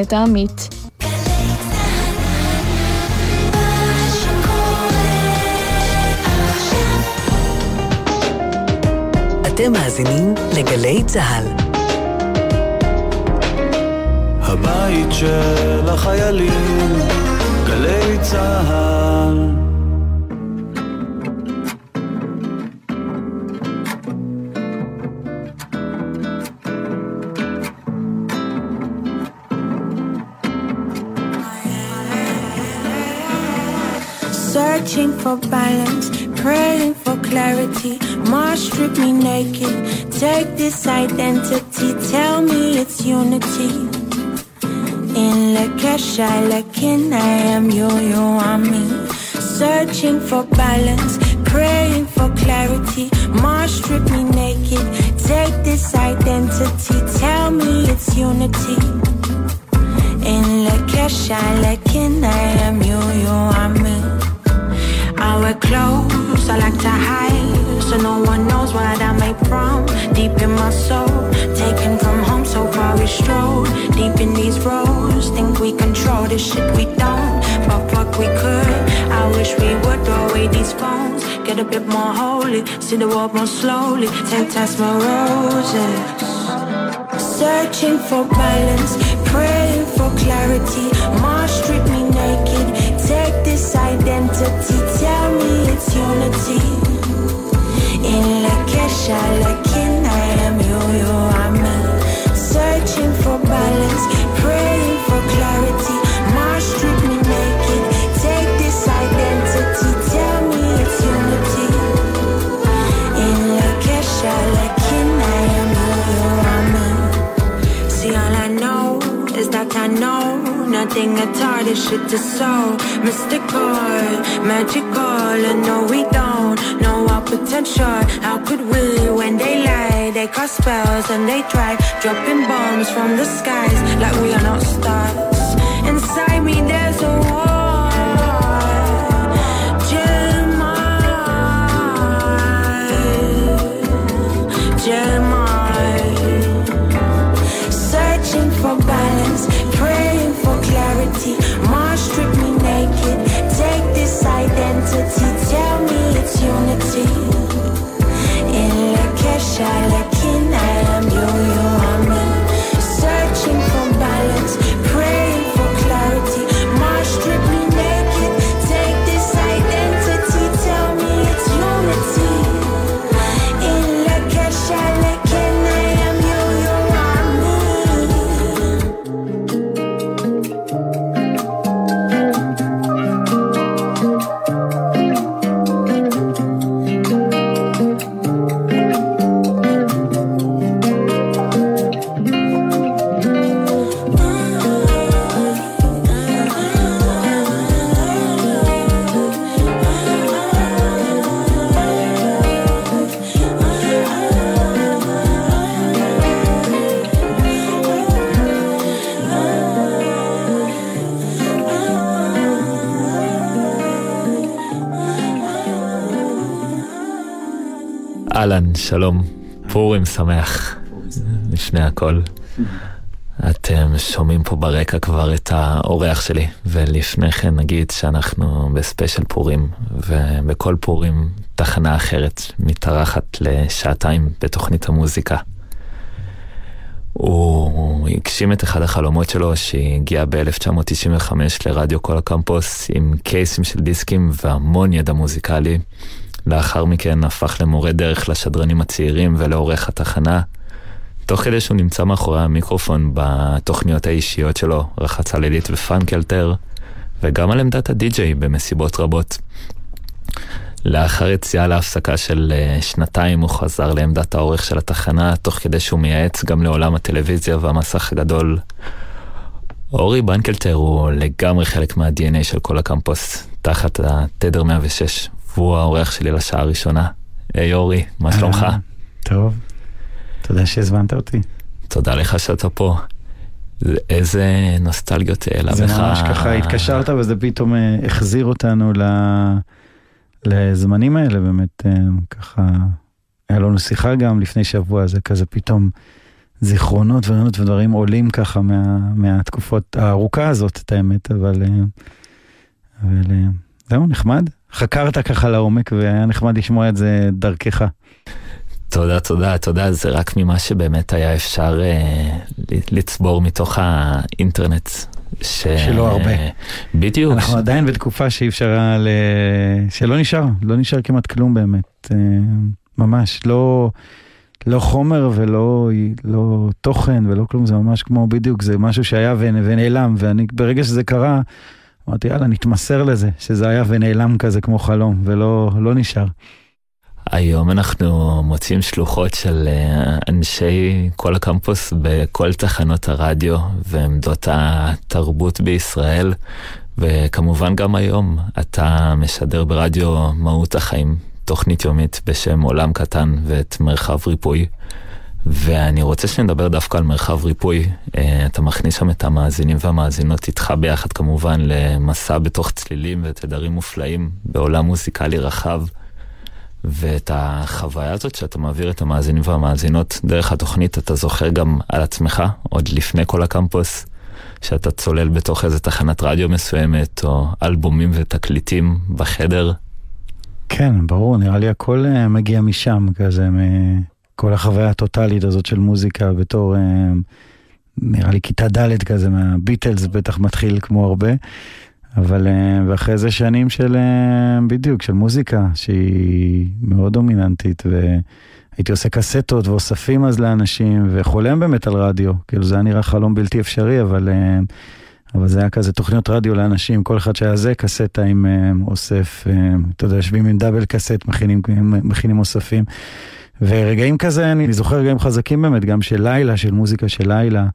את העמית. אתם מאזינים לגלי צה"ל. הבית של החיילים, גלי צה"ל. Searching for balance, praying for clarity. Mars strip me naked. Take this identity, tell me it's unity. In Lakesha, Lakin, I am you, you are me. Searching for balance, praying for clarity. Mars strip me naked. Take this identity, tell me it's unity. In Lakesha, Lakin, I am you, you are me. I wear clothes I like to hide, so no one knows what I'm made from. Deep in my soul, taken from home, so far we stroll. Deep in these roads, think we control the shit we don't, but fuck we could. I wish we would throw away these phones, get a bit more holy, see the world more slowly. Take test my roses. Searching for balance, praying for clarity. Mars strip me this identity, tell me it's unity. In Lakesha, Lakin, I am nothing at all. Shit is so mystical, magical, and no, we don't know our potential. How could we, when they lie, they cast spells and they try dropping bombs from the skies like we are not stars. Inside me, there's a shadow אהלן, שלום, פורים שמח, לפני הכל. אתם שומעים פה ברקע כבר את האורח שלי, ולפני כן נגיד שאנחנו בספיישל פורים, ובכל פורים תחנה אחרת מתארחת לשעתיים בתוכנית המוזיקה. הוא הגשים את אחד החלומות שלו שהגיע ב-1995 לרדיו כל הקמפוס עם קייסים של דיסקים והמון ידע מוזיקלי. לאחר מכן הפך למורה דרך לשדרנים הצעירים ולעורך התחנה. תוך כדי שהוא נמצא מאחורי המיקרופון בתוכניות האישיות שלו, רחצה לילית ופאנקלטר, וגם על עמדת הדי-ג'יי במסיבות רבות. לאחר יציאה להפסקה של אה, שנתיים הוא חזר לעמדת העורך של התחנה, תוך כדי שהוא מייעץ גם לעולם הטלוויזיה והמסך הגדול. אורי בנקלטר הוא לגמרי חלק מה-DNA של כל הקמפוס, תחת התדר 106, והוא האורח שלי לשעה הראשונה. היי אורי, מה שלומך? אה, טוב, תודה שהזמנת אותי. תודה לך שאתה פה. איזה נוסטלגיות העלה זה בך. ממש ככה התקשרת וזה פתאום אה, החזיר אותנו ל... לזמנים האלה באמת אה, ככה. היה לנו שיחה גם לפני שבוע, זה כזה פתאום זיכרונות ורעיונות ודברים עולים ככה מה, מהתקופות הארוכה הזאת, את האמת, אבל, אבל זהו, נחמד. חקרת ככה לעומק והיה נחמד לשמוע את זה דרכך. תודה, תודה, תודה, זה רק ממה שבאמת היה אפשר אה, לצבור מתוך האינטרנט. ש... שלא הרבה. בדיוק. אנחנו ש... עדיין בתקופה שאי אפשר, ל... שלא נשאר, לא נשאר כמעט כלום באמת. אה, ממש, לא, לא חומר ולא לא תוכן ולא כלום, זה ממש כמו בדיוק, זה משהו שהיה ונעלם, ואני ברגע שזה קרה, אמרתי יאללה נתמסר לזה, שזה היה ונעלם כזה כמו חלום, ולא לא נשאר. היום אנחנו מוצאים שלוחות של אה, אנשי כל הקמפוס בכל תחנות הרדיו ועמדות התרבות בישראל, וכמובן גם היום אתה משדר ברדיו מהות החיים, תוכנית יומית בשם עולם קטן ואת מרחב ריפוי. ואני רוצה שנדבר דווקא על מרחב ריפוי. אה, אתה מכניס שם את המאזינים והמאזינות איתך ביחד כמובן למסע בתוך צלילים ותדרים מופלאים בעולם מוזיקלי רחב. ואת החוויה הזאת שאתה מעביר את המאזינים והמאזינות דרך התוכנית, אתה זוכר גם על עצמך, עוד לפני כל הקמפוס, שאתה צולל בתוך איזה תחנת רדיו מסוימת, או אלבומים ותקליטים בחדר. כן, ברור, נראה לי הכל אה, מגיע משם, כזה, מכל החוויה הטוטאלית הזאת של מוזיקה בתור, אה, נראה לי כיתה ד' כזה, מהביטלס בטח מתחיל כמו הרבה. אבל, אה, ואחרי זה שנים של, אה, בדיוק, של מוזיקה, שהיא מאוד דומיננטית, והייתי עושה קסטות ואוספים אז לאנשים, וחולם באמת על רדיו, כאילו זה היה נראה חלום בלתי אפשרי, אבל, אבל זה היה כזה תוכניות רדיו לאנשים, כל אחד שהיה זה, קסטה עם אוסף, אתה יודע, יושבים עם דאבל קסט, מכינים, מכינים אוספים. ורגעים כזה, אני זוכר רגעים חזקים באמת, גם של לילה, של מוזיקה של לילה.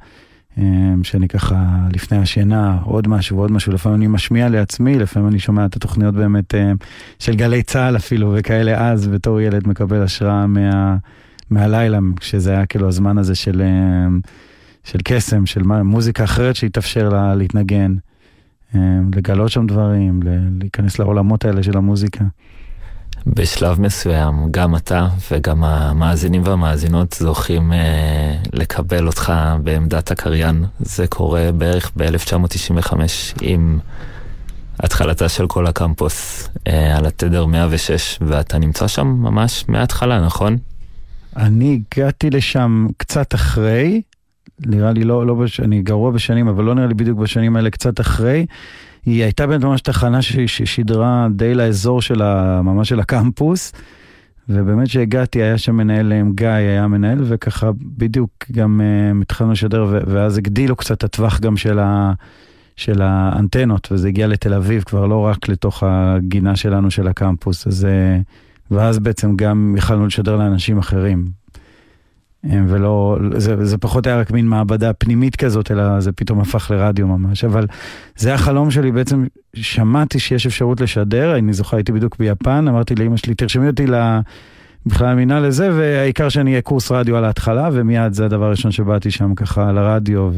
אמ, שאני ככה לפני השינה, עוד משהו ועוד משהו, לפעמים אני משמיע לעצמי, לפעמים אני שומע את התוכניות באמת אמ, של גלי צה"ל אפילו וכאלה אז, בתור ילד מקבל השראה מה, מהלילה, שזה היה כאילו הזמן הזה של, אמ, של קסם, של מוזיקה אחרת שהתאפשר לה להתנגן, לגלות שם דברים, להיכנס לעולמות האלה של המוזיקה. בשלב מסוים גם אתה וגם המאזינים והמאזינות זוכים אה, לקבל אותך בעמדת הקריין. זה קורה בערך ב-1995 עם התחלתה של כל הקמפוס אה, על התדר 106, ואתה נמצא שם ממש מההתחלה, נכון? אני הגעתי לשם קצת אחרי, נראה לי לא, לא בש... אני גרוע בשנים, אבל לא נראה לי בדיוק בשנים האלה קצת אחרי. היא הייתה באמת ממש תחנה ששידרה די לאזור של ה... ממש של הקמפוס. ובאמת שהגעתי, היה שם מנהל, גיא היה מנהל, וככה בדיוק גם uh, התחלנו לשדר, ואז הגדילו קצת הטווח גם של, ה, של האנטנות, וזה הגיע לתל אביב, כבר לא רק לתוך הגינה שלנו של הקמפוס, אז, uh, ואז בעצם גם יכלנו לשדר לאנשים אחרים. אה, ולא, זה, זה פחות היה רק מין מעבדה פנימית כזאת, אלא זה פתאום הפך לרדיו ממש. אבל זה החלום שלי, בעצם שמעתי שיש אפשרות לשדר, אני זוכר, הייתי בדיוק ביפן, אמרתי לאמא שלי, תרשמי אותי. בכלל המינהל לזה, והעיקר שאני אהיה קורס רדיו על ההתחלה, ומיד זה הדבר הראשון שבאתי שם ככה לרדיו,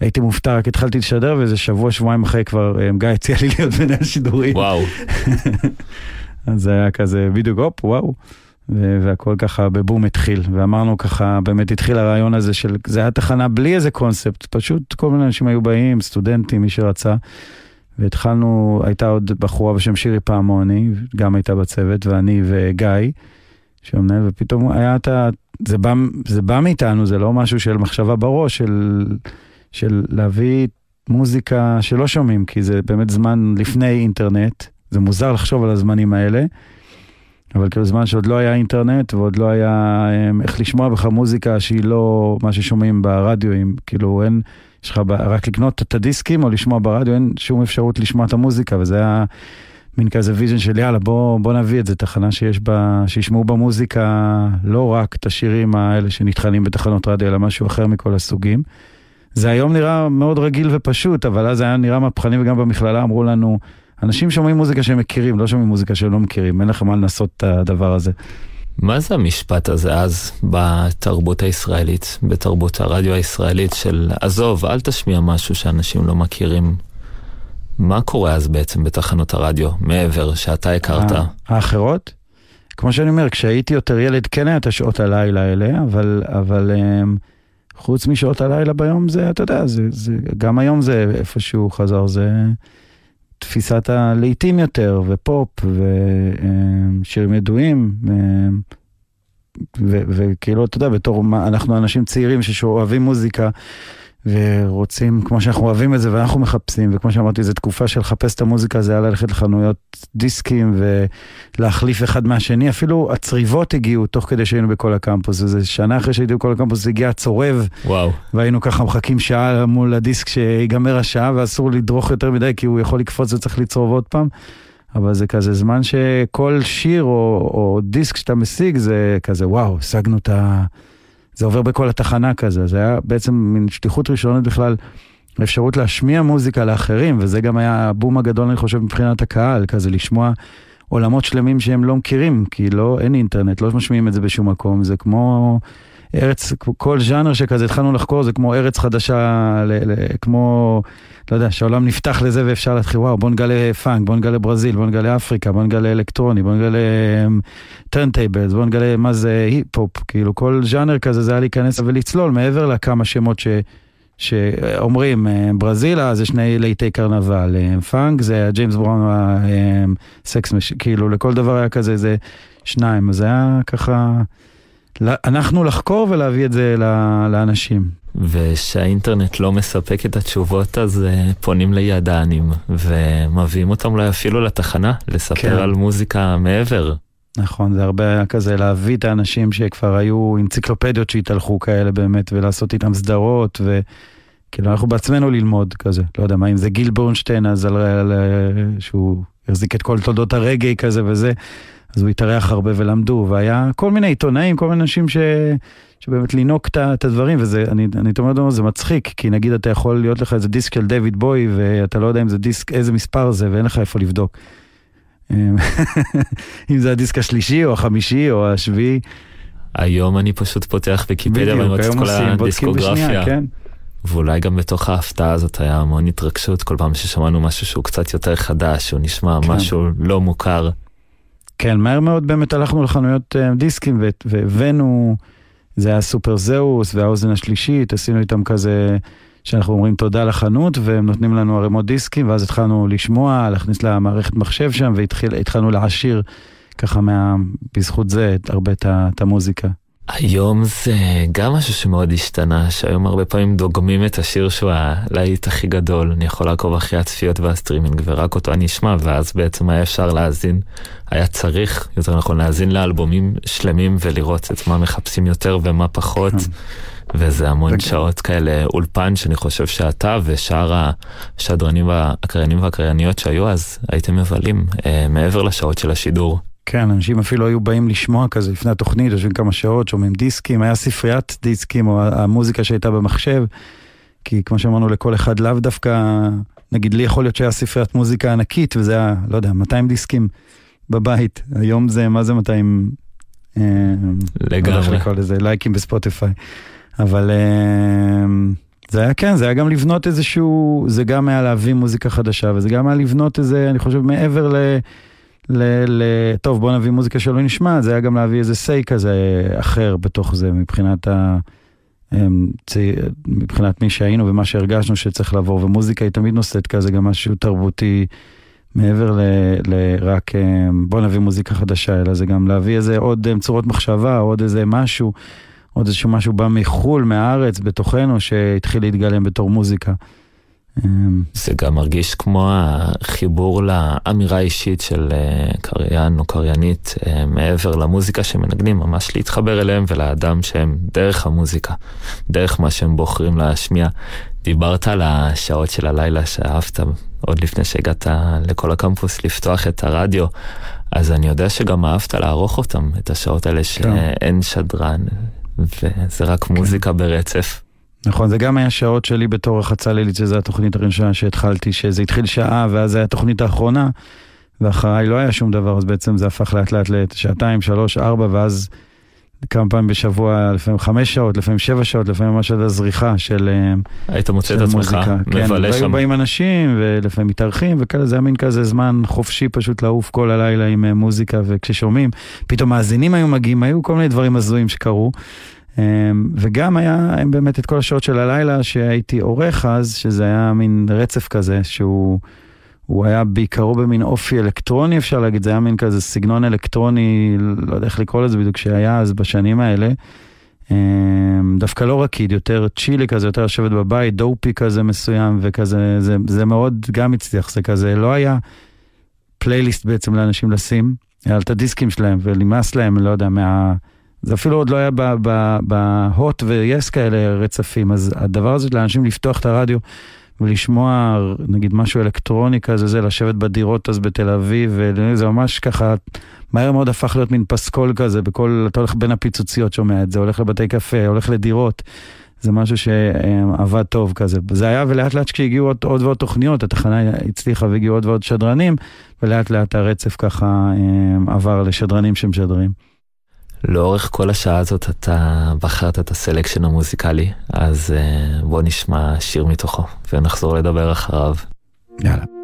והייתי מופתע, רק התחלתי לשדר, ואיזה שבוע, שבועיים אחרי כבר אה, גיא הציע לי להיות מנהל שידורים. וואו. אז זה היה כזה, בדיוק, הופ, וואו. והכל ככה בבום התחיל, ואמרנו ככה, באמת התחיל הרעיון הזה של, זה היה תחנה בלי איזה קונספט, פשוט כל מיני אנשים היו באים, סטודנטים, מי שרצה, והתחלנו, הייתה עוד בחורה בשם שירי פעמוני, גם הייתה בצוות, ואני וגיא, שהמנהל, ופתאום היה את ה... זה בא, זה בא מאיתנו, זה לא משהו של מחשבה בראש, של, של להביא מוזיקה שלא שומעים, כי זה באמת זמן לפני אינטרנט, זה מוזר לחשוב על הזמנים האלה. אבל כאילו זמן שעוד לא היה אינטרנט ועוד לא היה אמ, איך לשמוע בך מוזיקה שהיא לא מה ששומעים ברדיו, אם כאילו אין, יש לך רק לקנות את הדיסקים או לשמוע ברדיו, אין שום אפשרות לשמוע את המוזיקה וזה היה מין כזה vision של יאללה בוא, בוא נביא את זה, תחנה שיש בה, שישמעו במוזיקה לא רק את השירים האלה שנטחנים בתחנות רדיו אלא משהו אחר מכל הסוגים. זה היום נראה מאוד רגיל ופשוט, אבל אז היה נראה מהפכני וגם במכללה אמרו לנו, אנשים שומעים מוזיקה שהם מכירים, לא שומעים מוזיקה שהם לא מכירים, אין לך מה לנסות את הדבר הזה. מה זה המשפט הזה אז בתרבות הישראלית, בתרבות הרדיו הישראלית של עזוב, אל תשמיע משהו שאנשים לא מכירים? מה קורה אז בעצם בתחנות הרדיו, מעבר שאתה הכרת? האחרות? כמו שאני אומר, כשהייתי יותר ילד כן היה את השעות הלילה האלה, אבל, אבל אמ, חוץ משעות הלילה ביום זה, אתה יודע, זה, זה, גם היום זה איפשהו חזר, זה תפיסת הלעיתים יותר, ופופ, ושירים ידועים, וכאילו, אתה יודע, בתור, אנחנו אנשים צעירים שאוהבים מוזיקה. ורוצים, כמו שאנחנו אוהבים את זה ואנחנו מחפשים, וכמו שאמרתי, זו תקופה של לחפש את המוזיקה, זה היה ללכת לחנויות דיסקים ולהחליף אחד מהשני, אפילו הצריבות הגיעו תוך כדי שהיינו בכל הקמפוס, וזה שנה אחרי שהייתי בכל הקמפוס, הגיע הצורב, וואו. והיינו ככה מחכים שעה מול הדיסק שיגמר השעה, ואסור לדרוך יותר מדי, כי הוא יכול לקפוץ וצריך לצרוב עוד פעם. אבל זה כזה זמן שכל שיר או, או דיסק שאתה משיג זה כזה וואו, השגנו את ה... זה עובר בכל התחנה כזה, זה היה בעצם מין שליחות ראשונית בכלל, אפשרות להשמיע מוזיקה לאחרים, וזה גם היה הבום הגדול, אני חושב, מבחינת הקהל, כזה לשמוע עולמות שלמים שהם לא מכירים, כי לא, אין אינטרנט, לא משמיעים את זה בשום מקום, זה כמו ארץ, כל ז'אנר שכזה התחלנו לחקור, זה כמו ארץ חדשה, ל, ל, כמו, לא יודע, שהעולם נפתח לזה ואפשר להתחיל, וואו, בוא נגלה פאנק, בוא נגלה ברזיל, בוא נגלה אפריקה, בוא נגלה אלקטרוני, בוא נגלה turntables, בוא נגלה מה זה היפ-הופ, כאילו כל ז'אנר כזה זה היה להיכנס ולצלול מעבר לכמה שמות ש... שאומרים אה, ברזילה זה שני להיטי קרנבל, אה, פאנק זה ג'יימס בראון סקס, כאילו לכל דבר היה כזה זה שניים, אז זה היה ככה... אנחנו לחקור ולהביא את זה לאנשים. ושהאינטרנט לא מספק את התשובות, אז uh, פונים לידענים ומביאים אותם אולי אפילו לתחנה, לספר כן. על מוזיקה מעבר. נכון, זה הרבה היה כזה להביא את האנשים שכבר היו אנציקלופדיות שהתהלכו כאלה באמת, ולעשות איתם סדרות, וכאילו אנחנו בעצמנו ללמוד כזה, לא יודע מה, אם זה גיל בורנשטיין, אז על, על, שהוא החזיק את כל תולדות הרגעי כזה וזה. אז הוא התארח הרבה ולמדו, והיה כל מיני עיתונאים, כל מיני אנשים ש... שבאמת לינוק את הדברים, וזה, אני, אני תמיד אומר, זה מצחיק, כי נגיד אתה יכול להיות לך איזה דיסק של דויד בוי, ואתה לא יודע אם זה דיסק, איזה מספר זה, ואין לך איפה לבדוק. אם זה הדיסק השלישי, או החמישי, או השביעי. היום אני פשוט פותח ויקיפדיה ואני רוצה את כל הדיסקוגרפיה. כן. ואולי גם בתוך ההפתעה הזאת היה המון התרגשות כל פעם ששמענו משהו שהוא קצת יותר חדש, שהוא נשמע כן. משהו לא מוכר. כן, מהר מאוד באמת הלכנו לחנויות uh, דיסקים והבאנו, זה היה סופר זהוס והאוזן השלישית, עשינו איתם כזה, שאנחנו אומרים תודה לחנות, והם נותנים לנו ערימות דיסקים, ואז התחלנו לשמוע, להכניס למערכת מחשב שם, והתחלנו להעשיר ככה מה, בזכות זה הרבה את המוזיקה. היום זה גם משהו שמאוד השתנה, שהיום הרבה פעמים דוגמים את השיר שהוא הלהיט הכי גדול, אני יכול לעקוב אחרי הצפיות והסטרימינג ורק אותו אני אשמע, ואז בעצם היה אפשר להאזין, היה צריך, יותר נכון, להאזין לאלבומים שלמים ולראות את מה מחפשים יותר ומה פחות. כן. וזה המון שעות כאלה אולפן שאני חושב שאתה ושאר השדרנים והקריינים והקרייניות שהיו אז הייתם מבלים אה, מעבר לשעות של השידור. כן, אנשים אפילו היו באים לשמוע כזה לפני התוכנית, יושבים כמה שעות, שומעים דיסקים, היה ספריית דיסקים, או המוזיקה שהייתה במחשב, כי כמו שאמרנו, לכל אחד לאו דווקא, נגיד לי יכול להיות שהיה ספריית מוזיקה ענקית, וזה היה, לא יודע, 200 דיסקים בבית. היום זה, מה זה 200? אה, לגמרי. לזה, לייקים בספוטיפיי. אבל אה, זה היה כן, זה היה גם לבנות איזשהו, זה גם היה להביא מוזיקה חדשה, וזה גם היה לבנות איזה, אני חושב, מעבר ל... ל, ל... טוב, בוא נביא מוזיקה שלא נשמע, זה היה גם להביא איזה סיי כזה אחר בתוך זה, מבחינת ה... אמ, מבחינת מי שהיינו ומה שהרגשנו שצריך לעבור, ומוזיקה היא תמיד נושאת כזה גם משהו תרבותי מעבר לרק אמ, בוא נביא מוזיקה חדשה, אלא זה גם להביא איזה עוד אמ, צורות מחשבה, עוד איזה משהו, עוד איזשהו משהו בא מחו"ל, מהארץ, בתוכנו, שהתחיל להתגלם בתור מוזיקה. אמ, זה גם מרגיש כמו החיבור לאמירה האישית של אה, קריין או קריינית אה, מעבר למוזיקה שמנגנים, ממש להתחבר אליהם ולאדם שהם דרך המוזיקה, דרך מה שהם בוחרים להשמיע. דיברת על השעות של הלילה שאהבת עוד לפני שהגעת לכל הקמפוס לפתוח את הרדיו, אז אני יודע שגם אהבת לערוך אותם, את השעות האלה כן. שאין שדרן, וזה רק כן. מוזיקה ברצף. נכון, זה גם היה שעות שלי בתור רחצה לילית, שזו התוכנית הראשונה שהתחלתי, שזה התחיל שעה, ואז זו הייתה התוכנית האחרונה, ואחריי לא היה שום דבר, אז בעצם זה הפך לאט לאט לשעתיים, שלוש, ארבע, ואז כמה פעמים בשבוע, לפעמים חמש שעות, לפעמים שבע שעות, לפעמים ממש עד הזריחה של מוזיקה. היית מוצא את עצמך כן, מבלה שם. והיו באים אנשים, ולפעמים מתארחים, וכאלה, זה היה מין כזה זמן חופשי פשוט לעוף כל הלילה עם אה, מוזיקה, וכששומעים, פתאום מאזינים היו מגיעים, היו כל מיני דברים הזויים שקרו. וגם היה באמת את כל השעות של הלילה שהייתי עורך אז, שזה היה מין רצף כזה, שהוא הוא היה בעיקרו במין אופי אלקטרוני, אפשר להגיד, זה היה מין כזה סגנון אלקטרוני, לא יודע איך לקרוא לזה בדיוק, שהיה אז בשנים האלה. דווקא לא רקיד, יותר chilly כזה, יותר לשבת בבית, דופי כזה מסוים, וכזה, זה, זה מאוד גם הצליח, זה כזה, לא היה פלייליסט בעצם לאנשים לשים, היה את הדיסקים שלהם, ונמאס להם, לא יודע, מה... זה אפילו עוד לא היה בהוט ויס כאלה רצפים, אז הדבר הזה לאנשים לפתוח את הרדיו ולשמוע נגיד משהו אלקטרוני כזה, זה לשבת בדירות אז בתל אביב, וזה ממש ככה, מהר מאוד הפך להיות מין פסקול כזה, בכל, אתה הולך בין הפיצוציות שומע את זה, הולך לבתי קפה, הולך לדירות. זה משהו שעבד טוב כזה. זה היה ולאט לאט כשהגיעו עוד, עוד ועוד תוכניות, התחנה הצליחה והגיעו עוד ועוד שדרנים, ולאט לאט הרצף ככה עבר לשדרנים שמשדרים. לאורך כל השעה הזאת אתה בחרת את הסלקשן המוזיקלי, אז uh, בוא נשמע שיר מתוכו ונחזור לדבר אחריו. יאללה.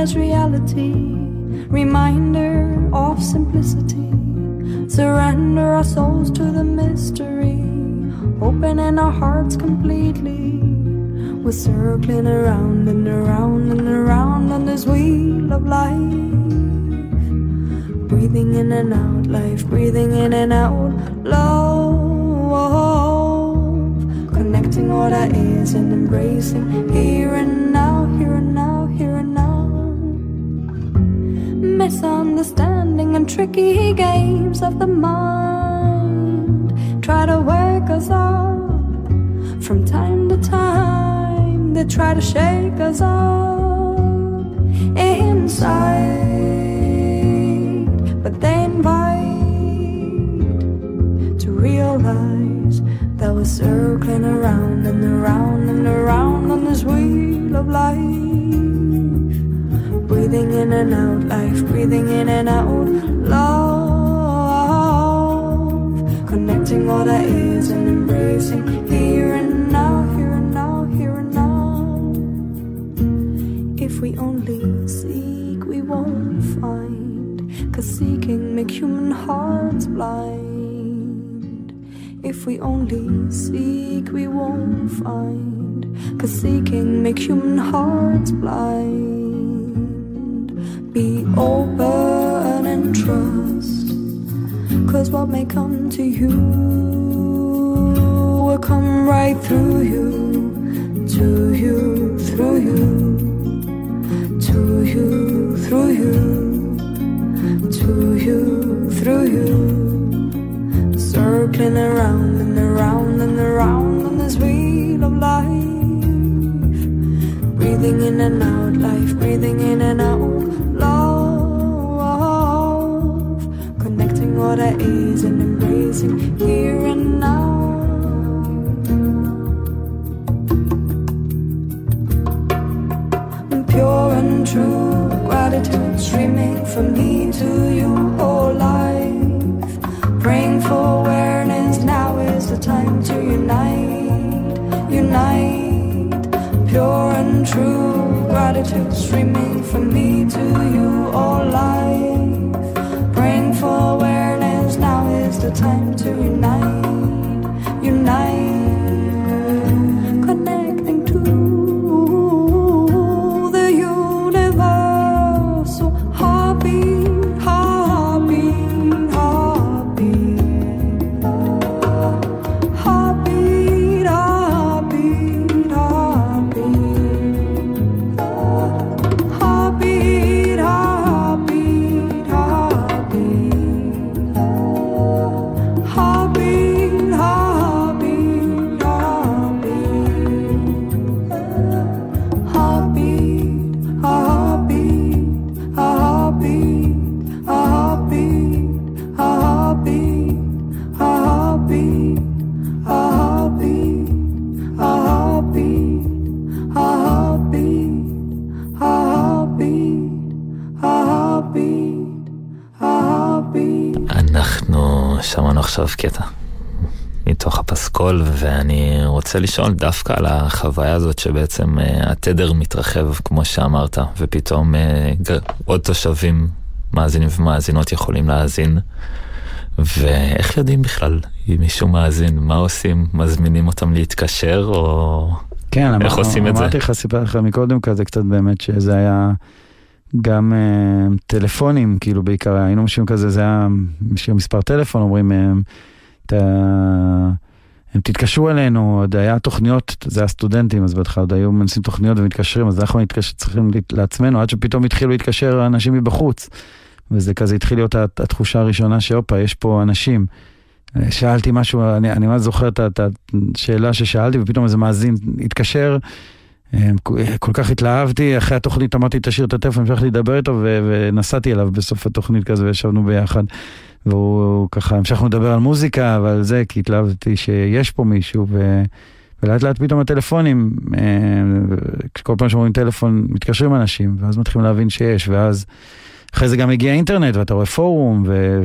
There's reality, reminder of simplicity. Surrender our souls to the mystery, opening our hearts completely. We're circling around and around and around on this wheel of life. Breathing in and out, life breathing in and out, love, connecting what I is and embracing here and now, here and Misunderstanding and tricky games of the mind try to wake us up from time to time. They try to shake us up inside but they invite to realize that we're circling around and around and around on this wheel of life. Breathing in and out, life breathing in and out, love. Connecting all that is and embracing here and now, here and now, here and now. If we only seek, we won't find. Cause seeking make human hearts blind. If we only seek, we won't find. Cause seeking make human hearts blind. Be open and trust. Cause what may come to you will come right through you, to you, through you, to you, through you to you, through you, circling around and around and around on this wheel of life. Breathing in and out, life breathing in and out, what I is and embracing here and now. Pure and true gratitude streaming from me to you whole life. Praying for awareness, now is the time to unite, unite. Pure and true gratitude streaming from me to you all life. Time to unite, רוצה לשאול דווקא על החוויה הזאת שבעצם uh, התדר מתרחב, כמו שאמרת, ופתאום uh, עוד תושבים, מאזינים ומאזינות יכולים להאזין. ואיך יודעים בכלל אם מישהו מאזין, מה עושים? מזמינים אותם להתקשר, או כן, איך אמר, עושים את זה? אמרתי לך, סיפרתי לך מקודם כזה קצת באמת, שזה היה גם uh, טלפונים, כאילו בעיקר, היינו משהו כזה, זה היה מספר טלפון, אומרים, הם, ת, הם תתקשרו אלינו, עוד היה תוכניות, זה היה סטודנטים, אז בהתחלה עוד היו מנסים תוכניות ומתקשרים, אז אנחנו נתקשר, צריכים לעצמנו, עד שפתאום התחילו להתקשר אנשים מבחוץ. וזה כזה התחיל להיות הת- התחושה הראשונה שהופה, יש פה אנשים. שאלתי משהו, אני, ממש זוכר את השאלה ששאלתי, ופתאום איזה מאזין התקשר, אה, כל כך התלהבתי, אחרי התוכנית אמרתי, תשאיר את הטלפון, המשכתי לדבר איתו, ו- ונסעתי אליו בסוף התוכנית כזה, וישבנו ביחד. והוא ככה, המשכנו לדבר על מוזיקה ועל זה, כי התלהבתי שיש פה מישהו, ו... ולאט לאט פתאום הטלפונים, אה, כל פעם שאומרים טלפון, מתקשרים אנשים, ואז מתחילים להבין שיש, ואז אחרי זה גם הגיע אינטרנט, ואתה רואה פורום, ו-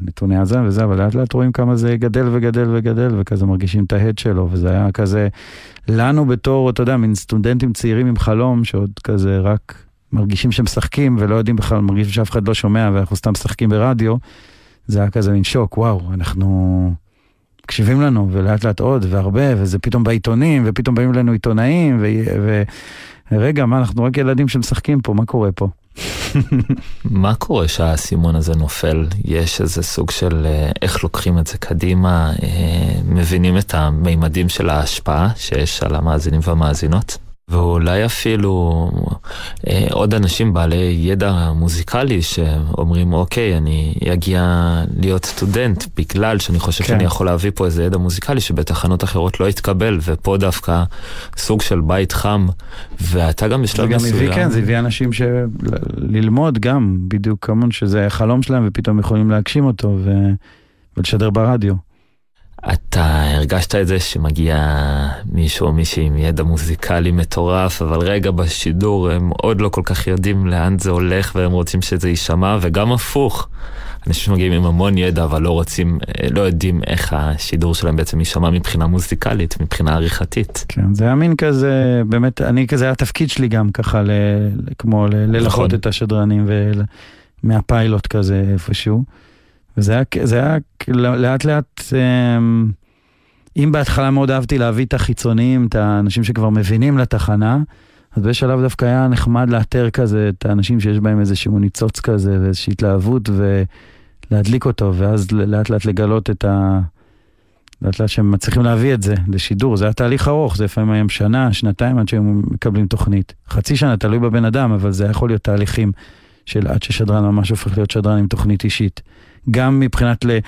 ונתוני וזה, אבל לאט לאט רואים כמה זה גדל וגדל וגדל, וכזה מרגישים את ההד שלו, וזה היה כזה, לנו בתור, אתה יודע, מין סטודנטים צעירים עם חלום, שעוד כזה רק מרגישים שמשחקים, ולא יודעים בכלל, מרגישים שאף אחד לא שומע, ואנחנו סתם משחקים ברדיו, זה היה כזה מין שוק, וואו, אנחנו... מקשיבים לנו, ולאט לאט עוד, והרבה, וזה פתאום בעיתונים, ופתאום באים אלינו עיתונאים, ו... ו... רגע, מה, אנחנו רק ילדים שמשחקים פה, מה קורה פה? מה קורה שהאסימון הזה נופל? יש איזה סוג של אה, איך לוקחים את זה קדימה, אה, מבינים את המימדים של ההשפעה שיש על המאזינים והמאזינות? ואולי אפילו אה, עוד אנשים בעלי ידע מוזיקלי שאומרים, אוקיי, אני אגיע להיות סטודנט בגלל שאני חושב כן. שאני יכול להביא פה איזה ידע מוזיקלי שבתחנות אחרות לא יתקבל, ופה דווקא סוג של בית חם, ואתה גם זה בשלב גם מסוים... הביא, כן, זה הביא אנשים של... ללמוד גם, בדיוק כמון שזה החלום שלהם, ופתאום יכולים להגשים אותו ו... ולשדר ברדיו. אתה הרגשת את זה שמגיע מישהו או מישהי עם ידע מוזיקלי מטורף, אבל רגע בשידור הם עוד לא כל כך יודעים לאן זה הולך והם רוצים שזה יישמע, וגם הפוך. אנשים שמגיעים עם המון ידע אבל לא רוצים, אה, לא יודעים איך השידור שלהם בעצם יישמע מבחינה מוזיקלית, מבחינה עריכתית. כן, זה היה מין כזה, באמת, אני כזה, היה התפקיד שלי גם ככה, ל... ל- כמו ל... ללחות נכון. את השדרנים ול... מהפיילוט כזה איפשהו. וזה היה, זה היה לאט לאט, אמ, אם בהתחלה מאוד אהבתי להביא את החיצוניים, את האנשים שכבר מבינים לתחנה, אז בשלב דווקא היה נחמד לאתר כזה את האנשים שיש בהם איזשהו ניצוץ כזה ואיזושהי התלהבות ולהדליק אותו, ואז לאט לאט לגלות את ה... לאט לאט שהם מצליחים להביא את זה לשידור, זה היה תהליך ארוך, זה לפעמים היום שנה, שנתיים עד שהם מקבלים תוכנית. חצי שנה, תלוי בבן אדם, אבל זה יכול להיות תהליכים של עד ששדרן ממש הופך להיות שדרן עם תוכנית אישית. גם מבחינת ל,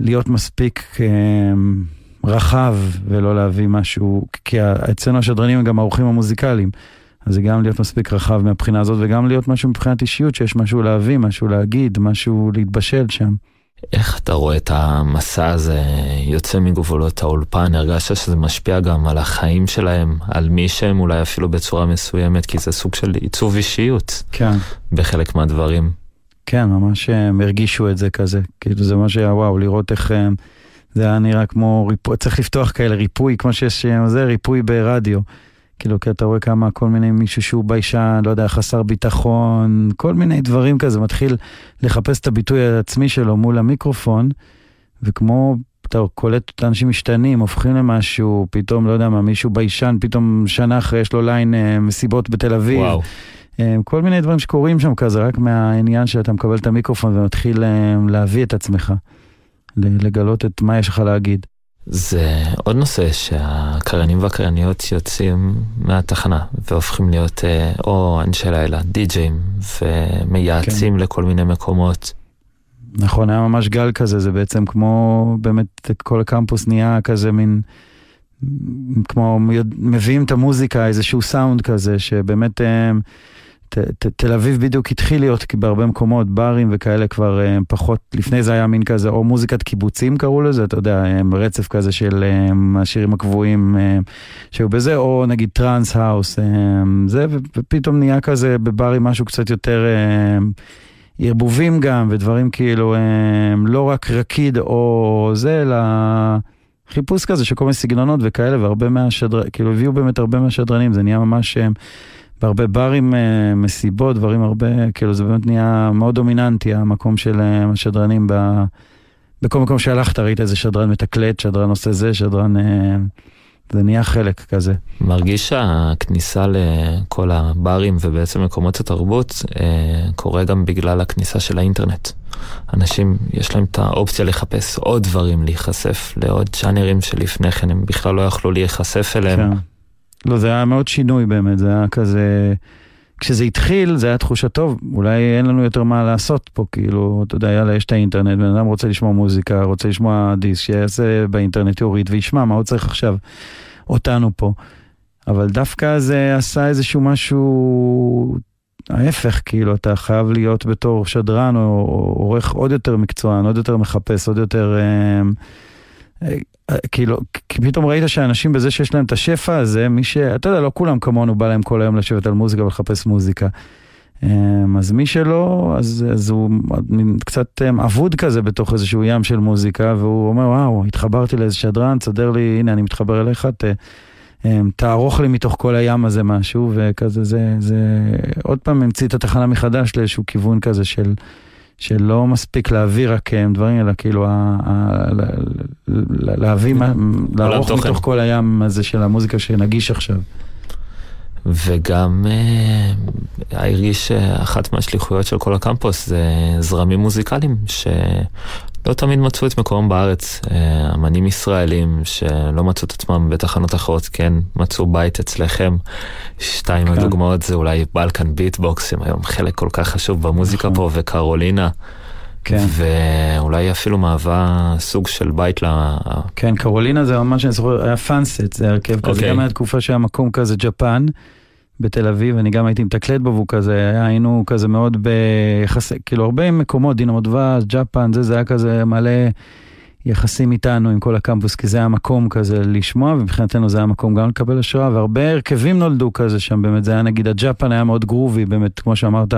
להיות מספיק אה, רחב ולא להביא משהו, כי אצלנו השדרנים הם גם האורחים המוזיקליים. אז זה גם להיות מספיק רחב מהבחינה הזאת, וגם להיות משהו מבחינת אישיות, שיש משהו להביא, משהו להגיד, משהו להתבשל שם. איך אתה רואה את המסע הזה יוצא מגבולות האולפן? הרגשת שזה משפיע גם על החיים שלהם, על מי שהם אולי אפילו בצורה מסוימת, כי זה סוג של עיצוב אישיות כן. בחלק מהדברים. כן, ממש הם הרגישו את זה כזה. כאילו זה ממש היה וואו, לראות איך אה, זה היה נראה כמו ריפוי, צריך לפתוח כאלה ריפוי, כמו שיש, אה, זה ריפוי ברדיו. כאילו, כי אתה רואה כמה כל מיני מישהו שהוא ביישן, לא יודע, חסר ביטחון, כל מיני דברים כזה, מתחיל לחפש את הביטוי העצמי שלו מול המיקרופון, וכמו, אתה קולט את האנשים משתנים, הופכים למשהו, פתאום, לא יודע מה, מישהו ביישן, פתאום שנה אחרי יש לו ליין אה, מסיבות בתל אביב. וואו. אה, כל מיני דברים שקורים שם כזה, רק מהעניין שאתה מקבל את המיקרופון ומתחיל אה, להביא את עצמך, לגלות את מה יש לך להגיד. זה עוד נושא שהקריינים והקרייניות יוצאים מהתחנה והופכים להיות אה, או אנשי לילה, די-ג'אים, ומייעצים כן. לכל מיני מקומות. נכון, היה ממש גל כזה, זה בעצם כמו, באמת כל הקמפוס נהיה כזה מין, כמו מביאים את המוזיקה, איזשהו סאונד כזה, שבאמת אה, ת, ת, תל אביב בדיוק התחיל להיות בהרבה מקומות, ברים וכאלה כבר אה, פחות, לפני זה היה מין כזה, או מוזיקת קיבוצים קראו לזה, אתה יודע, אה, רצף כזה של אה, השירים הקבועים שהיו בזה, או נגיד טראנס האוס, זה, ופתאום נהיה כזה בברים משהו קצת יותר... ערבובים גם, ודברים כאילו, הם לא רק רקיד או זה, אלא חיפוש כזה של כל מיני סגנונות וכאלה, והרבה מהשדרנים, כאילו הביאו באמת הרבה מהשדרנים, זה נהיה ממש בהרבה ברים, אה, מסיבות, דברים הרבה, כאילו זה באמת נהיה מאוד דומיננטי, המקום של אה, השדרנים ב... בכל מקום שהלכת ראית איזה שדרן מתקלט, שדרן עושה זה, שדרן... אה, זה נהיה חלק כזה. מרגיש שהכניסה לכל הברים ובעצם מקומות התרבות אה, קורה גם בגלל הכניסה של האינטרנט. אנשים, יש להם את האופציה לחפש עוד דברים, להיחשף לעוד צ'אנרים שלפני כן הם בכלל לא יכלו להיחשף אליהם. כן. לא, זה היה מאוד שינוי באמת, זה היה כזה... כשזה התחיל, זה היה תחושה טוב, אולי אין לנו יותר מה לעשות פה, כאילו, אתה יודע, יאללה, יש את האינטרנט, בן אדם רוצה לשמוע מוזיקה, רוצה לשמוע דיסק, שיעשה באינטרנט, יוריד וישמע, מה הוא צריך עכשיו אותנו פה. אבל דווקא זה עשה איזשהו משהו, ההפך, כאילו, אתה חייב להיות בתור שדרן או עורך עוד יותר מקצוען, עוד יותר מחפש, עוד יותר... אה, כאילו, פתאום ראית שאנשים בזה שיש להם את השפע הזה, מי ש... אתה יודע, לא כולם כמונו בא להם כל היום לשבת על מוזיקה ולחפש מוזיקה. אמ, אז מי שלא, אז, אז הוא קצת אמ, אבוד כזה בתוך איזשהו ים של מוזיקה, והוא אומר, וואו, התחברתי לאיזה שדרן, תסדר לי, הנה, אני מתחבר אליך, ת, אמ, תערוך לי מתוך כל הים הזה משהו, וכזה, זה, זה עוד פעם המציא את התחנה מחדש לאיזשהו כיוון כזה של... שלא מספיק להביא רק אה, דברים, אלא כאילו להביא, לערוך מתוך כל הים הזה של המוזיקה שנגיש עכשיו. וגם אה, הרגיש שאחת מהשליחויות של כל הקמפוס זה זרמים מוזיקליים, שלא תמיד מצאו את מקומם בארץ. אה, אמנים ישראלים שלא מצאו את עצמם בתחנות אחרות, כן מצאו בית אצלכם. שתיים כן. הדוגמאות זה אולי Balkan Beat Box, הם היום חלק כל כך חשוב במוזיקה נכון. פה, וקרולינה. כן. ואולי אפילו מהווה סוג של בית ל... כן, קרולינה זה ממש, אני זוכר, היה פאנסט, זה הרכב okay. כזה, אוקיי. גם היה תקופה שהיה מקום כזה ג'פן. בתל אביב, אני גם הייתי מתקלט בו, והוא כזה, היינו כזה מאוד ביחסי, כאילו הרבה מקומות, דינמו דבש, ג'פן, זה, זה היה כזה מלא יחסים איתנו, עם כל הקמפוס, כי זה היה מקום כזה לשמוע, ומבחינתנו זה היה מקום גם לקבל השראה, והרבה הרכבים נולדו כזה שם, באמת, זה היה נגיד, הג'פן היה מאוד גרובי, באמת, כמו שאמרת,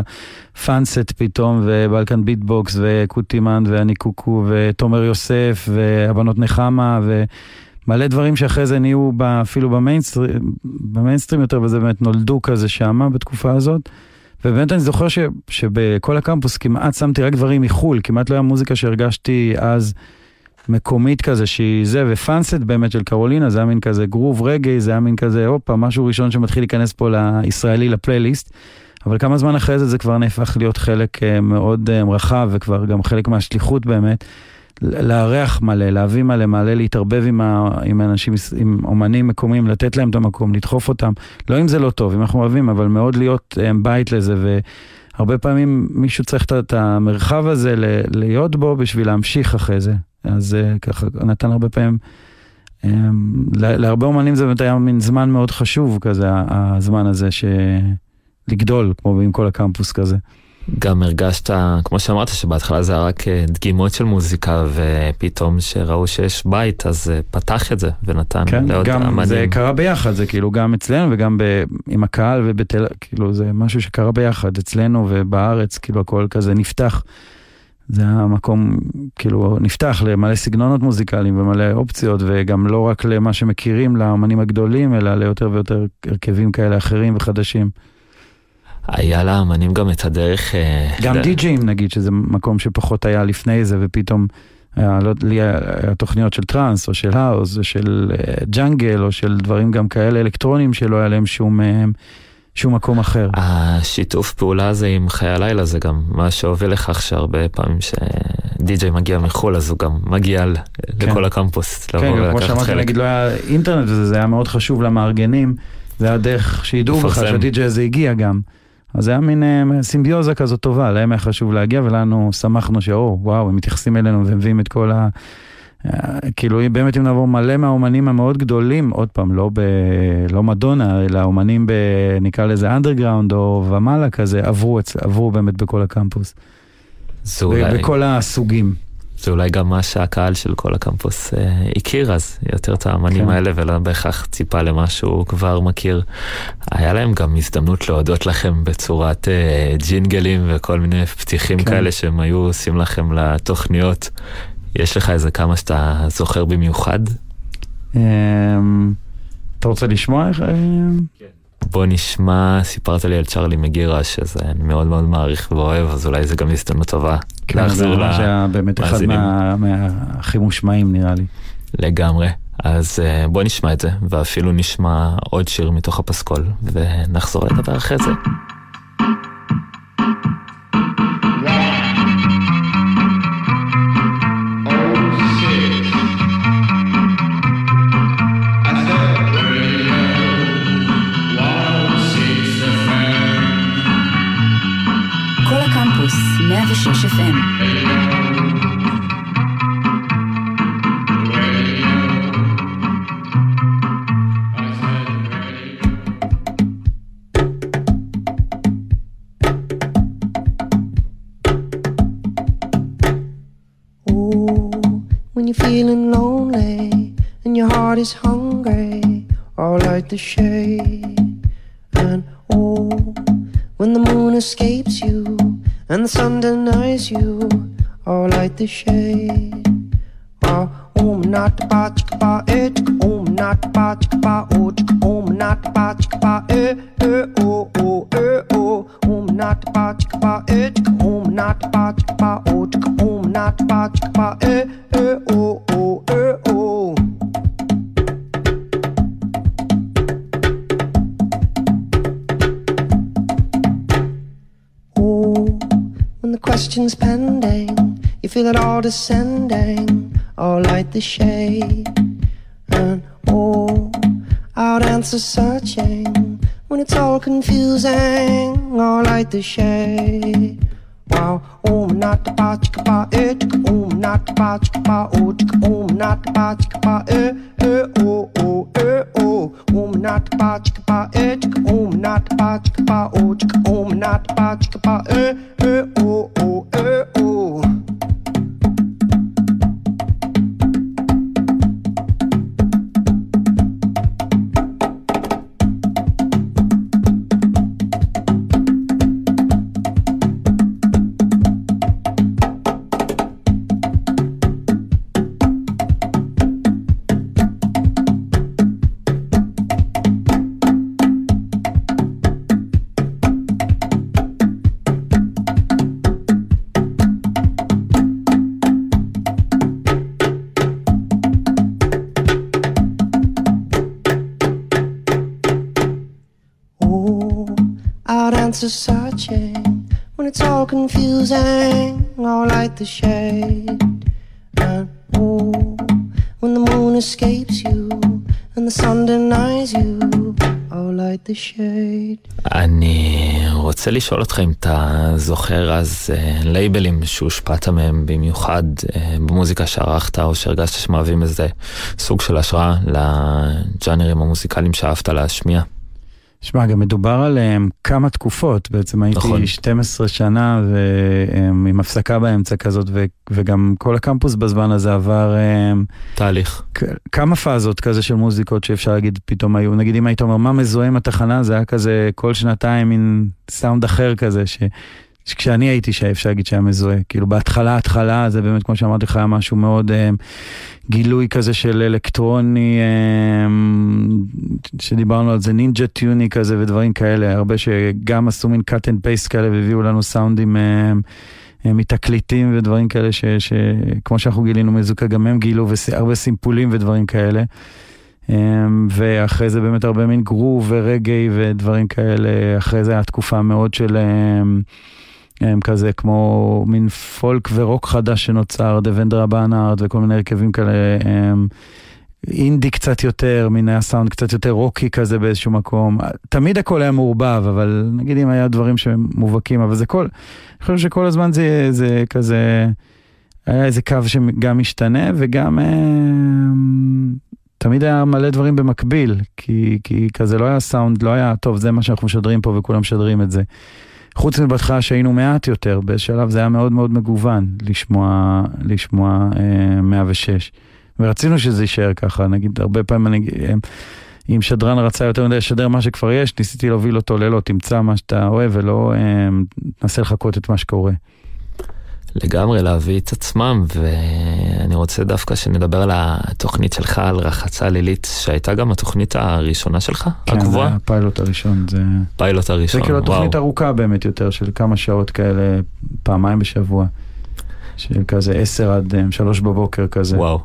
פאנסט פתאום, ו Balkan Beat Box, וקוטימן, ואני קוקו, ותומר יוסף, והבנות נחמה, ו... מלא דברים שאחרי זה נהיו אפילו במיינסטרים, במיינסטרים יותר, וזה באמת נולדו כזה שמה בתקופה הזאת. ובאמת אני זוכר ש, שבכל הקמפוס כמעט שמתי רק דברים מחו"ל, כמעט לא היה מוזיקה שהרגשתי אז מקומית כזה, שהיא זה, ופאנסט באמת של קרולינה, זה היה מין כזה גרוב רגעי, זה היה מין כזה, הופה, משהו ראשון שמתחיל להיכנס פה לישראלי, לפלייליסט. אבל כמה זמן אחרי זה זה כבר נהפך להיות חלק אה, מאוד אה, רחב, וכבר גם חלק מהשליחות באמת. לארח מלא, להביא מלא, מלא להתערבב עם, ה, עם אנשים, עם אומנים מקומיים, לתת להם את המקום, לדחוף אותם. לא אם זה לא טוב, אם אנחנו אוהבים, אבל מאוד להיות um, בית לזה, והרבה פעמים מישהו צריך את המרחב הזה להיות בו בשביל להמשיך אחרי זה. אז uh, ככה, נתן הרבה פעמים, um, להרבה אומנים זה באמת היה מין זמן מאוד חשוב כזה, הזמן הזה, ש... לגדול, כמו עם כל הקמפוס כזה. גם הרגשת, כמו שאמרת, שבהתחלה זה היה רק אה, דגימות של מוזיקה, ופתאום שראו שיש בית, אז אה, פתח את זה ונתן כן, לעוד גם אמנים. זה קרה ביחד, זה כאילו גם אצלנו וגם ב, עם הקהל ובתל... כאילו זה משהו שקרה ביחד, אצלנו ובארץ, כאילו הכל כזה נפתח. זה היה מקום, כאילו, נפתח למלא סגנונות מוזיקליים ומלא אופציות, וגם לא רק למה שמכירים לאמנים הגדולים, אלא ליותר ויותר הרכבים כאלה אחרים וחדשים. היה לאמנים גם את הדרך... אה, גם די-ג'ים נגיד, שזה מקום שפחות היה לפני זה, ופתאום היה, לא, לי היה תוכניות של טראנס, או של האוס, או של ג'אנגל, אה, או של דברים גם כאלה אלקטרונים שלא היה להם שום... אה, שום מקום אחר. השיתוף פעולה הזה עם חיי הלילה זה גם מה שהוביל לכך שהרבה פעמים שדי.ג'יי מגיע מחו"ל אז הוא גם מגיע כן. לכל הקמפוס. כן, כמו שאמרתי, נגיד לא היה אינטרנט וזה, זה היה מאוד חשוב למארגנים, זה היה דרך שידעו בכלל שהדי.ג'יי הזה הגיע גם. אז זה היה מין אה, סימביוזה כזאת טובה, להם היה חשוב להגיע ולנו שמחנו שאו, וואו, הם מתייחסים אלינו ומביאים את כל ה... אה, כאילו באמת אם נעבור מלא מהאומנים המאוד גדולים, עוד פעם, לא, ב, לא מדונה, אלא אומנים ב... נקרא לזה אנדרגראונד או ומעלה כזה, עברו, עברו באמת בכל הקמפוס. זה אולי... בכל הסוגים. זה אולי גם מה שהקהל של כל הקמפוס אה, הכיר אז, יותר את האמנים כן. האלה ולא בהכרח ציפה למה שהוא כבר מכיר. היה להם גם הזדמנות להודות לכם בצורת אה, ג'ינגלים וכל מיני פתיחים כן. כאלה שהם היו עושים לכם לתוכניות. יש לך איזה כמה שאתה זוכר במיוחד? אמ, אתה רוצה לשמוע איך... בוא נשמע, סיפרת לי על צ'רלי מגירה, שזה אני מאוד מאוד מעריך ואוהב, אז אולי זה גם הזדמנות טובה כן, זה להחזיר ממש היה באמת אחד למאזינים. מה- מהכי מושמעים נראה לי. לגמרי. אז אה, בוא נשמע את זה, ואפילו נשמע עוד שיר מתוך הפסקול, ונחזור לדבר אחרי זה. FM. When you're feeling lonely and your heart is hungry, I'll light the shade. And oh, when the moon escapes you and the sun denies you or light the shade. Om um, nat pa chik pa e eh, chik om nat pa chik pa o oh, chik om nat pa chik pa e eh, e eh, o oh, o oh, e o om nat pa chik pa e chik om nat pa chik pa o chik om nat pa chik pa e e o o the question's pending, you feel it all descending, all light the shade. And oh, out answer searching, when it's all confusing, all light the shade. Wow, om nat ba chika ba eh chika om nat ba chika ba oh om nat ba chika ba eh eh oh oh eh oh om nat pa chik pa eh, e chik om um, nat pa chik pa oh, o chik om um, nat pa chik pa e e o o e o answer searching when it's all confusing. I'll light the shade. And oh, when the moon escapes you and the sun denies you, I'll light the shade. אני רוצה לשאול אותך אם אתה זוכר אז אה, לייבלים שהושפעת מהם במיוחד אה, במוזיקה שערכת, או שהרגשת שמהווים איזה סוג של השראה לג'אנרים המוזיקליים שאהבת להשמיע. שמע, גם מדובר על um, כמה תקופות, בעצם הייתי נכון. 12 שנה ועם הפסקה באמצע כזאת, ו, וגם כל הקמפוס בזמן הזה עבר um, תהליך. כמה פאזות כזה של מוזיקות שאפשר להגיד פתאום היו, נגיד אם היית אומר מה מזוהה עם התחנה, זה היה כזה כל שנתיים מין סאונד אחר כזה, ש... שכשאני הייתי שאפשר להגיד שהיה מזוהה, כאילו בהתחלה, התחלה, זה באמת כמו שאמרתי לך, היה משהו מאוד אה, גילוי כזה של אלקטרוני, אה, שדיברנו על זה, נינג'ה טיוני כזה ודברים כאלה, הרבה שגם עשו מין cut and paste כאלה והביאו לנו סאונדים אה, אה, מתקליטים ודברים כאלה, שכמו שאנחנו גילינו מזוקה, גם הם גילו, והרבה סימפולים ודברים כאלה. אמ, ואחרי זה באמת הרבה מין גרוב ורגעי ודברים כאלה, אחרי זה היה תקופה מאוד של אמ, כזה כמו מין פולק ורוק חדש שנוצר, דבנדרה באנארד וכל מיני הרכבים כאלה, אמ, אינדי קצת יותר, מין היה סאונד קצת יותר רוקי כזה באיזשהו מקום. תמיד הכל היה מעורבב, אבל נגיד אם היה דברים שמובהקים, אבל זה כל, אני חושב שכל הזמן זה, זה כזה, היה איזה קו שגם משתנה וגם... אמ, תמיד היה מלא דברים במקביל, כי, כי כזה לא היה סאונד, לא היה, טוב, זה מה שאנחנו משדרים פה וכולם משדרים את זה. חוץ מבהתחלה שהיינו מעט יותר, בשלב זה היה מאוד מאוד מגוון לשמוע, לשמוע אה, 106. ורצינו שזה יישאר ככה, נגיד, הרבה פעמים אני... אה, אם שדרן רצה יותר מדי לשדר מה שכבר יש, ניסיתי להוביל אותו ללא, תמצא מה שאתה אוהב ולא אה, תנסה לחכות את מה שקורה. לגמרי להביא את עצמם, ואני רוצה דווקא שנדבר על התוכנית שלך, על רחצה לילית, שהייתה גם התוכנית הראשונה שלך, כן, הקבועה? זה הפיילוט הראשון, זה... פיילוט הראשון, זה כאילו וואו. תוכנית ארוכה באמת יותר, של כמה שעות כאלה, פעמיים בשבוע. של כזה עשר עד אה, שלוש בבוקר כזה, וואו.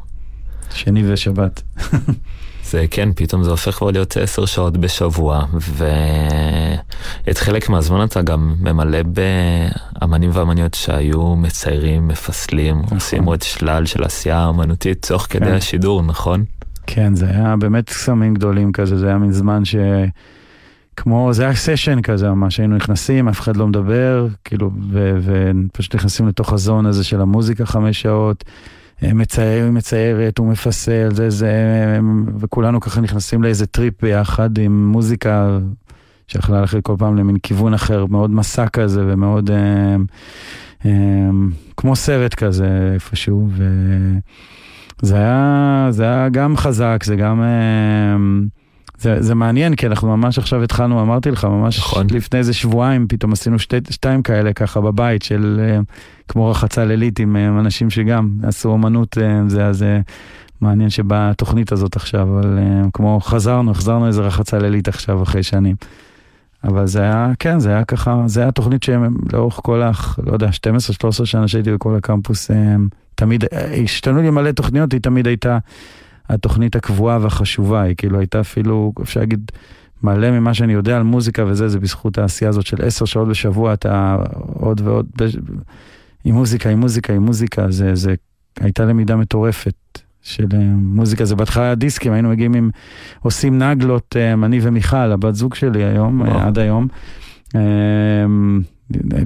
שני ושבת. זה כן, פתאום זה הופך כבר להיות עשר שעות בשבוע, ואת חלק מהזמן אתה גם ממלא באמנים ואמניות שהיו מציירים, מפסלים, נכון. עושים עוד שלל של עשייה אמנותית תוך כדי כן. השידור, נכון? כן, זה היה באמת קסמים גדולים כזה, זה היה מין זמן ש... כמו, זה היה סשן כזה ממש, היינו נכנסים, אף אחד לא מדבר, כאילו, ופשוט נכנסים לתוך הזון הזה של המוזיקה חמש שעות, מצייר, מציירת, הוא מפסל, זה זה, וכולנו ככה נכנסים לאיזה טריפ ביחד עם מוזיקה שיכולה ללכת כל פעם למין כיוון אחר, מאוד מסע כזה ומאוד, אה, אה, כמו סרט כזה איפשהו, וזה היה, זה היה גם חזק, זה גם... אה, זה, זה מעניין, כי אנחנו ממש עכשיו התחלנו, אמרתי לך, ממש נכון. לפני איזה שבועיים, פתאום עשינו שתי, שתיים כאלה ככה בבית, של אה, כמו רחצה לילית עם אה, אנשים שגם עשו אומנות, אה, זה, אז מעניין שבאה התוכנית הזאת עכשיו, אבל כמו חזרנו, החזרנו איזה רחצה לילית עכשיו אחרי שנים. אבל זה היה, כן, זה היה ככה, זה היה תוכנית שלאורך כל ה... לא יודע, 12-13 שנה שהייתי בכל הקמפוס, אה, תמיד, השתנו לי מלא תוכניות, היא תמיד הייתה התוכנית הקבועה והחשובה, היא כאילו הייתה אפילו, אפשר להגיד, מלא ממה שאני יודע על מוזיקה וזה, זה בזכות העשייה הזאת של עשר שעות בשבוע, אתה עוד ועוד, בש... עם מוזיקה, עם מוזיקה, עם מוזיקה, זה, זה הייתה למידה מטורפת. של אה, מוזיקה, זה בהתחלה דיסקים, היינו מגיעים עם, עושים נגלות, אה, אני ומיכל, הבת זוג שלי היום, וואו. אה, עד היום.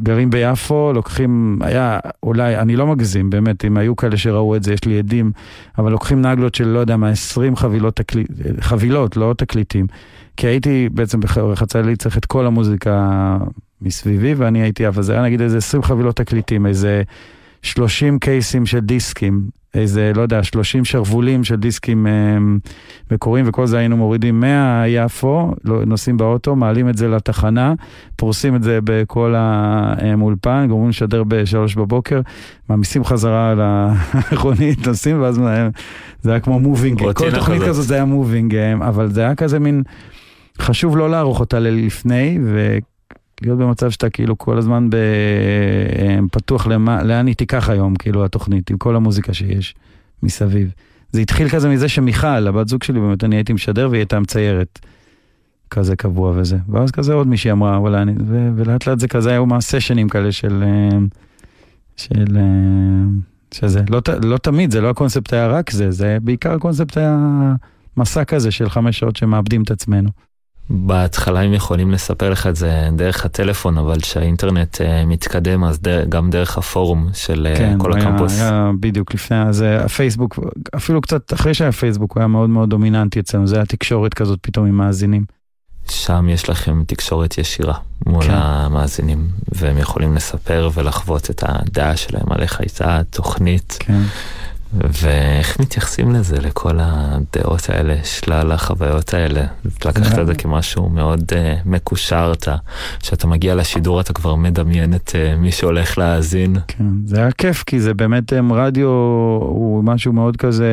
גרים ביפו, לוקחים, היה אולי, אני לא מגזים, באמת, אם היו כאלה שראו את זה, יש לי עדים, אבל לוקחים נגלות של, לא יודע מה, 20 חבילות, תקליט, חבילות, לא תקליטים. כי הייתי בעצם ברחצה לי צריך את כל המוזיקה מסביבי, ואני הייתי, אבל זה היה נגיד איזה 20 חבילות תקליטים, איזה 30 קייסים של דיסקים, איזה, לא יודע, 30 שרוולים של דיסקים אה, מקוריים, וכל זה היינו מורידים מהיפו, לא, נוסעים באוטו, מעלים את זה לתחנה, פורסים את זה בכל האולפן, גומרים לשדר בשלוש בבוקר, מעמיסים חזרה על המכונית, נוסעים, ואז אה, זה היה כמו מובינג, כל תוכנית כזאת. זה היה מובינג, אבל זה היה כזה מין, חשוב לא לערוך אותה לפני, ולהיות במצב שאתה כאילו כל הזמן ב... אה, פתוח למה, לאן היא תיקח היום, כאילו התוכנית, עם כל המוזיקה שיש מסביב. זה התחיל כזה מזה שמיכל, הבת זוג שלי, באמת אני הייתי משדר והיא הייתה מציירת. כזה קבוע וזה. ואז כזה עוד מישהי אמרה, וואלה, אני... ו... ולאט לאט זה כזה היו מהסשנים כאלה של... אה, של... אה, שזה, לא, לא תמיד, זה לא הקונספט היה רק זה, זה בעיקר הקונספט היה מסע כזה של חמש שעות שמאבדים את עצמנו. בהתחלה הם יכולים לספר לך את זה דרך הטלפון, אבל כשהאינטרנט אה, מתקדם, אז דר, גם דרך הפורום של אה, כל היה, הקמפוס. היה בדיוק לפני, אז אה, הפייסבוק, אפילו קצת אחרי שהיה פייסבוק, הוא היה מאוד מאוד דומיננטי אצלנו, זה היה תקשורת כזאת פתאום עם מאזינים. שם יש לכם תקשורת ישירה מול כן. המאזינים, והם יכולים לספר ולחוות את הדעה שלהם על איך הייתה התוכנית, כן. ואיך מתייחסים לזה, לכל הדעות האלה, שלל החוויות האלה. לקחת את זה כמשהו מאוד uh, מקושר, אתה, כשאתה מגיע לשידור אתה כבר מדמיין את uh, מי שהולך להאזין. כן, זה היה כיף, כי זה באמת, הם, רדיו הוא משהו מאוד כזה,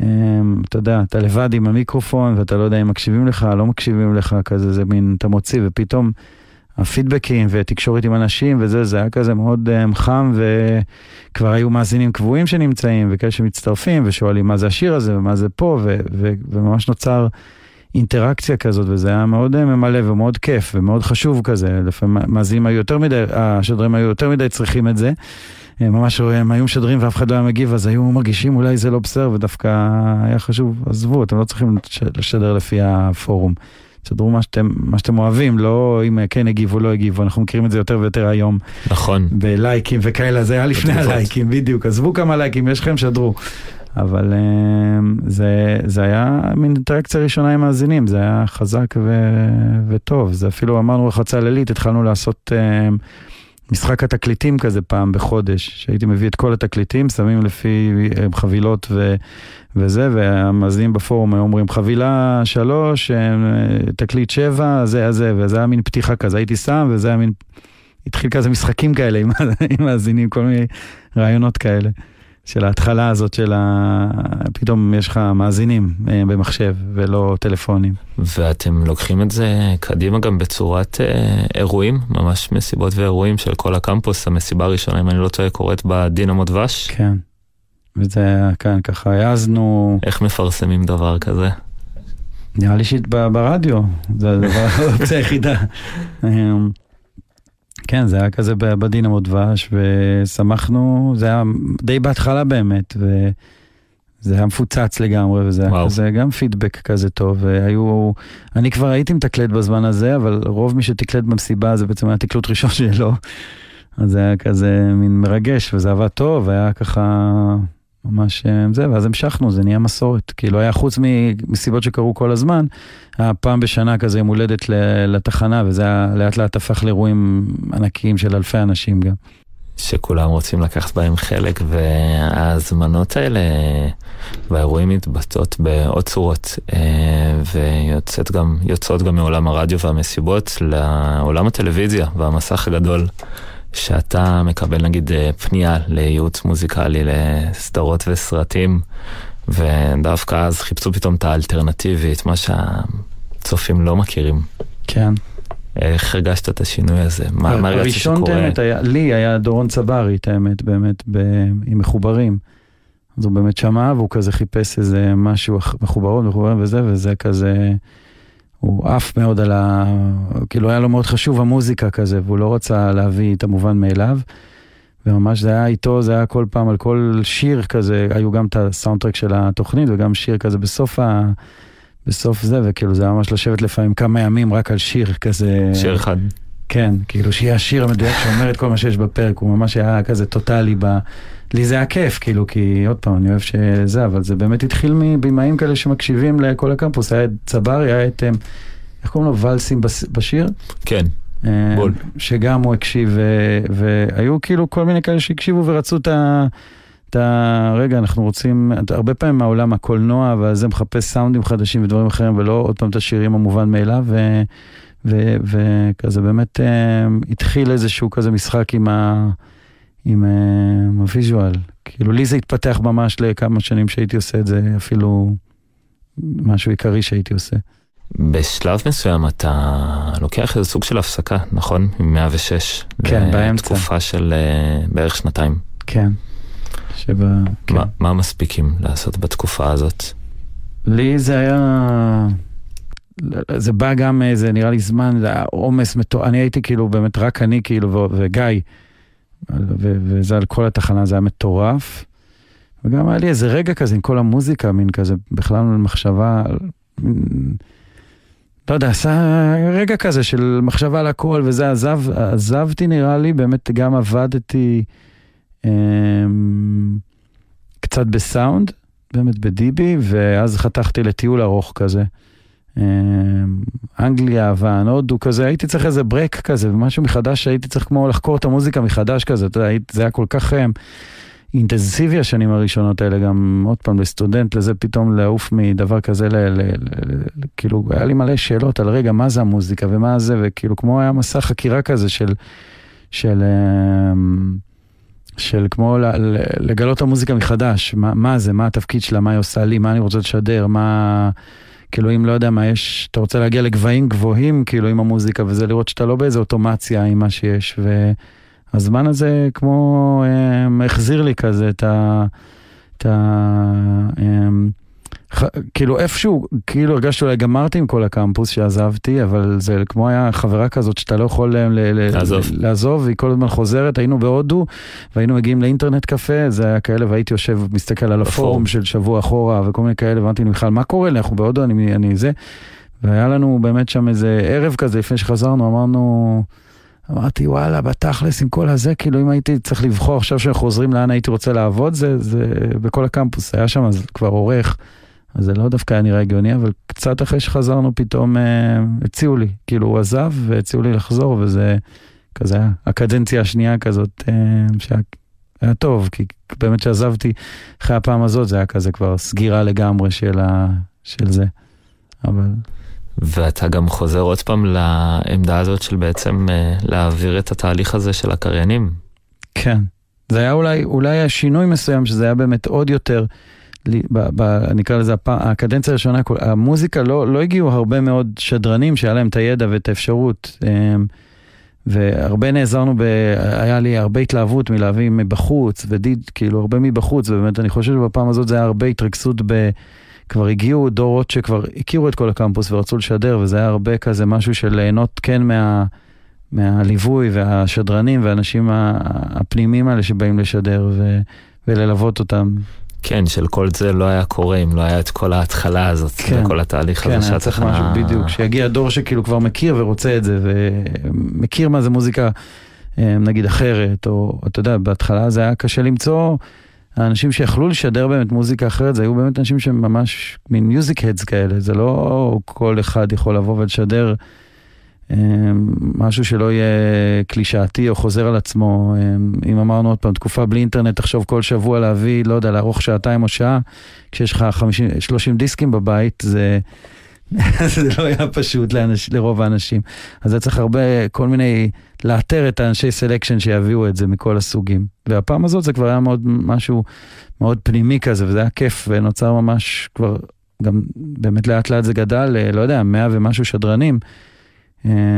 הם, אתה יודע, אתה לבד עם המיקרופון, ואתה לא יודע אם מקשיבים לך, לא מקשיבים לך, כזה, זה מין, אתה מוציא, ופתאום הפידבקים ותקשורת עם אנשים וזה, זה היה כזה מאוד הם, חם, וכבר היו מאזינים קבועים שנמצאים, וכאלה שמצטרפים, ושואלים מה זה השיר הזה, ומה זה פה, ו, ו, וממש נוצר אינטראקציה כזאת, וזה היה מאוד אה, ממלא ומאוד כיף ומאוד חשוב כזה. לפעמים מאזינים היו יותר מדי, השדרים היו יותר מדי צריכים את זה. הם ממש הם היו משדרים ואף אחד לא היה מגיב, אז היו מרגישים אולי זה לא בסדר, ודווקא היה חשוב, עזבו, אתם לא צריכים לש- לשדר לפי הפורום. תשדרו מה שאתם, מה שאתם אוהבים, לא אם כן הגיבו או לא הגיבו, אנחנו מכירים את זה יותר ויותר היום נכון. בלייקים וכאלה, זה היה לפני בתגובות. הלייקים, בדיוק, עזבו כמה לייקים, יש לכם, שדרו. אבל אמ, זה, זה היה מין אינטראקציה ראשונה עם מאזינים, זה היה חזק ו, וטוב. זה אפילו אמרנו רחצה לילית, התחלנו לעשות אמ, משחק התקליטים כזה פעם בחודש, שהייתי מביא את כל התקליטים, שמים לפי אמ, חבילות ו, וזה, והמאזינים בפורום היו אומרים חבילה שלוש, תקליט שבע, זה, זה, וזה היה מין פתיחה כזה, הייתי שם, וזה היה מין, התחיל כזה משחקים כאלה עם מאזינים, כל מיני רעיונות כאלה. של ההתחלה הזאת של ה... פתאום יש לך מאזינים אה, במחשב ולא טלפונים. ואתם לוקחים את זה קדימה גם בצורת אה, אירועים, ממש מסיבות ואירועים של כל הקמפוס. המסיבה הראשונה, אם אני לא טועה, קורית בדינמו דבש. כן. וזה כאן ככה, העזנו... איך מפרסמים דבר כזה? נראה לי שברדיו, זה הדבר, היחידה. כן, זה היה כזה בדינמו דבש, ושמחנו, זה היה די בהתחלה באמת, וזה היה מפוצץ לגמרי, וזה היה כזה גם פידבק כזה טוב, והיו, אני כבר הייתי מתקלט בזמן הזה, אבל רוב מי שתקלט במסיבה זה בעצם היה תקלוט ראשון שלו, אז זה היה כזה מין מרגש, וזה עבד טוב, היה ככה... ממש אה, זה, ואז המשכנו, זה נהיה מסורת. כאילו היה חוץ ממסיבות שקרו כל הזמן, פעם בשנה כזה יום הולדת לתחנה, וזה היה לאט לאט הפך לאירועים ענקיים של אלפי אנשים גם. שכולם רוצים לקחת בהם חלק, וההזמנות האלה והאירועים מתבצעות בעוד צורות, אה, ויוצאות גם, גם מעולם הרדיו והמסיבות לעולם הטלוויזיה והמסך הגדול. שאתה מקבל נגיד אה, פנייה לייעוץ מוזיקלי לסדרות וסרטים, ודווקא אז חיפשו פתאום את האלטרנטיבית, מה שהצופים לא מכירים. כן. איך הרגשת את השינוי הזה? מה, מה הרגשת שקורה? הראשון, האמת, היה, לי היה דורון צברי, את האמת, באמת, ב, עם מחוברים. אז הוא באמת שמע, והוא כזה חיפש איזה משהו מחוברות, מחוברים וזה, וזה כזה... הוא עף מאוד על ה... כאילו היה לו מאוד חשוב המוזיקה כזה, והוא לא רצה להביא את המובן מאליו. וממש זה היה איתו, זה היה כל פעם על כל שיר כזה, היו גם את הסאונדטרק של התוכנית וגם שיר כזה בסוף ה... בסוף זה, וכאילו זה היה ממש לשבת לפעמים כמה ימים רק על שיר כזה. שיר אחד. כן, כאילו שיהיה השיר המדויק שאומר את כל מה שיש בפרק, הוא ממש היה כזה טוטאלי ב... לי זה היה כיף, כאילו, כי עוד פעם, אני אוהב שזה, אבל זה באמת התחיל מבימאים כאלה שמקשיבים לכל הקמפוס. היה את צברי, היה את, איך קוראים לו? ולסים בשיר? כן. אה, בול. שגם הוא הקשיב, והיו כאילו כל מיני כאלה שהקשיבו ורצו את ה... את ה... רגע, אנחנו רוצים, הרבה פעמים מהעולם הקולנוע, וזה מחפש סאונדים חדשים ודברים אחרים, ולא עוד פעם את השירים המובן מאליו, ו... וכזה באמת אה, התחיל איזשהו כזה משחק עם ה... עם uh, הוויז'ואל. כאילו לי זה התפתח ממש לכמה שנים שהייתי עושה את זה, אפילו משהו עיקרי שהייתי עושה. בשלב מסוים אתה לוקח איזה סוג של הפסקה, נכון? עם 106. כן, באמצע. תקופה של uh, בערך שנתיים. כן. שבה, כן. מה, מה מספיקים לעשות בתקופה הזאת? לי זה היה... זה בא גם איזה, נראה לי זמן, זה היה עומס מטורף, אני הייתי כאילו באמת רק אני כאילו וגיא. וזה על כל התחנה, זה היה מטורף. וגם היה לי איזה רגע כזה עם כל המוזיקה, מין כזה, בכלל מחשבה, מין, לא יודע, עשה רגע כזה של מחשבה על הכל, וזה עזב, עזבתי נראה לי, באמת גם עבדתי אה, קצת בסאונד, באמת בדיבי, ואז חתכתי לטיול ארוך כזה. אמ, אנגליה, יוון, הודו כזה, הייתי צריך איזה ברק כזה, משהו מחדש שהייתי צריך כמו לחקור את המוזיקה מחדש כזה, אתה יודע, זה היה כל כך אמ, אינטנסיבי השנים הראשונות האלה, גם עוד פעם לסטודנט, לזה פתאום לעוף מדבר כזה, ל, ל, ל, ל, כאילו היה לי מלא שאלות על רגע, מה זה המוזיקה ומה זה, וכאילו כמו היה מסע חקירה כזה של, של, אמ, של כמו לגלות את המוזיקה מחדש, מה, מה זה, מה התפקיד שלה, מה היא עושה לי, מה אני רוצה לשדר, מה... כאילו אם לא יודע מה יש, אתה רוצה להגיע לגבהים גבוהים כאילו עם המוזיקה וזה לראות שאתה לא באיזה אוטומציה עם מה שיש והזמן הזה כמו אה, החזיר לי כזה את ה... את ה אה, כאילו איפשהו, כאילו הרגשתי אולי גמרתי עם כל הקמפוס שעזבתי, אבל זה כמו היה חברה כזאת שאתה לא יכול אה, לעזוב, לעזוב והיא כל הזמן חוזרת, היינו בהודו והיינו מגיעים לאינטרנט קפה, זה היה כאלה והייתי יושב, מסתכל על הפורום של שבוע אחורה וכל מיני כאלה, ואמרתי לי מיכל, מה קורה לי, אנחנו בהודו, אני, אני זה, והיה לנו באמת שם איזה ערב כזה לפני שחזרנו, אמרנו, אמרתי, וואלה, בתכלס עם כל הזה, כאילו אם הייתי צריך לבחור עכשיו שאנחנו חוזרים לאן הייתי רוצה לעבוד, זה, זה בכל הקמפוס, היה שם אז כבר עורך, אז זה לא דווקא היה נראה הגיוני, אבל קצת אחרי שחזרנו פתאום אה, הציעו לי, כאילו הוא עזב והציעו לי לחזור, וזה כזה היה הקדנציה השנייה כזאת, אה, שהיה היה טוב, כי באמת שעזבתי אחרי הפעם הזאת, זה היה כזה כבר סגירה לגמרי של, ה, של זה, אבל... ואתה גם חוזר עוד פעם לעמדה הזאת של בעצם אה, להעביר את התהליך הזה של הקריינים. כן. זה היה אולי, אולי השינוי מסוים, שזה היה באמת עוד יותר, נקרא לזה הקדנציה הראשונה, המוזיקה לא, לא הגיעו הרבה מאוד שדרנים שהיה להם את הידע ואת האפשרות. אמ, והרבה נעזרנו, ב... היה לי הרבה התלהבות מלהביא מבחוץ, ודיד, כאילו הרבה מבחוץ, ובאמת אני חושב שבפעם הזאת זה היה הרבה התרכזות ב... כבר הגיעו דורות שכבר הכירו את כל הקמפוס ורצו לשדר, וזה היה הרבה כזה משהו של ליהנות כן מה, מהליווי והשדרנים והאנשים הפנימיים האלה שבאים לשדר ו, וללוות אותם. כן, של כל זה לא היה קורה אם לא היה את כל ההתחלה הזאת, כן, וכל התהליך כן, הזה שאתה... כן, היה צריך משהו, בדיוק, שיגיע דור שכאילו כבר מכיר ורוצה את זה, ומכיר מה זה מוזיקה, אה, נגיד אחרת, או אתה יודע, בהתחלה זה היה קשה למצוא. האנשים שיכלו לשדר באמת מוזיקה אחרת, זה היו באמת אנשים שממש מין מיוזיק הדס כאלה, זה לא כל אחד יכול לבוא ולשדר משהו שלא יהיה קלישאתי או חוזר על עצמו. אה, אם אמרנו עוד פעם, תקופה בלי אינטרנט, תחשוב כל שבוע להביא, לא יודע, לערוך שעתיים או שעה, כשיש לך 50, 30 דיסקים בבית, זה... זה לא היה פשוט לאנש, לרוב האנשים. אז זה צריך הרבה, כל מיני, לאתר את האנשי סלקשן שיביאו את זה מכל הסוגים. והפעם הזאת זה כבר היה מאוד משהו מאוד פנימי כזה, וזה היה כיף, ונוצר ממש כבר, גם באמת לאט לאט זה גדל, לא יודע, מאה ומשהו שדרנים, אה,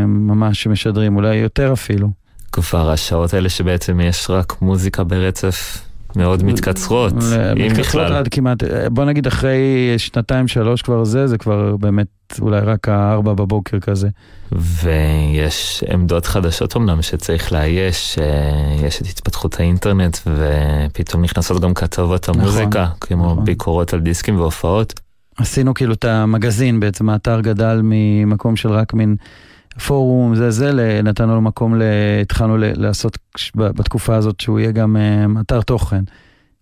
ממש שמשדרים, אולי יותר אפילו. כבר השעות האלה שבעצם יש רק מוזיקה ברצף מאוד מתקצרות, אם בכלל. עד כמעט, בוא נגיד אחרי שנתיים שלוש כבר זה, זה כבר באמת אולי רק הארבע בבוקר כזה. ויש עמדות חדשות אמנם שצריך לאייש, אה, יש את התפתחות האינטרנט ופתאום נכנסות גם כתבות המוזיקה, נכון, כמו נכון. ביקורות על דיסקים והופעות. עשינו כאילו את המגזין בעצם, האתר גדל ממקום של רק מין... פורום, זה זה, נתנו לו מקום, התחלנו לעשות בתקופה הזאת שהוא יהיה גם אה, אתר תוכן.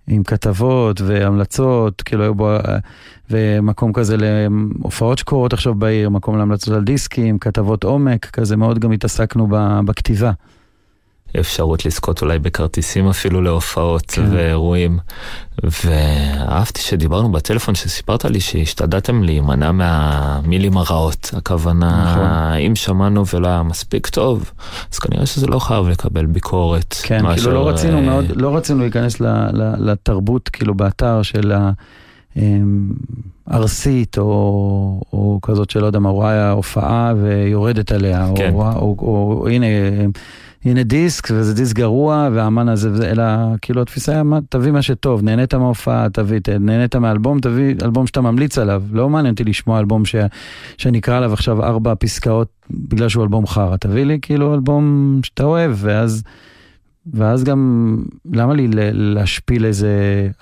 עם כתבות והמלצות, כאילו היו בו, אה, ומקום כזה להופעות שקורות עכשיו בעיר, מקום להמלצות על דיסקים, כתבות עומק, כזה מאוד גם התעסקנו בכתיבה. אפשרות לזכות אולי בכרטיסים אפילו להופעות כן. ואירועים. ואהבתי שדיברנו בטלפון שסיפרת לי שהשתדלתם להימנע מהמילים הרעות. הכוונה, נכון. אם שמענו ולא היה מספיק טוב, אז כנראה שזה לא חייב לקבל ביקורת. כן, מאשר... כאילו לא רצינו מאוד, לא רצינו להיכנס לתרבות, כאילו באתר של ה... אמ, ארסית, או, או כזאת שלא יודע מה, רואה הופעה ויורדת עליה, כן. או, או, או, או הנה הנה דיסק, וזה דיסק גרוע, והאמן הזה, אלא כאילו התפיסה היה, תביא מה שטוב, נהנית מההופעה, תביא, נהנית מהאלבום, תביא אלבום שאתה ממליץ עליו. לא מעניין אותי לשמוע אלבום ש, שאני אקרא עליו עכשיו ארבע פסקאות בגלל שהוא אלבום חרא, תביא לי כאילו אלבום שאתה אוהב, ואז... ואז גם, למה לי להשפיל איזה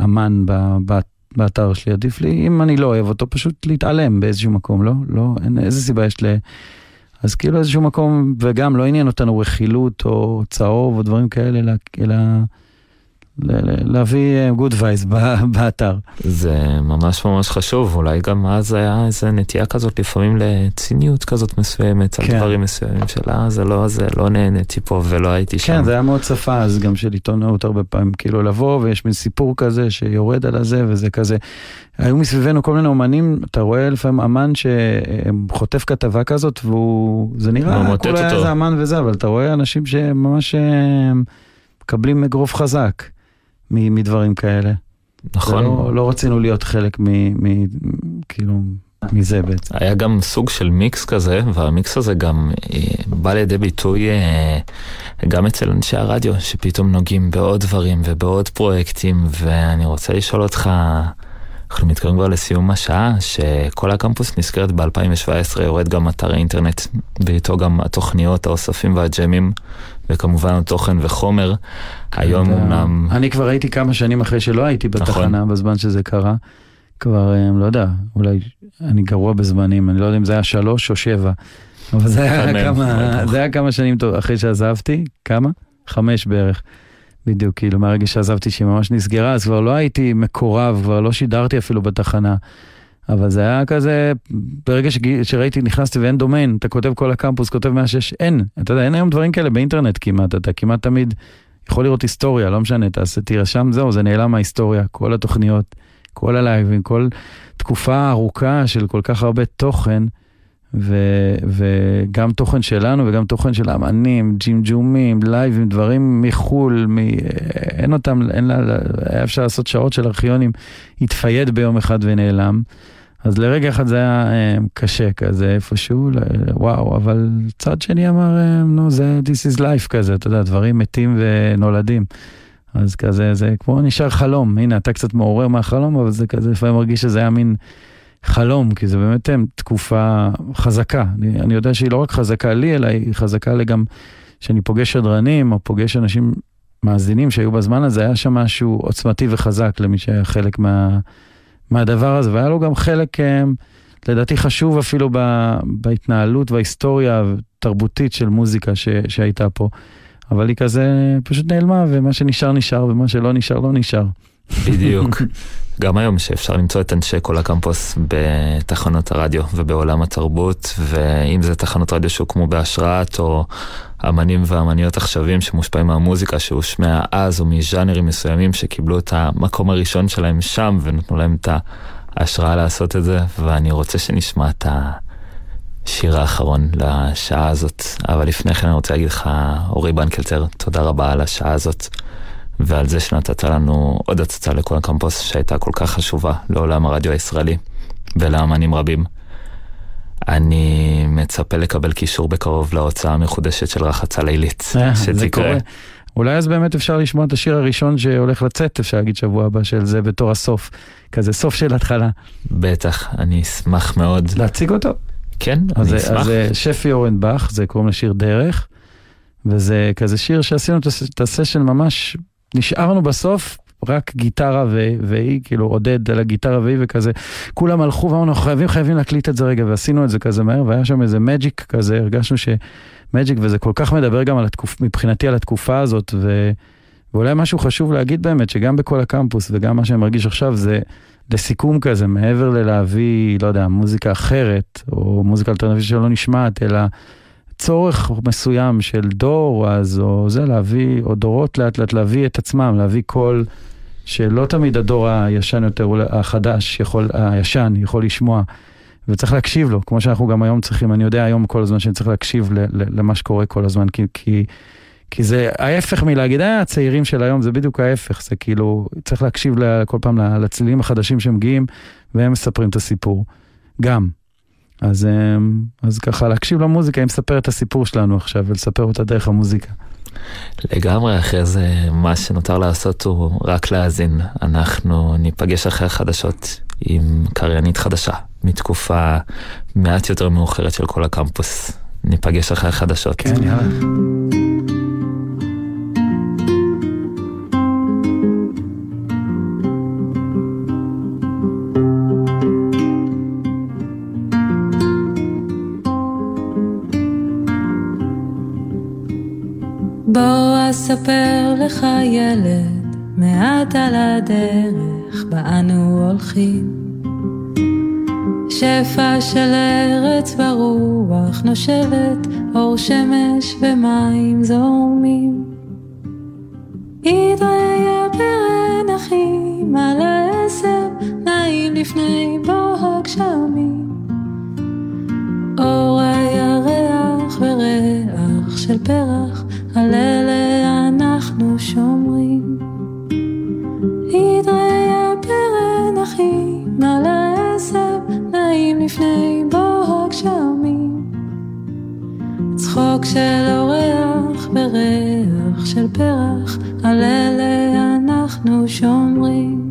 אמן באתר שלי? עדיף לי, אם אני לא אוהב אותו, פשוט להתעלם באיזשהו מקום, לא? לא, אין, איזה סיבה יש ל... אז כאילו איזשהו מקום, וגם לא עניין אותנו רכילות או צהוב או דברים כאלה, אלא, להביא גוד אה, וייז באתר. זה ממש ממש חשוב, אולי גם אז היה איזה נטייה כזאת לפעמים לציניות כזאת מסוימת, כן. על דברים מסוימים של אה זה לא זה, לא נהניתי פה ולא הייתי כן, שם. כן, זה היה מאוד שפה אז גם של עיתונאות הרבה פעמים, כאילו לבוא ויש מין סיפור כזה שיורד על הזה וזה כזה. היו מסביבנו כל מיני אומנים, אתה רואה לפעמים אמן שחוטף כתבה כזאת והוא, זה נראה, כולה היה איזה אמן וזה, אבל אתה רואה אנשים שממש אה, מקבלים אגרוף חזק. מדברים כאלה. נכון. לא, לא רצינו להיות חלק מ... מ כאילו... מזה בעצם. היה גם סוג של מיקס כזה, והמיקס הזה גם אה, בא לידי ביטוי אה, גם אצל אנשי הרדיו, שפתאום נוגעים בעוד דברים ובעוד פרויקטים, ואני רוצה לשאול אותך, אנחנו מתקרבים כבר לסיום השעה, שכל הקמפוס נזכרת ב-2017, יורד גם אתר האינטרנט, ואיתו גם התוכניות, האוספים והג'מים, וכמובן התוכן וחומר. היום אמנם... אני כבר הייתי כמה שנים אחרי שלא הייתי נכון. בתחנה נכון. בזמן שזה קרה. כבר, אה, לא יודע, אולי אני גרוע בזמנים, אני לא יודע אם זה היה שלוש או שבע. אבל זה היה כמה. זה היה כמה שנים טוב, אחרי שעזבתי, כמה? חמש בערך. בדיוק, כאילו מהרגע שעזבתי שהיא ממש נסגרה, אז כבר לא הייתי מקורב, כבר לא שידרתי אפילו בתחנה. אבל זה היה כזה, ברגע שגי- שראיתי, נכנסתי ואין דומיין, אתה כותב כל הקמפוס, כותב 106, אין. אתה יודע, אין היום דברים כאלה באינטרנט כמעט, אתה כמעט תמיד יכול לראות היסטוריה, לא משנה, תעשה, תירשם, זהו, זה נעלם מההיסטוריה, כל התוכניות, כל הלייבים, כל תקופה ארוכה של כל כך הרבה תוכן. ו- וגם תוכן שלנו וגם תוכן של אמנים, ג'ימג'ומים, לייבים, דברים מחו"ל, מ- אין אותם, אין לה, היה אפשר לעשות שעות של ארכיונים, התפייד ביום אחד ונעלם. אז לרגע אחד זה היה אה, קשה כזה איפשהו, וואו, אבל צד שני אמר, אה, נו, זה this is life כזה, אתה יודע, דברים מתים ונולדים. אז כזה, זה כמו נשאר חלום, הנה, אתה קצת מעורר מהחלום, אבל זה כזה, לפעמים מרגיש שזה היה מין חלום, כי זה באמת אה, תקופה חזקה. אני, אני יודע שהיא לא רק חזקה לי, אלא היא חזקה לגם שאני פוגש שדרנים, או פוגש אנשים מאזינים שהיו בזמן הזה, היה שם משהו עוצמתי וחזק למי שהיה חלק מה, מהדבר הזה, והיה לו גם חלק, אה, לדעתי חשוב אפילו ב, בהתנהלות וההיסטוריה התרבותית של מוזיקה ש, שהייתה פה. אבל היא כזה פשוט נעלמה, ומה שנשאר נשאר, ומה שלא נשאר לא נשאר. בדיוק. גם היום שאפשר למצוא את אנשי כל הקמפוס בתחנות הרדיו ובעולם התרבות, ואם זה תחנות רדיו שהוקמו בהשראת, או אמנים ואמניות עכשווים שמושפעים מהמוזיקה שהושמעה אז, או מז'אנרים מסוימים שקיבלו את המקום הראשון שלהם שם, ונתנו להם את ההשראה לעשות את זה, ואני רוצה שנשמע את השיר האחרון לשעה הזאת. אבל לפני כן אני רוצה להגיד לך, אורי בנקלצר, תודה רבה על השעה הזאת. ועל זה שנתת לנו עוד הצצה לכל הקמפוס שהייתה כל כך חשובה לעולם הרדיו הישראלי ולאמנים רבים. אני מצפה לקבל קישור בקרוב להוצאה המחודשת של רחצה לילית, אה, שתקרה. קורה. אולי אז באמת אפשר לשמוע את השיר הראשון שהולך לצאת, אפשר להגיד שבוע הבא של זה בתור הסוף. כזה סוף של התחלה. בטח, אני אשמח מאוד. להציג אותו? כן, אז אני אשמח. אז שפי אורנבך, זה קוראים לשיר דרך, וזה כזה שיר שעשינו את הסשן ממש, נשארנו בסוף. רק גיטרה והיא, כאילו עודד על הגיטרה והיא וכזה, כולם הלכו ואמרנו, אנחנו חייבים חייבים להקליט את זה רגע, ועשינו את זה כזה מהר, והיה שם איזה מג'יק כזה, הרגשנו שמג'יק, וזה כל כך מדבר גם על התקופ, מבחינתי על התקופה הזאת, ו, ואולי משהו חשוב להגיד באמת, שגם בכל הקמפוס וגם מה שאני מרגיש עכשיו זה לסיכום כזה, מעבר ללהביא, לא יודע, מוזיקה אחרת, או מוזיקה אלטרנטיבית שלא נשמעת, אלא צורך מסוים של דור אז, או זה, להביא, או דורות לאט לאט להביא את עצמם, להביא קול שלא תמיד הדור הישן יותר, החדש, יכול, הישן, יכול לשמוע. וצריך להקשיב לו, כמו שאנחנו גם היום צריכים, אני יודע היום כל הזמן שאני צריך להקשיב ל- ל- למה שקורה כל הזמן, כי, כי, כי זה ההפך מלהגיד, אה, הצעירים של היום, זה בדיוק ההפך, זה כאילו, צריך להקשיב כל פעם לצלילים החדשים שמגיעים, והם מספרים את הסיפור, גם. אז, אמ, אז ככה, להקשיב למוזיקה, היא מספרת את הסיפור שלנו עכשיו, ולספר אותה דרך המוזיקה. לגמרי, אחרי זה מה שנותר לעשות הוא רק להאזין. אנחנו ניפגש אחרי החדשות עם קריינית חדשה, מתקופה מעט יותר מאוחרת של כל הקמפוס. ניפגש אחרי החדשות. כן, יאללה. בוא אספר לך ילד מעט על הדרך בה אנו הולכים. שפע של ארץ ברוח נושבת, אור שמש ומים זורמים. התראה ברן אחים על העשב, נעים לפני בוא הגשמים. אור הירח וריח של פרח, על אלה אנחנו שומרים. התראה ברן אחים על העשב, נעים לפני בוא הגשמים. צחוק של אורח וריח של פרח, על אלה אנחנו שומרים.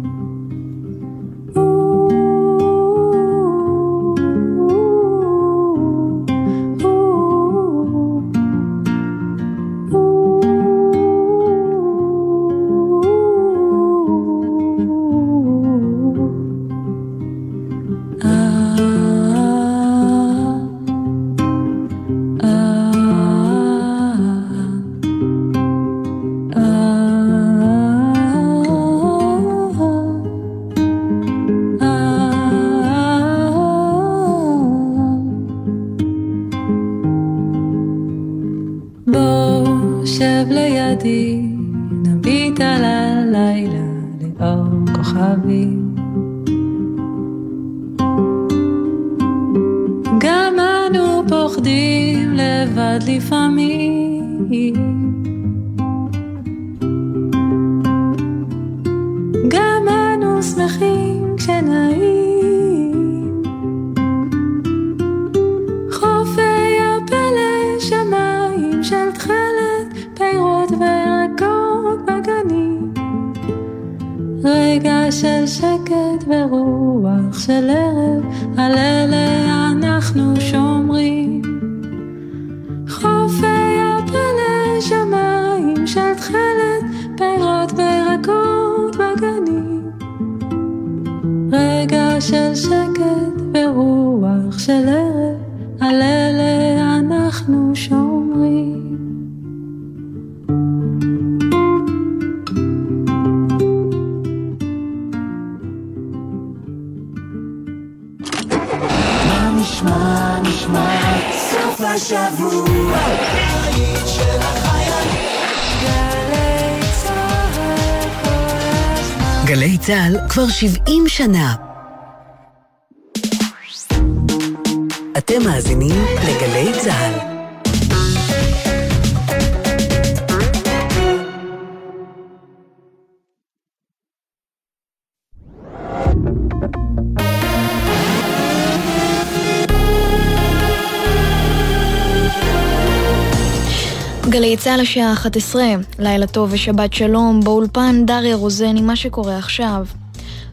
צה"ל השעה 11, לילה טוב ושבת שלום, באולפן דריה רוזן עם מה שקורה עכשיו.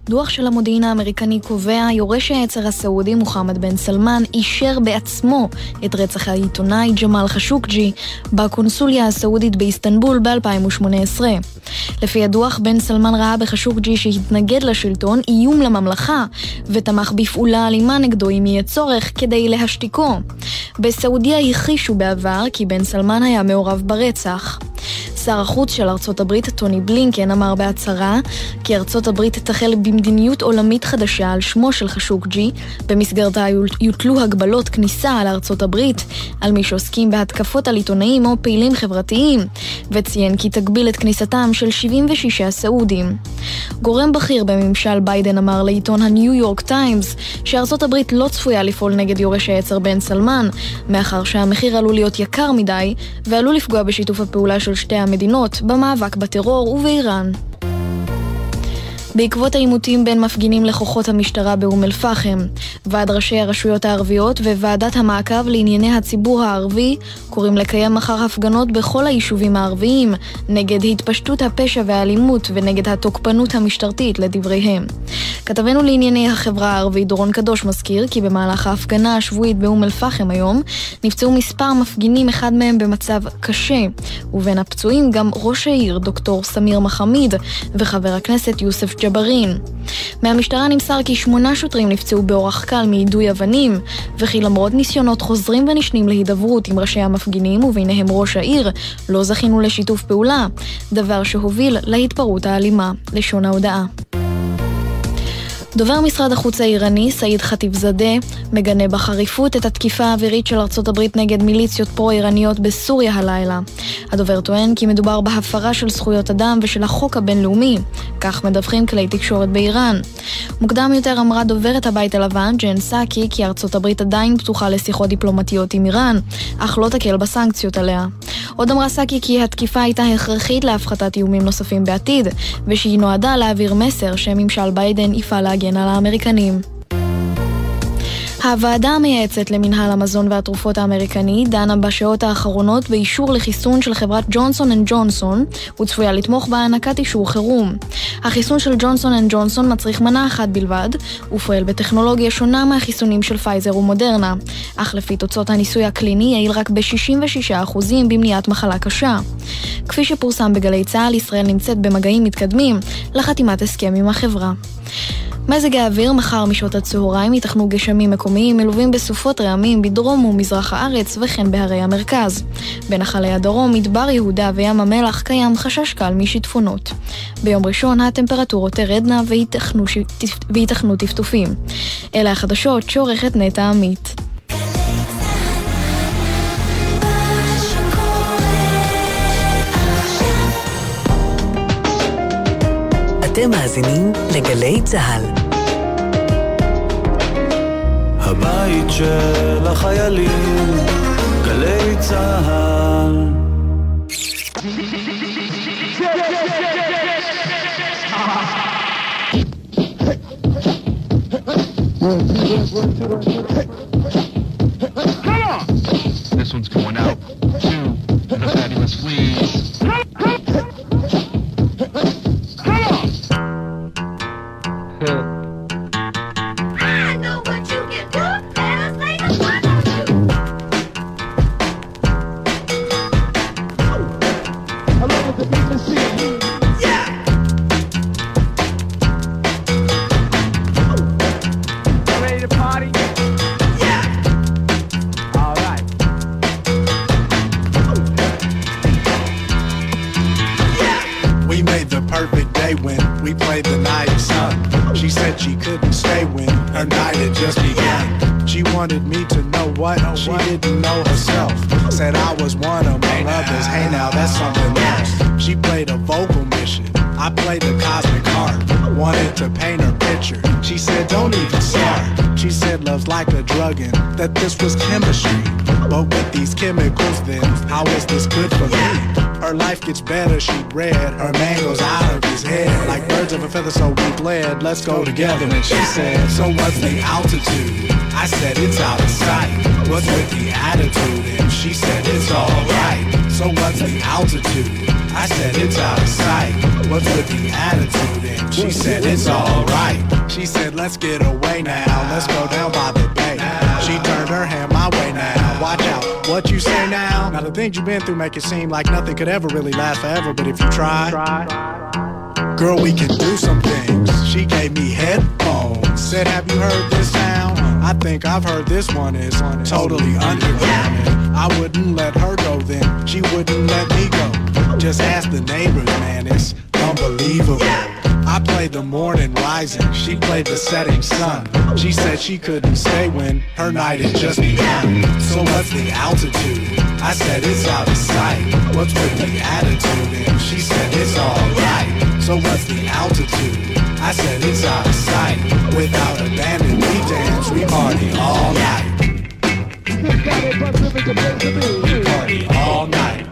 דוח של המודיעין האמריקני קובע, יורש העצר הסעודי מוחמד בן סלמן אישר בעצמו את רצח העיתונאי ג'מאל חשוקג'י בקונסוליה הסעודית באיסטנבול ב-2018. לפי הדוח, בן סלמן ראה בחשוקג'י שהתנגד לשלטון איום לממלכה ותמך בפעולה אלימה נגדו אם יהיה צורך כדי להשתיקו. בסעודיה הכחישו בעבר כי בן סלמן היה מעורב ברצח. שר החוץ של ארצות הברית, טוני בלינקן, אמר בהצהרה כי ארצות הברית תחל במדיניות עולמית חדשה על שמו של חשוקג'י, במסגרתה יוטלו הגבלות כניסה על ארצות הברית, על מי שעוסקים בהתקפות על עיתונאים או פעילים חברתיים, וציין כי תגביל את כניסתם של 76 סעודים. גורם בכיר בממשל ביידן אמר לעיתון הניו יורק טיימס שארצות הברית לא צפויה לפעול נגד יורש העצר בן סלמן, מאחר שהמחיר עלול להיות יקר מדי, ועלול לפגוע בשיתוף הפעולה של שתי המדינות במאבק בטרור ובאיראן. בעקבות העימותים בין מפגינים לכוחות המשטרה באום אל-פחם, ועד ראשי הרשויות הערביות וועדת המעקב לענייני הציבור הערבי קוראים לקיים מחר הפגנות בכל היישובים הערביים נגד התפשטות הפשע והאלימות ונגד התוקפנות המשטרתית לדבריהם. כתבנו לענייני החברה הערבית דורון קדוש מזכיר כי במהלך ההפגנה השבועית באום אל-פחם היום נפצעו מספר מפגינים, אחד מהם במצב קשה, ובין הפצועים גם ראש העיר דוקטור סמיר מחמיד וחבר הכנסת יוסף ג'בארין. מהמשטרה נמסר כי שמונה שוטרים נפצעו באורח קל מיידוי אבנים, וכי למרות ניסיונות חוזרים ונשנים להידברות עם ראשי המפגינים וביניהם ראש העיר, לא זכינו לשיתוף פעולה, דבר שהוביל להתפרעות האלימה, לשון ההודעה. דובר משרד החוץ האיראני, סעיד חטיב זאדה, מגנה בחריפות את התקיפה האווירית של ארצות הברית נגד מיליציות פרו-איראניות בסוריה הלילה. הדובר טוען כי מדובר בהפרה של זכויות אדם ושל החוק הבינלאומי, כך מדווחים כלי תקשורת באיראן. מוקדם יותר אמרה דוברת הבית הלבן, ג'ן סאקי, כי ארצות הברית עדיין פתוחה לשיחות דיפלומטיות עם איראן, אך לא תקל בסנקציות עליה. עוד אמרה סאקי כי התקיפה הייתה הכרחית להפחתת איומים נוספים בעתיד, ושהיא נועדה להעביר מסר שממשל ביידן יפעל להגן על האמריקנים. הוועדה המייעצת למינהל המזון והתרופות האמריקני דנה בשעות האחרונות באישור לחיסון של חברת ג'ונסון אנד ג'ונסון וצפויה לתמוך בהענקת אישור חירום. החיסון של ג'ונסון אנד ג'ונסון מצריך מנה אחת בלבד ופועל בטכנולוגיה שונה מהחיסונים של פייזר ומודרנה, אך לפי תוצאות הניסוי הקליני יעיל רק ב-66% במניעת מחלה קשה. כפי שפורסם בגלי צה"ל, ישראל נמצאת במגעים מתקדמים לחתימת הסכם עם החברה. מזג האוויר מחר משעות הצהריים ייתכנו גשמים מקומיים מלווים בסופות רעמים בדרום ומזרח הארץ וכן בהרי המרכז. בנחלי הדרום, מדבר יהודה וים המלח קיים חשש קל משיטפונות. ביום ראשון הטמפרטורות תרדנה וייתכנו טפטופים. אלה החדשות שעורכת נטע עמית. מאזינים לגלי צה"ל. הבית של החיילים, גלי צה"ל. This one's going out to the fabulous fleas. Wanted me to know what she didn't know herself. Said I was one among others. Hey, now that's something else. She played a vocal mission. I played the cosmic heart. Wanted to paint her picture. She said, don't even. She said, love's like a drug and that this was chemistry. But with these chemicals, then how is this good for me? Her life gets better, she read. Her man goes out of his head. Like birds of a feather, so we bled. Let's go together. And she said, So what's the altitude? I said, It's out of sight. What's with the attitude? And she said, It's alright. So what's the altitude? I said, It's out of sight. What's with the attitude? And she said, It's alright. She said, Let's get away now. Let's go down by the bay. She turned her hand my way now. Watch out, what you say now? Now the things you've been through make it seem like nothing could ever really last forever. But if you try, girl, we can do some things. She gave me headphones. Said, Have you heard this sound? I think I've heard this one is totally underground. I wouldn't let her go then. She wouldn't let me go. Just ask the neighbors, man. It's unbelievable. I played the morning rising, she played the setting sun. She said she couldn't stay when her night had just begun. So what's the altitude? I said it's out of sight. What's with the attitude? And she said it's alright. So what's the altitude? I said it's out of sight. Without abandon, we dance, we party all night. We party all night.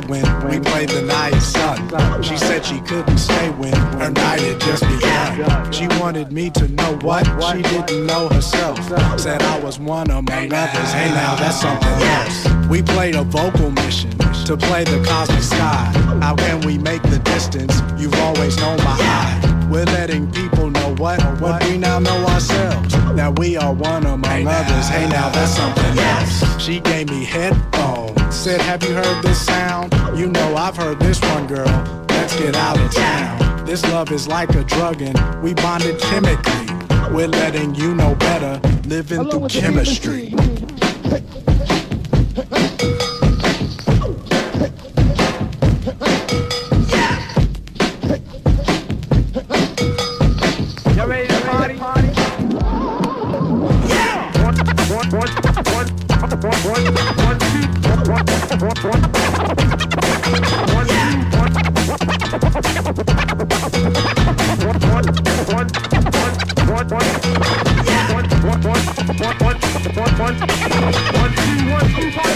day when we played the night sun. She said she couldn't stay when her night had just begun. She wanted me to know what she didn't know herself. Said I was one among others. Hey, now that's something else. We played a vocal mission to play the cosmic sky. How can we make the distance? You've always known my eye. We're letting people know what what we now know ourselves. That we are one among others. Hey, now that's something else. She gave me headphones. Said, Have you heard this sound? You know I've heard this one, girl. Let's get out of town. This love is like a drug, and we bonded chemically. We're letting you know better, living through chemistry. Y'all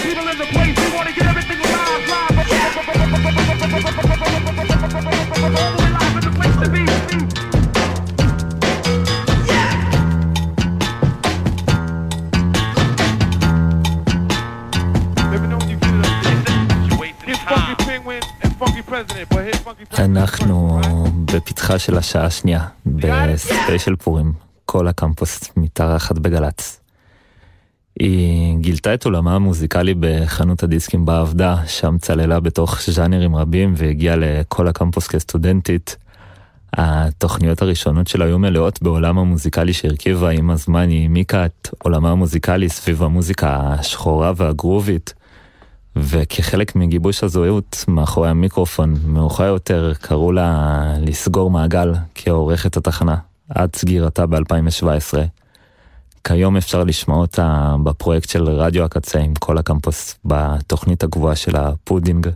People in the place, we want to get everything live, live. אנחנו בפתחה של השעה השנייה, בספיישל פורים, כל הקמפוס מתארחת בגל"צ. היא גילתה את עולמה המוזיקלי בחנות הדיסקים בה עבדה, שם צללה בתוך ז'אנרים רבים והגיעה לכל הקמפוס כסטודנטית. התוכניות הראשונות שלה היו מלאות בעולם המוזיקלי שהרכיבה, עם הזמן היא העמיקה את עולמה המוזיקלי סביב המוזיקה השחורה והגרובית. וכחלק מגיבוש הזהות מאחורי המיקרופון, מאוחר יותר קראו לה לסגור מעגל כעורכת התחנה, עד סגירתה ב-2017. כיום אפשר לשמוע אותה בפרויקט של רדיו הקצה עם כל הקמפוס, בתוכנית הקבועה של הפודינג,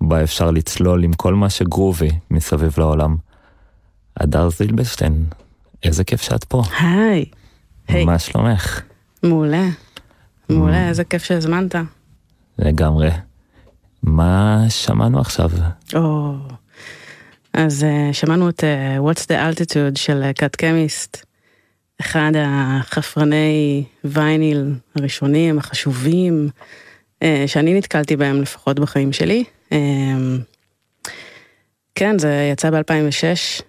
בה אפשר לצלול עם כל מה שגרובי מסביב לעולם. הדר זילבשטיין, איזה כיף שאת פה. היי. היי. מה שלומך? מעולה. מעולה, איזה כיף שהזמנת. לגמרי. מה שמענו עכשיו? או, אז uh, שמענו את uh, What's the Altitude של קאט uh, קמיסט, אחד החפרני וייניל הראשונים, החשובים, uh, שאני נתקלתי בהם לפחות בחיים שלי. Uh, כן, זה יצא ב-2006,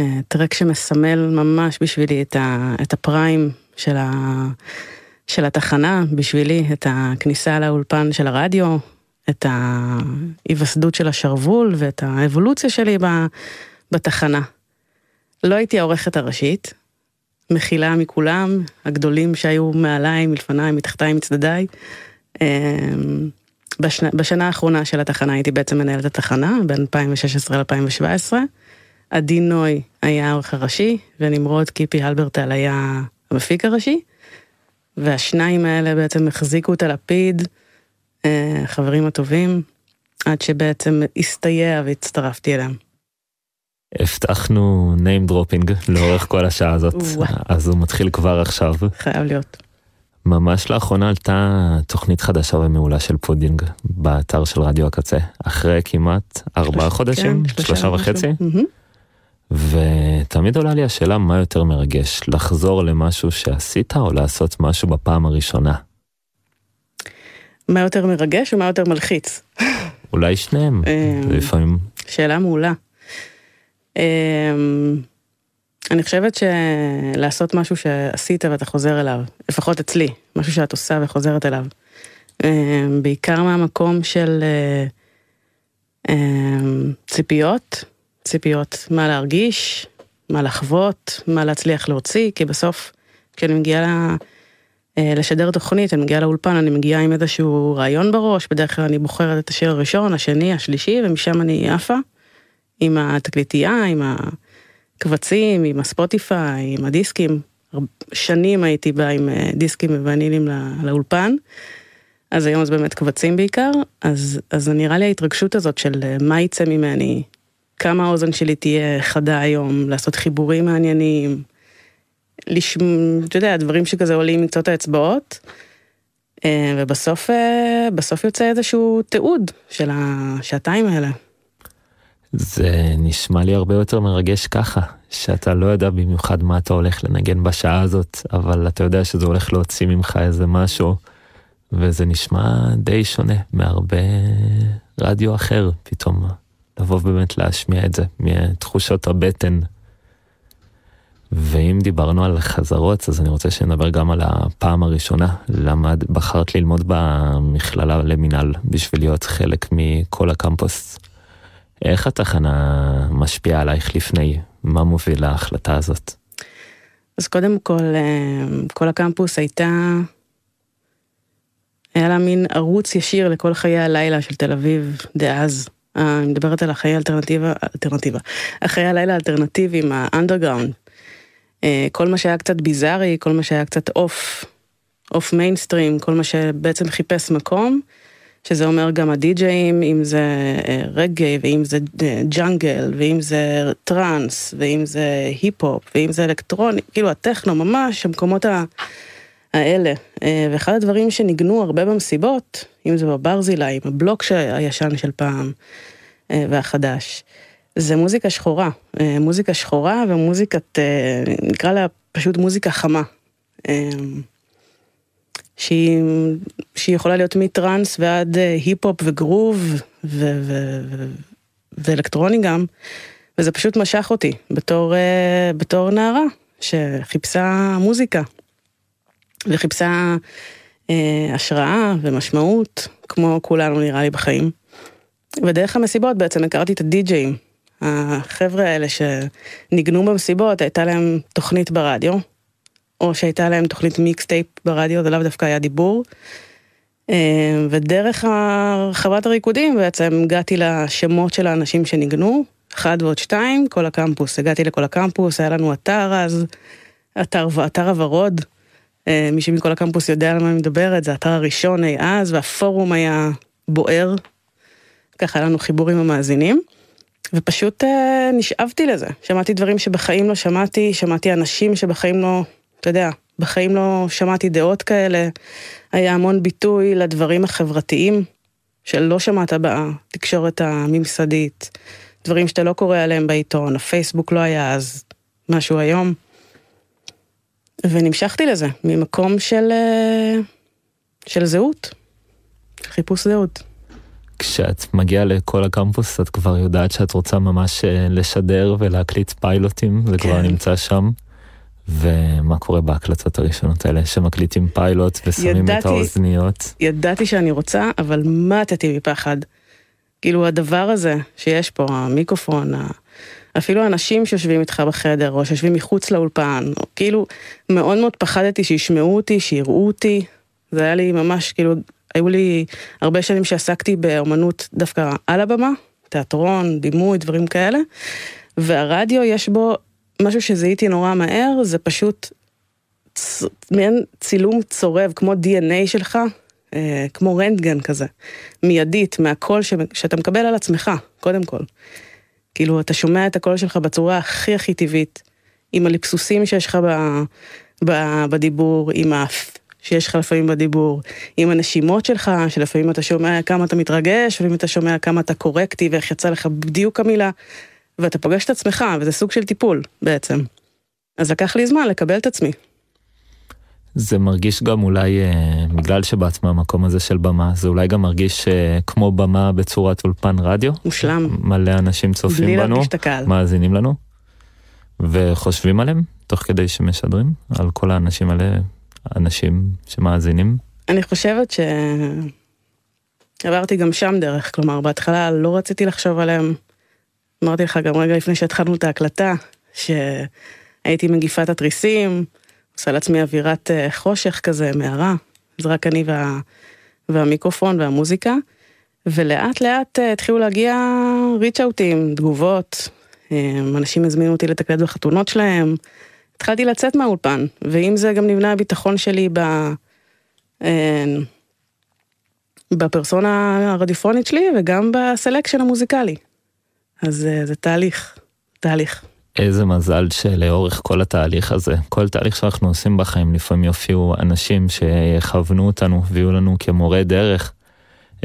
uh, טרק שמסמל ממש בשבילי את, ה, את הפריים של ה... של התחנה בשבילי, את הכניסה לאולפן של הרדיו, את ההיווסדות של השרוול ואת האבולוציה שלי בתחנה. לא הייתי העורכת הראשית, מחילה מכולם, הגדולים שהיו מעליי, מלפניי, מתחתיי, מצדדיי. אמ, בשנה, בשנה האחרונה של התחנה הייתי בעצם מנהלת התחנה, בין 2016 ל-2017. עדי נוי היה העורך הראשי, ונמרוד קיפי אלברטל היה המפיק הראשי. והשניים האלה בעצם החזיקו את הלפיד, החברים הטובים, עד שבעצם הסתייע והצטרפתי אליהם. הבטחנו name dropping לאורך כל השעה הזאת, אז הוא מתחיל כבר עכשיו. חייב להיות. ממש לאחרונה עלתה תוכנית חדשה ומעולה של פודינג באתר של רדיו הקצה, אחרי כמעט ארבעה חודשים, כן, שלושה וחצי. Mm-hmm. ותמיד עולה לי השאלה מה יותר מרגש, לחזור למשהו שעשית או לעשות משהו בפעם הראשונה? מה יותר מרגש ומה יותר מלחיץ? אולי שניהם, לפעמים. שאלה מעולה. אני חושבת שלעשות משהו שעשית ואתה חוזר אליו, לפחות אצלי, משהו שאת עושה וחוזרת אליו, בעיקר מהמקום של ציפיות, ציפיות, מה להרגיש, מה לחוות, מה להצליח להוציא, כי בסוף, כשאני מגיעה לשדר תוכנית, אני מגיעה לאולפן, אני מגיעה עם איזשהו רעיון בראש, בדרך כלל אני בוחרת את השיר הראשון, השני, השלישי, ומשם אני עפה, עם התקליטייה, עם הקבצים, עם הספוטיפיי, עם הדיסקים. שנים הייתי באה עם דיסקים וונילים לאולפן, אז היום זה באמת קבצים בעיקר, אז, אז נראה לי ההתרגשות הזאת של מה יצא ממני, כמה האוזן שלי תהיה חדה היום, לעשות חיבורים מעניינים, לשמוע, אתה יודע, דברים שכזה עולים מקצות האצבעות, ובסוף בסוף יוצא איזשהו תיעוד של השעתיים האלה. זה נשמע לי הרבה יותר מרגש ככה, שאתה לא יודע במיוחד מה אתה הולך לנגן בשעה הזאת, אבל אתה יודע שזה הולך להוציא ממך איזה משהו, וזה נשמע די שונה מהרבה רדיו אחר פתאום. לבוא באמת להשמיע את זה מתחושות הבטן. ואם דיברנו על חזרות, אז אני רוצה שנדבר גם על הפעם הראשונה. למד, בחרת ללמוד במכללה למינהל בשביל להיות חלק מכל הקמפוס. איך התחנה משפיעה עלייך לפני? מה מוביל להחלטה הזאת? אז קודם כל, כל הקמפוס הייתה... היה לה מין ערוץ ישיר לכל חיי הלילה של תל אביב דאז. אני מדברת על החיי האלטרנטיבה, אלטרנטיבה, החיי הלילה האלטרנטיביים, האנדרגראונד. כל מה שהיה קצת ביזארי, כל מה שהיה קצת off, off mainstream, כל מה שבעצם חיפש מקום, שזה אומר גם הדי-ג'אים, אם זה רגאיי, ואם זה ג'אנגל, ואם זה טראנס, ואם זה היפ-הופ, ואם זה אלקטרוני, כאילו הטכנו, ממש המקומות האלה. ואחד הדברים שניגנו הרבה במסיבות, אם זה בברזילה, עם הבלוק הישן של פעם והחדש, זה מוזיקה שחורה. מוזיקה שחורה ומוזיקת, נקרא לה פשוט מוזיקה חמה. שהיא, שהיא יכולה להיות מטראנס ועד היפ-הופ וגרוב ו- ו- ו- ואלקטרוני גם, וזה פשוט משך אותי בתור, בתור נערה שחיפשה מוזיקה וחיפשה השראה ומשמעות, כמו כולנו נראה לי בחיים. ודרך המסיבות בעצם הכרתי את הדי-ג'אים. החבר'ה האלה שניגנו במסיבות, הייתה להם תוכנית ברדיו, או שהייתה להם תוכנית מיקסטייפ ברדיו, זה לאו דווקא היה דיבור. אה, ודרך הרחבת הריקודים בעצם הגעתי לשמות של האנשים שניגנו, אחד ועוד שתיים, כל הקמפוס. הגעתי לכל הקמפוס, היה לנו אתר אז, אתר, אתר הוורוד. אה, מי שמכל הקמפוס יודע על מה אני מדברת, זה האתר הראשון אי אז, והפורום היה בוער. ככה היה לנו חיבור עם המאזינים. ופשוט אה, נשאבתי לזה. שמעתי דברים שבחיים לא שמעתי, שמעתי אנשים שבחיים לא, אתה יודע, בחיים לא שמעתי דעות כאלה. היה המון ביטוי לדברים החברתיים שלא שמעת בתקשורת הממסדית. דברים שאתה לא קורא עליהם בעיתון, הפייסבוק לא היה אז משהו היום. ונמשכתי לזה, ממקום של, אה, של זהות, חיפוש זהות. כשאת מגיעה לכל הקמפוס, את כבר יודעת שאת רוצה ממש אה, לשדר ולהקליט פיילוטים, זה כן. כבר נמצא שם. ומה קורה בהקלטות הראשונות האלה, שמקליטים פיילוט ושמים ידעתי, את האוזניות? ידעתי שאני רוצה, אבל מתתי מפחד. כאילו הדבר הזה שיש פה, המיקרופון, אפילו האנשים שיושבים איתך בחדר, או שיושבים מחוץ לאולפן, או כאילו, מאוד מאוד פחדתי שישמעו אותי, שיראו אותי. זה היה לי ממש, כאילו, היו לי הרבה שנים שעסקתי באומנות דווקא על הבמה, תיאטרון, דימוי, דברים כאלה, והרדיו יש בו משהו שזיהיתי נורא מהר, זה פשוט צ... מעין צילום צורב, כמו DNA שלך, אה, כמו רנטגן כזה, מיידית, מהקול ש... שאתה מקבל על עצמך, קודם כל. כאילו, אתה שומע את הקול שלך בצורה הכי הכי טבעית, עם הליפסוסים שיש לך ב... ב... בדיבור, עם האף שיש לך לפעמים בדיבור, עם הנשימות שלך, שלפעמים אתה שומע כמה אתה מתרגש, לפעמים אתה שומע כמה אתה קורקטי ואיך יצא לך בדיוק המילה, ואתה פוגש את עצמך, וזה סוג של טיפול בעצם. אז לקח לי זמן לקבל את עצמי. זה מרגיש גם אולי, אה, בגלל שבאת מהמקום הזה של במה, זה אולי גם מרגיש אה, כמו במה בצורת אולפן רדיו. מושלם. מלא אנשים צופים בלי בנו, להרגיש את הקהל. מאזינים לנו, וחושבים עליהם, תוך כדי שמשדרים, על כל האנשים האלה, אנשים שמאזינים. אני חושבת ש... עברתי גם שם דרך, כלומר, בהתחלה לא רציתי לחשוב עליהם. אמרתי לך גם רגע לפני שהתחלנו את ההקלטה, שהייתי מגיפה את התריסים, עושה לעצמי אווירת אה, חושך כזה, מערה, זה רק אני וה, והמיקרופון והמוזיקה, ולאט לאט אה, התחילו להגיע ריצ'אוטים, תגובות, אה, אנשים הזמינו אותי לתקלט בחתונות שלהם, התחלתי לצאת מהאולפן, ועם זה גם נבנה הביטחון שלי ב... בפרסונה הרדיפונית שלי וגם בסלקשן המוזיקלי. אז זה תהליך, תהליך. איזה מזל שלאורך כל התהליך הזה, כל תהליך שאנחנו עושים בחיים, לפעמים יופיעו אנשים שיכוונו אותנו ויהיו לנו כמורה דרך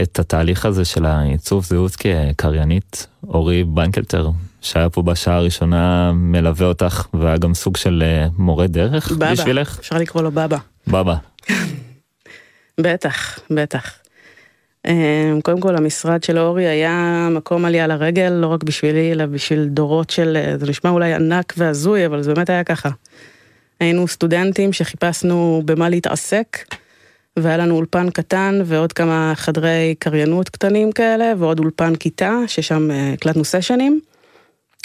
את התהליך הזה של העיצוב זהות כקריינית. אורי בנקלטר, שהיה פה בשעה הראשונה, מלווה אותך, והיה גם סוג של אה, מורה דרך בבא, בשבילך? אפשר לקרוא לו בבא. בבא. בטח, בטח. אמ, קודם כל המשרד של אורי היה מקום עלייה לרגל, לא רק בשבילי, אלא בשביל דורות של, זה נשמע אולי ענק והזוי, אבל זה באמת היה ככה. היינו סטודנטים שחיפשנו במה להתעסק, והיה לנו אולפן קטן ועוד כמה חדרי קריינות קטנים כאלה, ועוד אולפן כיתה, ששם אה, הקלטנו סשנים.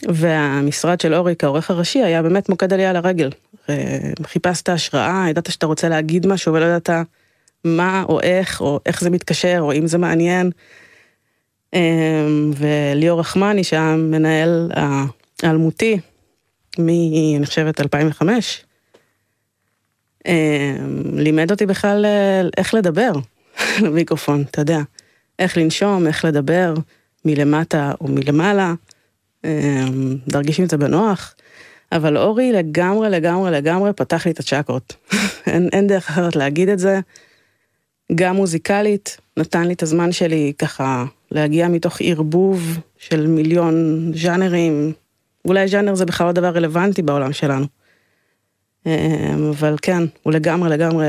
והמשרד של אורי כעורך הראשי היה באמת מוקד עלייה לרגל. אה, חיפשת השראה, ידעת שאתה רוצה להגיד משהו ולא ידעת מה או איך, או איך זה מתקשר, או אם זה מעניין. אמ, וליאור רחמני, שהיה מנהל האלמותי, מ... אני חושבת 2005, אמ, לימד אותי בכלל אה, איך לדבר למיקרופון, אתה יודע. איך לנשום, איך לדבר, מלמטה או מלמעלה, אמ, להרגיש עם זה בנוח. אבל אורי לגמרי, לגמרי, לגמרי פתח לי את הצ'קות. אין, אין דרך אחרת להגיד את זה. גם מוזיקלית, נתן לי את הזמן שלי ככה להגיע מתוך ערבוב של מיליון ז'אנרים, אולי ז'אנר זה בכלל לא דבר רלוונטי בעולם שלנו. אמ, אבל כן, הוא לגמרי לגמרי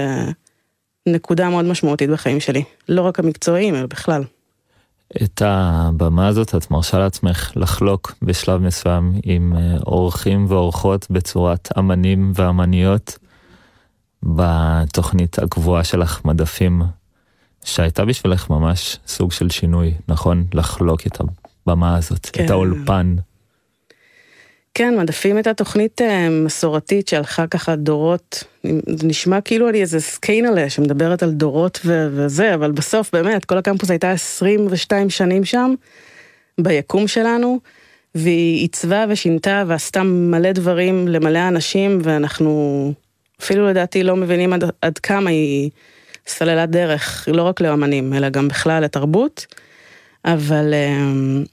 נקודה מאוד משמעותית בחיים שלי, לא רק המקצועיים, אלא בכלל. את הבמה הזאת את מרשה לעצמך לחלוק בשלב מסוים עם אה, אורחים ואורחות בצורת אמנים ואמניות. בתוכנית הקבועה שלך מדפים, שהייתה בשבילך ממש סוג של שינוי, נכון? לחלוק את הבמה הזאת, כן. את האולפן. כן, מדפים הייתה תוכנית אה, מסורתית שהלכה ככה דורות, זה נשמע כאילו אני איזה סקיינלה שמדברת על דורות ו- וזה, אבל בסוף באמת, כל הקמפוס הייתה 22 שנים שם, ביקום שלנו, והיא עיצבה ושינתה ועשתה מלא דברים למלא אנשים, ואנחנו אפילו לדעתי לא מבינים עד, עד כמה היא סללת דרך, לא רק לאמנים, אלא גם בכלל לתרבות. אבל אמ,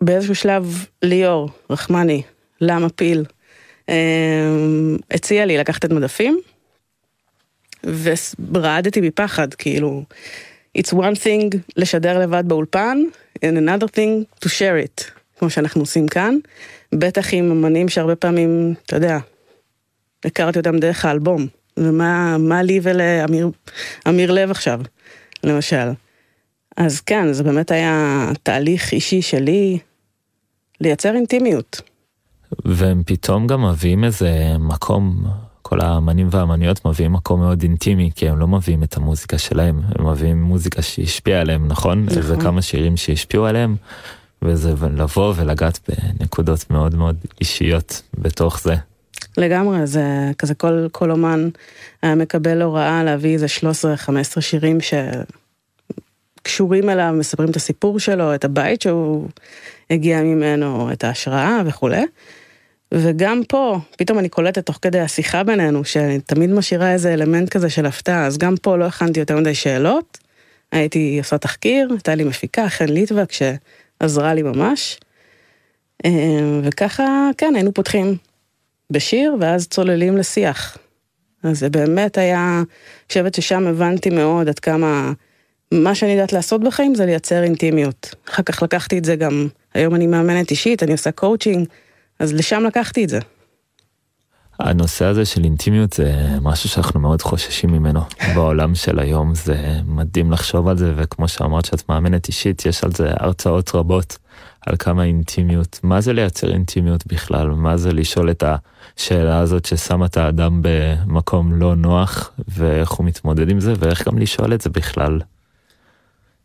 באיזשהו שלב ליאור רחמני, למה פיל, אמ, הציע לי לקחת את מדפים, ורעדתי מפחד, כאילו, it's one thing לשדר לבד באולפן, and another thing to share it, כמו שאנחנו עושים כאן, בטח עם אמנים שהרבה פעמים, אתה יודע, הכרתי אותם דרך האלבום, ומה לי ולאמיר לב עכשיו, למשל. אז כן, זה באמת היה תהליך אישי שלי לייצר אינטימיות. והם פתאום גם מביאים איזה מקום, כל האמנים והאמניות מביאים מקום מאוד אינטימי, כי הם לא מביאים את המוזיקה שלהם, הם מביאים מוזיקה שהשפיעה עליהם, נכון? נכון. זה כמה שירים שהשפיעו עליהם, וזה לבוא ולגעת בנקודות מאוד מאוד אישיות בתוך זה. לגמרי, זה כזה כל, כל אומן היה מקבל הוראה להביא איזה 13-15 שירים שקשורים אליו, מספרים את הסיפור שלו, את הבית שהוא הגיע ממנו, את ההשראה וכולי. וגם פה, פתאום אני קולטת תוך כדי השיחה בינינו, שאני תמיד משאירה איזה אלמנט כזה של הפתעה, אז גם פה לא הכנתי יותר מדי שאלות. הייתי עושה תחקיר, הייתה לי מפיקה, חן ליטבק, שעזרה לי ממש. אה, וככה, כן, היינו פותחים בשיר, ואז צוללים לשיח. אז זה באמת היה, אני חושבת ששם הבנתי מאוד עד כמה מה שאני יודעת לעשות בחיים זה לייצר אינטימיות. אחר כך לקחתי את זה גם, היום אני מאמנת אישית, אני עושה קואוצ'ינג, אז לשם לקחתי את זה. הנושא הזה של אינטימיות זה משהו שאנחנו מאוד חוששים ממנו בעולם של היום, זה מדהים לחשוב על זה, וכמו שאמרת שאת מאמנת אישית, יש על זה הרצאות רבות על כמה אינטימיות, מה זה לייצר אינטימיות בכלל, מה זה לשאול את השאלה הזאת ששמה את האדם במקום לא נוח, ואיך הוא מתמודד עם זה, ואיך גם לשאול את זה בכלל.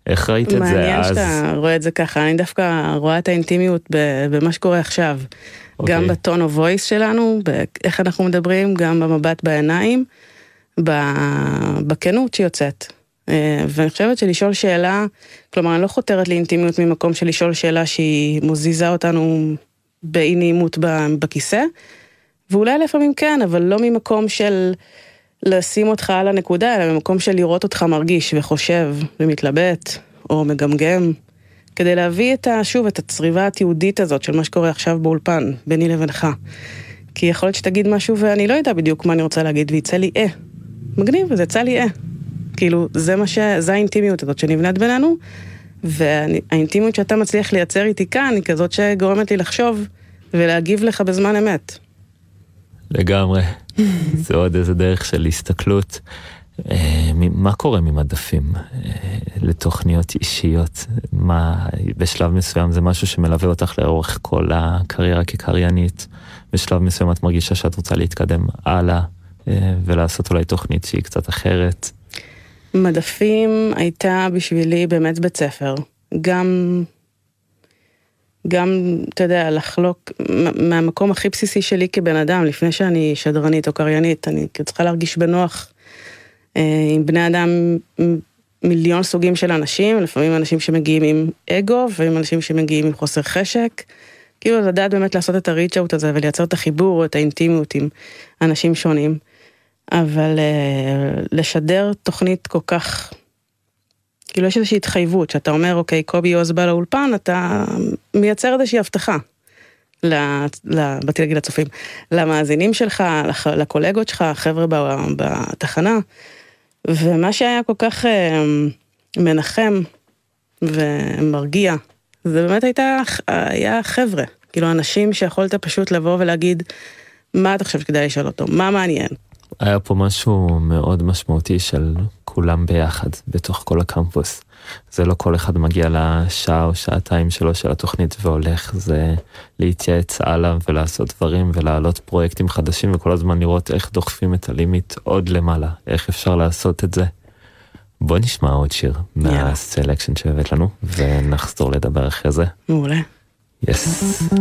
איך ראית את זה אז? מעניין שאתה רואה את זה ככה, אני דווקא רואה את האינטימיות במה שקורה עכשיו. Okay. גם אוקיי. בטון או וויס שלנו, באיך אנחנו מדברים, גם במבט בעיניים, בכנות שיוצאת. אה, ואני חושבת שלשאול שאלה, כלומר אני לא חותרת לאינטימיות ממקום של לשאול שאלה שהיא מוזיזה אותנו באי נעימות בכיסא, ואולי לפעמים כן, אבל לא ממקום של לשים אותך על הנקודה, אלא ממקום של לראות אותך מרגיש וחושב ומתלבט או מגמגם, כדי להביא את ה... שוב, את הצריבה התיעודית הזאת של מה שקורה עכשיו באולפן, ביני לבינך. כי יכול להיות שתגיד משהו ואני לא יודע בדיוק מה אני רוצה להגיד, ויצא לי אה. מגניב, וזה יצא לי אה. כאילו, זה מה ש... זה האינטימיות הזאת שנבנית בינינו, והאינטימיות שאתה מצליח לייצר איתי כאן היא כזאת שגורמת לי לחשוב ולהגיב לך בזמן אמת. לגמרי. זה עוד איזה דרך של הסתכלות. אה, מה קורה ממדפים אה, לתוכניות אישיות? מה, בשלב מסוים זה משהו שמלווה אותך לאורך כל הקריירה כקריינית. בשלב מסוים את מרגישה שאת רוצה להתקדם הלאה אה, ולעשות אולי תוכנית שהיא קצת אחרת. מדפים הייתה בשבילי באמת בית ספר. גם גם, אתה יודע, לחלוק מהמקום הכי בסיסי שלי כבן אדם, לפני שאני שדרנית או קריינית, אני צריכה להרגיש בנוח אה, עם בני אדם, מיליון סוגים של אנשים, לפעמים אנשים שמגיעים עם אגו, לפעמים אנשים שמגיעים עם חוסר חשק. כאילו לדעת באמת לעשות את הריץ' אאוט הזה ולייצר את החיבור, את האינטימיות עם אנשים שונים. אבל אה, לשדר תוכנית כל כך כאילו יש איזושהי התחייבות, שאתה אומר, אוקיי, קובי עוז בא לאולפן, אתה מייצר איזושהי הבטחה. באתי להגיד לצופים, למאזינים שלך, לקולגות שלך, חבר'ה בתחנה, ומה שהיה כל כך אה, מנחם ומרגיע, זה באמת הייתה, היה חבר'ה, כאילו אנשים שיכולת פשוט לבוא ולהגיד, מה אתה חושב שכדאי לשאול אותו, מה מעניין, היה פה משהו מאוד משמעותי של כולם ביחד בתוך כל הקמפוס. זה לא כל אחד מגיע לשעה או שעתיים שלו של התוכנית והולך, זה להתייעץ הלאה ולעשות דברים ולהעלות פרויקטים חדשים וכל הזמן לראות איך דוחפים את הלימיט עוד למעלה, איך אפשר לעשות את זה. בוא נשמע עוד שיר מהסלקשן שהבאת לנו ונחזור לדבר אחרי זה. מעולה. יס. Yes.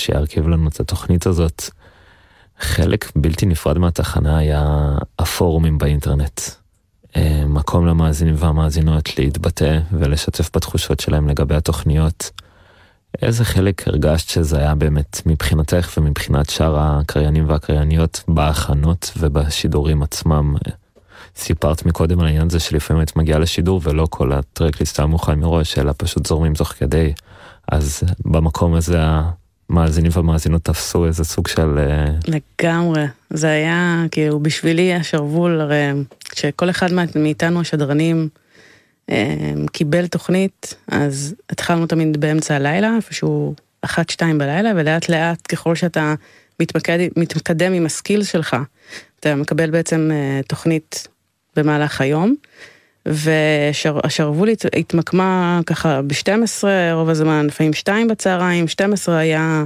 שירכיב לנו את התוכנית הזאת. חלק בלתי נפרד מהתחנה היה הפורומים באינטרנט. אה, מקום למאזינים והמאזינות להתבטא ולשתף בתחושות שלהם לגבי התוכניות. איזה חלק הרגשת שזה היה באמת מבחינתך ומבחינת שאר הקריינים והקרייניות בהכנות ובשידורים עצמם? סיפרת מקודם על העניין הזה שלפעמים את מגיעה לשידור ולא כל הטרקליסט היה מוכן מראש, אלא פשוט זורמים תוך כדי. אז במקום הזה המאזינים והמאזינות תפסו איזה סוג של... אה, לגמרי. זה היה, כאילו, בשבילי השרוול, הרי כשכל אחד מאיתנו השדרנים אה, קיבל תוכנית, אז התחלנו תמיד באמצע הלילה, איפשהו אחת, שתיים בלילה, ולאט לאט ככל שאתה מתמקד, מתקדם עם הסקילס שלך, אתה מקבל בעצם אה, תוכנית במהלך היום. והשרוול הת- התמקמה ככה ב-12 רוב הזמן, לפעמים 2 בצהריים, 12 היה,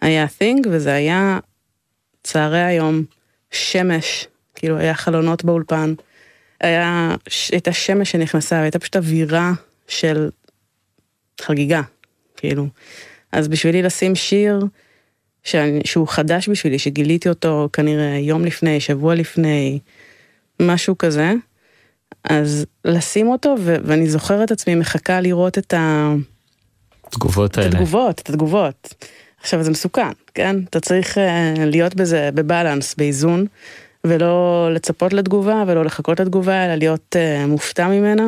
היה thing, וזה היה צהרי היום, שמש, כאילו היה חלונות באולפן, היה, הייתה שמש שנכנסה, והייתה פשוט אווירה של חגיגה, כאילו. אז בשבילי לשים שיר שאני, שהוא חדש בשבילי, שגיליתי אותו כנראה יום לפני, שבוע לפני, משהו כזה, אז לשים אותו, ו- ואני זוכרת את עצמי מחכה לראות את ה... התגובות את האלה. התגובות, את התגובות. עכשיו זה מסוכן, כן? אתה צריך אה, להיות בזה בבלנס, באיזון, ולא לצפות לתגובה ולא לחכות לתגובה, אלא להיות אה, מופתע ממנה,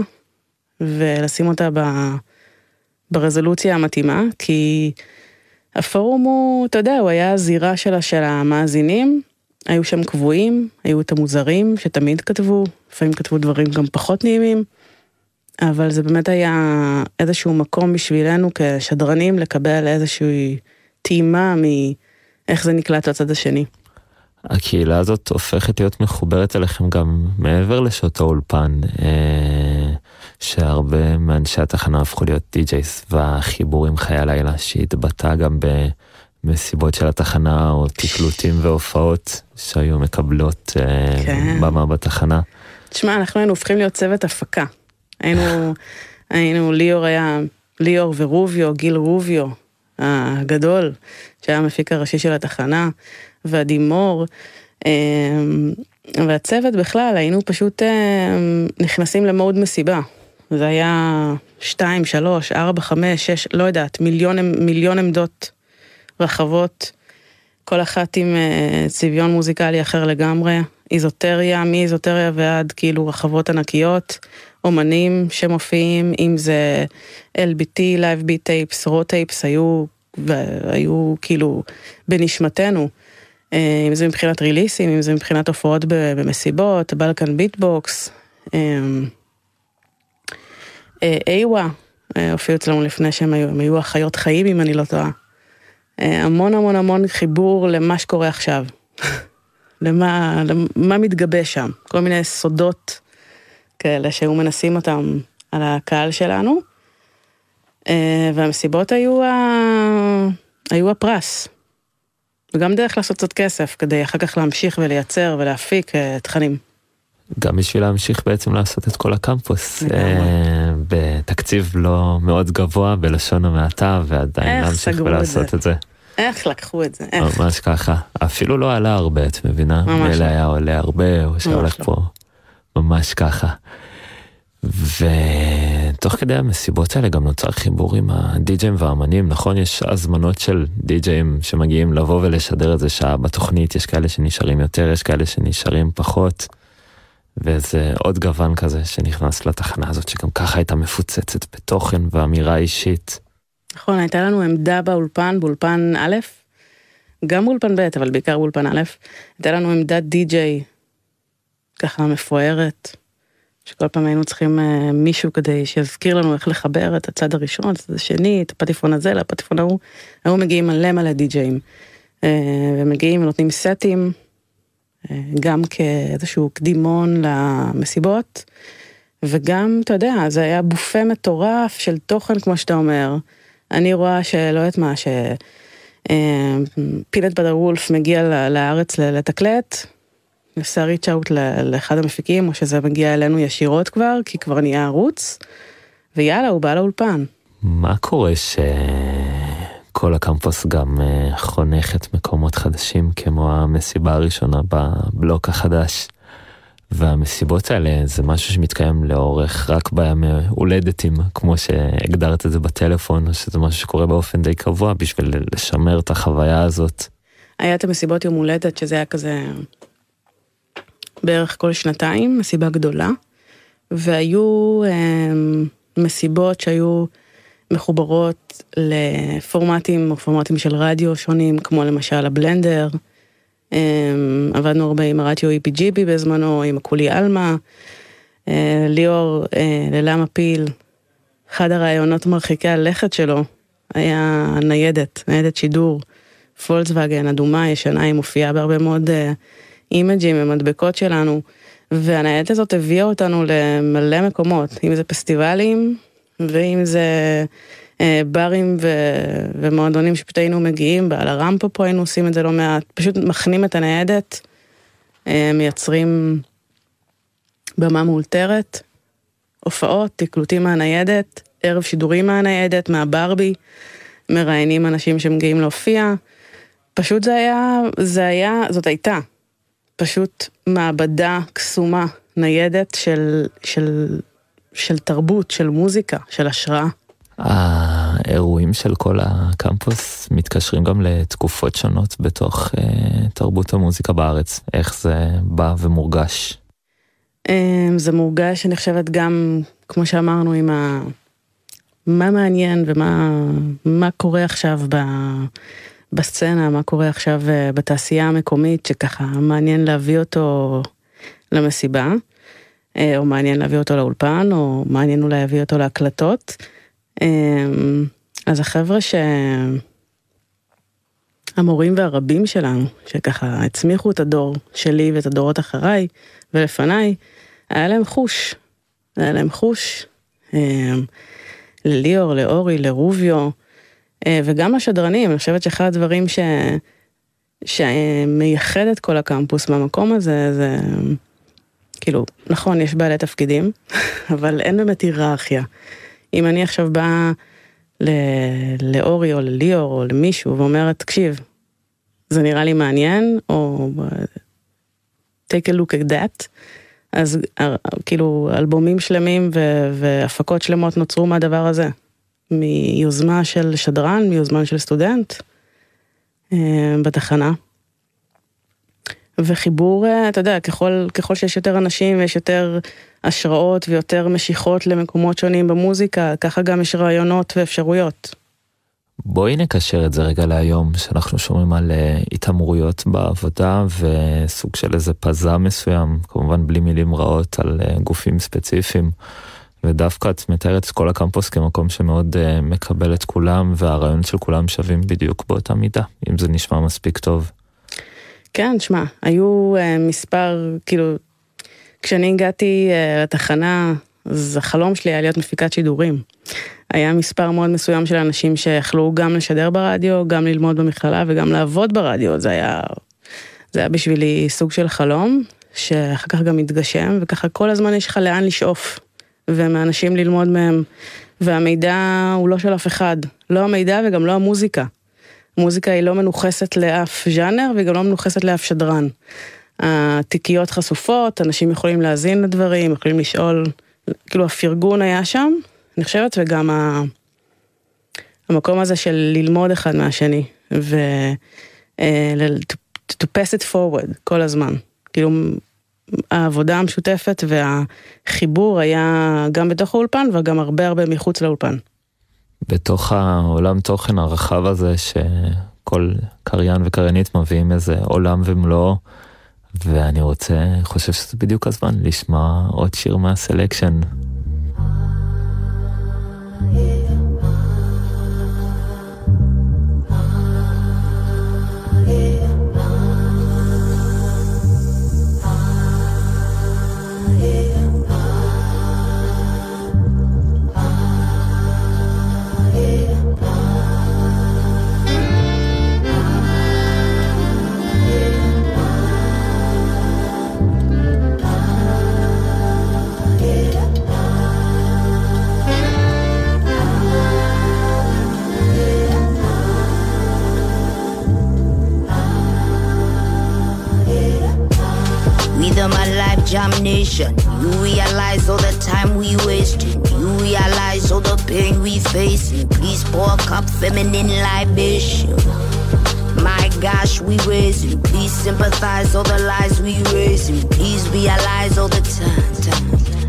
ולשים אותה ב, ברזולוציה המתאימה, כי הפורום הוא, אתה יודע, הוא היה הזירה שלה של המאזינים, היו שם קבועים, היו את המוזרים שתמיד כתבו, לפעמים כתבו דברים גם פחות נעימים, אבל זה באמת היה איזשהו מקום בשבילנו כשדרנים לקבל איזושהי טעימה מאיך זה נקלט לצד השני. הקהילה הזאת הופכת להיות מחוברת אליכם גם מעבר לשעות האולפן. אה, שהרבה מאנשי התחנה הפכו להיות די-ג'ייס, והחיבור עם חיי הלילה שהתבטא גם במסיבות של התחנה, או תקלוטים והופעות שהיו מקבלות אה, כן. במה בתחנה. תשמע, אנחנו היינו הופכים להיות צוות הפקה. היינו, היינו, ליאור היה, ליאור ורוביו, גיל רוביו הגדול, שהיה המפיק הראשי של התחנה, ועדי מור, אה, והצוות בכלל, היינו פשוט אה, נכנסים למוד מסיבה. זה היה שתיים, שלוש, ארבע, חמש, שש, לא יודעת, מיליון, מיליון עמדות רחבות, כל אחת עם אה, צביון מוזיקלי אחר לגמרי, איזוטריה, מאיזוטריה ועד כאילו רחבות ענקיות, אומנים שמופיעים, אם זה LBT, Live Beat Tapes, רו טייפס, היו, היו כאילו בנשמתנו. אה, אם זה מבחינת ריליסים, אם זה מבחינת הופעות במסיבות, Balkan Beat Box, איווה, הופיעו אצלנו לפני שהם היו, היו אחיות חיים אם אני לא טועה. אה, המון המון המון חיבור למה שקורה עכשיו. למה, למה מתגבש שם, כל מיני סודות כאלה שהיו מנסים אותם על הקהל שלנו. אה, והמסיבות היו, ה... היו הפרס. וגם דרך לעשות קצת כסף, כדי אחר כך להמשיך ולייצר ולהפיק אה, תכנים. גם בשביל להמשיך בעצם לעשות את כל הקמפוס אה, בתקציב לא מאוד גבוה בלשון המעטה ועדיין להמשיך סגרו את ולעשות זה? את זה. איך לקחו את זה? איך? ממש ככה. אפילו לא עלה הרבה, את מבינה? ממש מילא לא. היה עולה הרבה, או שהולך לא. פה ממש ככה. ותוך כדי המסיבות האלה גם נוצר חיבור עם הדי-ג'אים והאמנים, נכון? יש הזמנות של די-ג'אים שמגיעים לבוא ולשדר איזה שעה בתוכנית, יש כאלה שנשארים יותר, יש כאלה שנשארים פחות. וזה עוד גוון כזה שנכנס לתחנה הזאת, שגם ככה הייתה מפוצצת בתוכן ואמירה אישית. נכון, הייתה לנו עמדה באולפן, באולפן א', גם באולפן ב', אבל בעיקר באולפן א', הייתה לנו עמדת די-ג'יי, ככה מפוארת, שכל פעם היינו צריכים אה, מישהו כדי שיזכיר לנו איך לחבר את הצד הראשון, את הצד השני, את הפטיפון הזה לפטיפון ההוא, היו מגיעים מלא מלא די-ג'אים, אה, ומגיעים ונותנים סטים, גם כאיזשהו קדימון למסיבות, וגם, אתה יודע, זה היה בופה מטורף של תוכן, כמו שאתה אומר. אני רואה שלא יודעת מה, שפינט בדר וולף מגיע לארץ לתקלט, עושה ריץ' אאוט לאחד המפיקים, או שזה מגיע אלינו ישירות כבר, כי כבר נהיה ערוץ, ויאללה, הוא בא לאולפן. מה קורה שכל הקמפוס גם אה, חונכת מקומות חדשים כמו המסיבה הראשונה בבלוק החדש? והמסיבות האלה זה משהו שמתקיים לאורך רק בימי הולדתים, כמו שהגדרת את זה בטלפון, או שזה משהו שקורה באופן די קבוע בשביל לשמר את החוויה הזאת. היה את המסיבות יום הולדת, שזה היה כזה בערך כל שנתיים, מסיבה גדולה, והיו אה, מסיבות שהיו מחוברות לפורמטים או פורמטים של רדיו שונים, כמו למשל הבלנדר. אה, עבדנו הרבה עם הרדיו EPGB בזמנו, עם הקולי עלמה, אה, ליאור אה, ללמה פיל, אחד הרעיונות מרחיקי הלכת שלו היה ניידת, ניידת שידור, פולקסווגן, אדומה, ישנה, היא מופיעה בהרבה מאוד אה, אימג'ים ומדבקות שלנו, והניידת הזאת הביאה אותנו למלא מקומות, אם זה פסטיבלים, ואם זה אה, ברים ו... ומועדונים שפשוט היינו מגיעים, ועל הרמפה פה היינו עושים את זה לא מעט, פשוט מכנים את הניידת, אה, מייצרים במה מאולתרת, הופעות, תקלוטים מהניידת, ערב שידורים מהניידת, מהברבי, מראיינים אנשים שמגיעים להופיע. פשוט זה היה, זה היה, זאת הייתה פשוט מעבדה קסומה, ניידת של, של, של תרבות, של מוזיקה, של השראה. האירועים של כל הקמפוס מתקשרים גם לתקופות שונות בתוך אה, תרבות המוזיקה בארץ. איך זה בא ומורגש? אמ, זה מורגש, אני חושבת, גם, כמו שאמרנו, עם ה... מה מעניין ומה מה קורה עכשיו ב... בסצנה, מה קורה עכשיו אה, בתעשייה המקומית, שככה מעניין להביא אותו למסיבה, אה, או מעניין להביא אותו לאולפן, או מעניין אולי להביא אותו להקלטות. אמ, אז החבר'ה ש... המורים והרבים שלנו, שככה הצמיחו את הדור שלי ואת הדורות אחריי ולפניי, היה להם חוש. היה להם חוש לליאור, לאורי, לרוביו, וגם לשדרנים, אני חושבת שאחד הדברים ש... שמייחד את כל הקמפוס במקום הזה, זה כאילו, נכון, יש בעלי תפקידים, אבל אין באמת היררכיה. אם אני עכשיו באה לאורי או לליאור או למישהו ואומרת, תקשיב, זה נראה לי מעניין, או take a look at that, אז כאילו אלבומים שלמים והפקות שלמות נוצרו מהדבר הזה. מיוזמה של שדרן, מיוזמה של סטודנט אה, בתחנה. וחיבור, אה, אתה יודע, ככל, ככל שיש יותר אנשים ויש יותר השראות ויותר משיכות למקומות שונים במוזיקה, ככה גם יש רעיונות ואפשרויות. בואי נקשר את זה רגע להיום, שאנחנו שומעים על uh, התעמרויות בעבודה וסוג של איזה פזם מסוים, כמובן בלי מילים רעות על uh, גופים ספציפיים. ודווקא את מתארת את כל הקמפוס כמקום שמאוד uh, מקבל את כולם, והרעיונות של כולם שווים בדיוק באותה מידה, אם זה נשמע מספיק טוב. כן, שמע, היו uh, מספר, כאילו, כשאני הגעתי uh, לתחנה, אז החלום שלי היה להיות מפיקת שידורים. היה מספר מאוד מסוים של אנשים שיכלו גם לשדר ברדיו, גם ללמוד במכללה וגם לעבוד ברדיו, זה היה, זה היה בשבילי סוג של חלום, שאחר כך גם התגשם, וככה כל הזמן יש לך לאן לשאוף, ומאנשים ללמוד מהם, והמידע הוא לא של אף אחד, לא המידע וגם לא המוזיקה. המוזיקה היא לא מנוכסת לאף ז'אנר והיא גם לא מנוכסת לאף שדרן. התיקיות חשופות, אנשים יכולים להאזין לדברים, יכולים לשאול, כאילו הפרגון היה שם, אני חושבת, וגם ה... המקום הזה של ללמוד אחד מהשני, ו... uh, to pass it forward כל הזמן. כאילו, העבודה המשותפת והחיבור היה גם בתוך האולפן וגם הרבה הרבה מחוץ לאולפן. בתוך העולם תוכן הרחב הזה שכל קריין וקריינית מביאים איזה עולם ומלואו, ואני רוצה, חושב שזה בדיוק הזמן לשמוע עוד שיר מהסלקשן. You realize all the time we wasting. You realize all the pain we facing. Please pour a cup feminine libation. My gosh, we raising. Please sympathize all the lies we raising. Please realize all the time. time.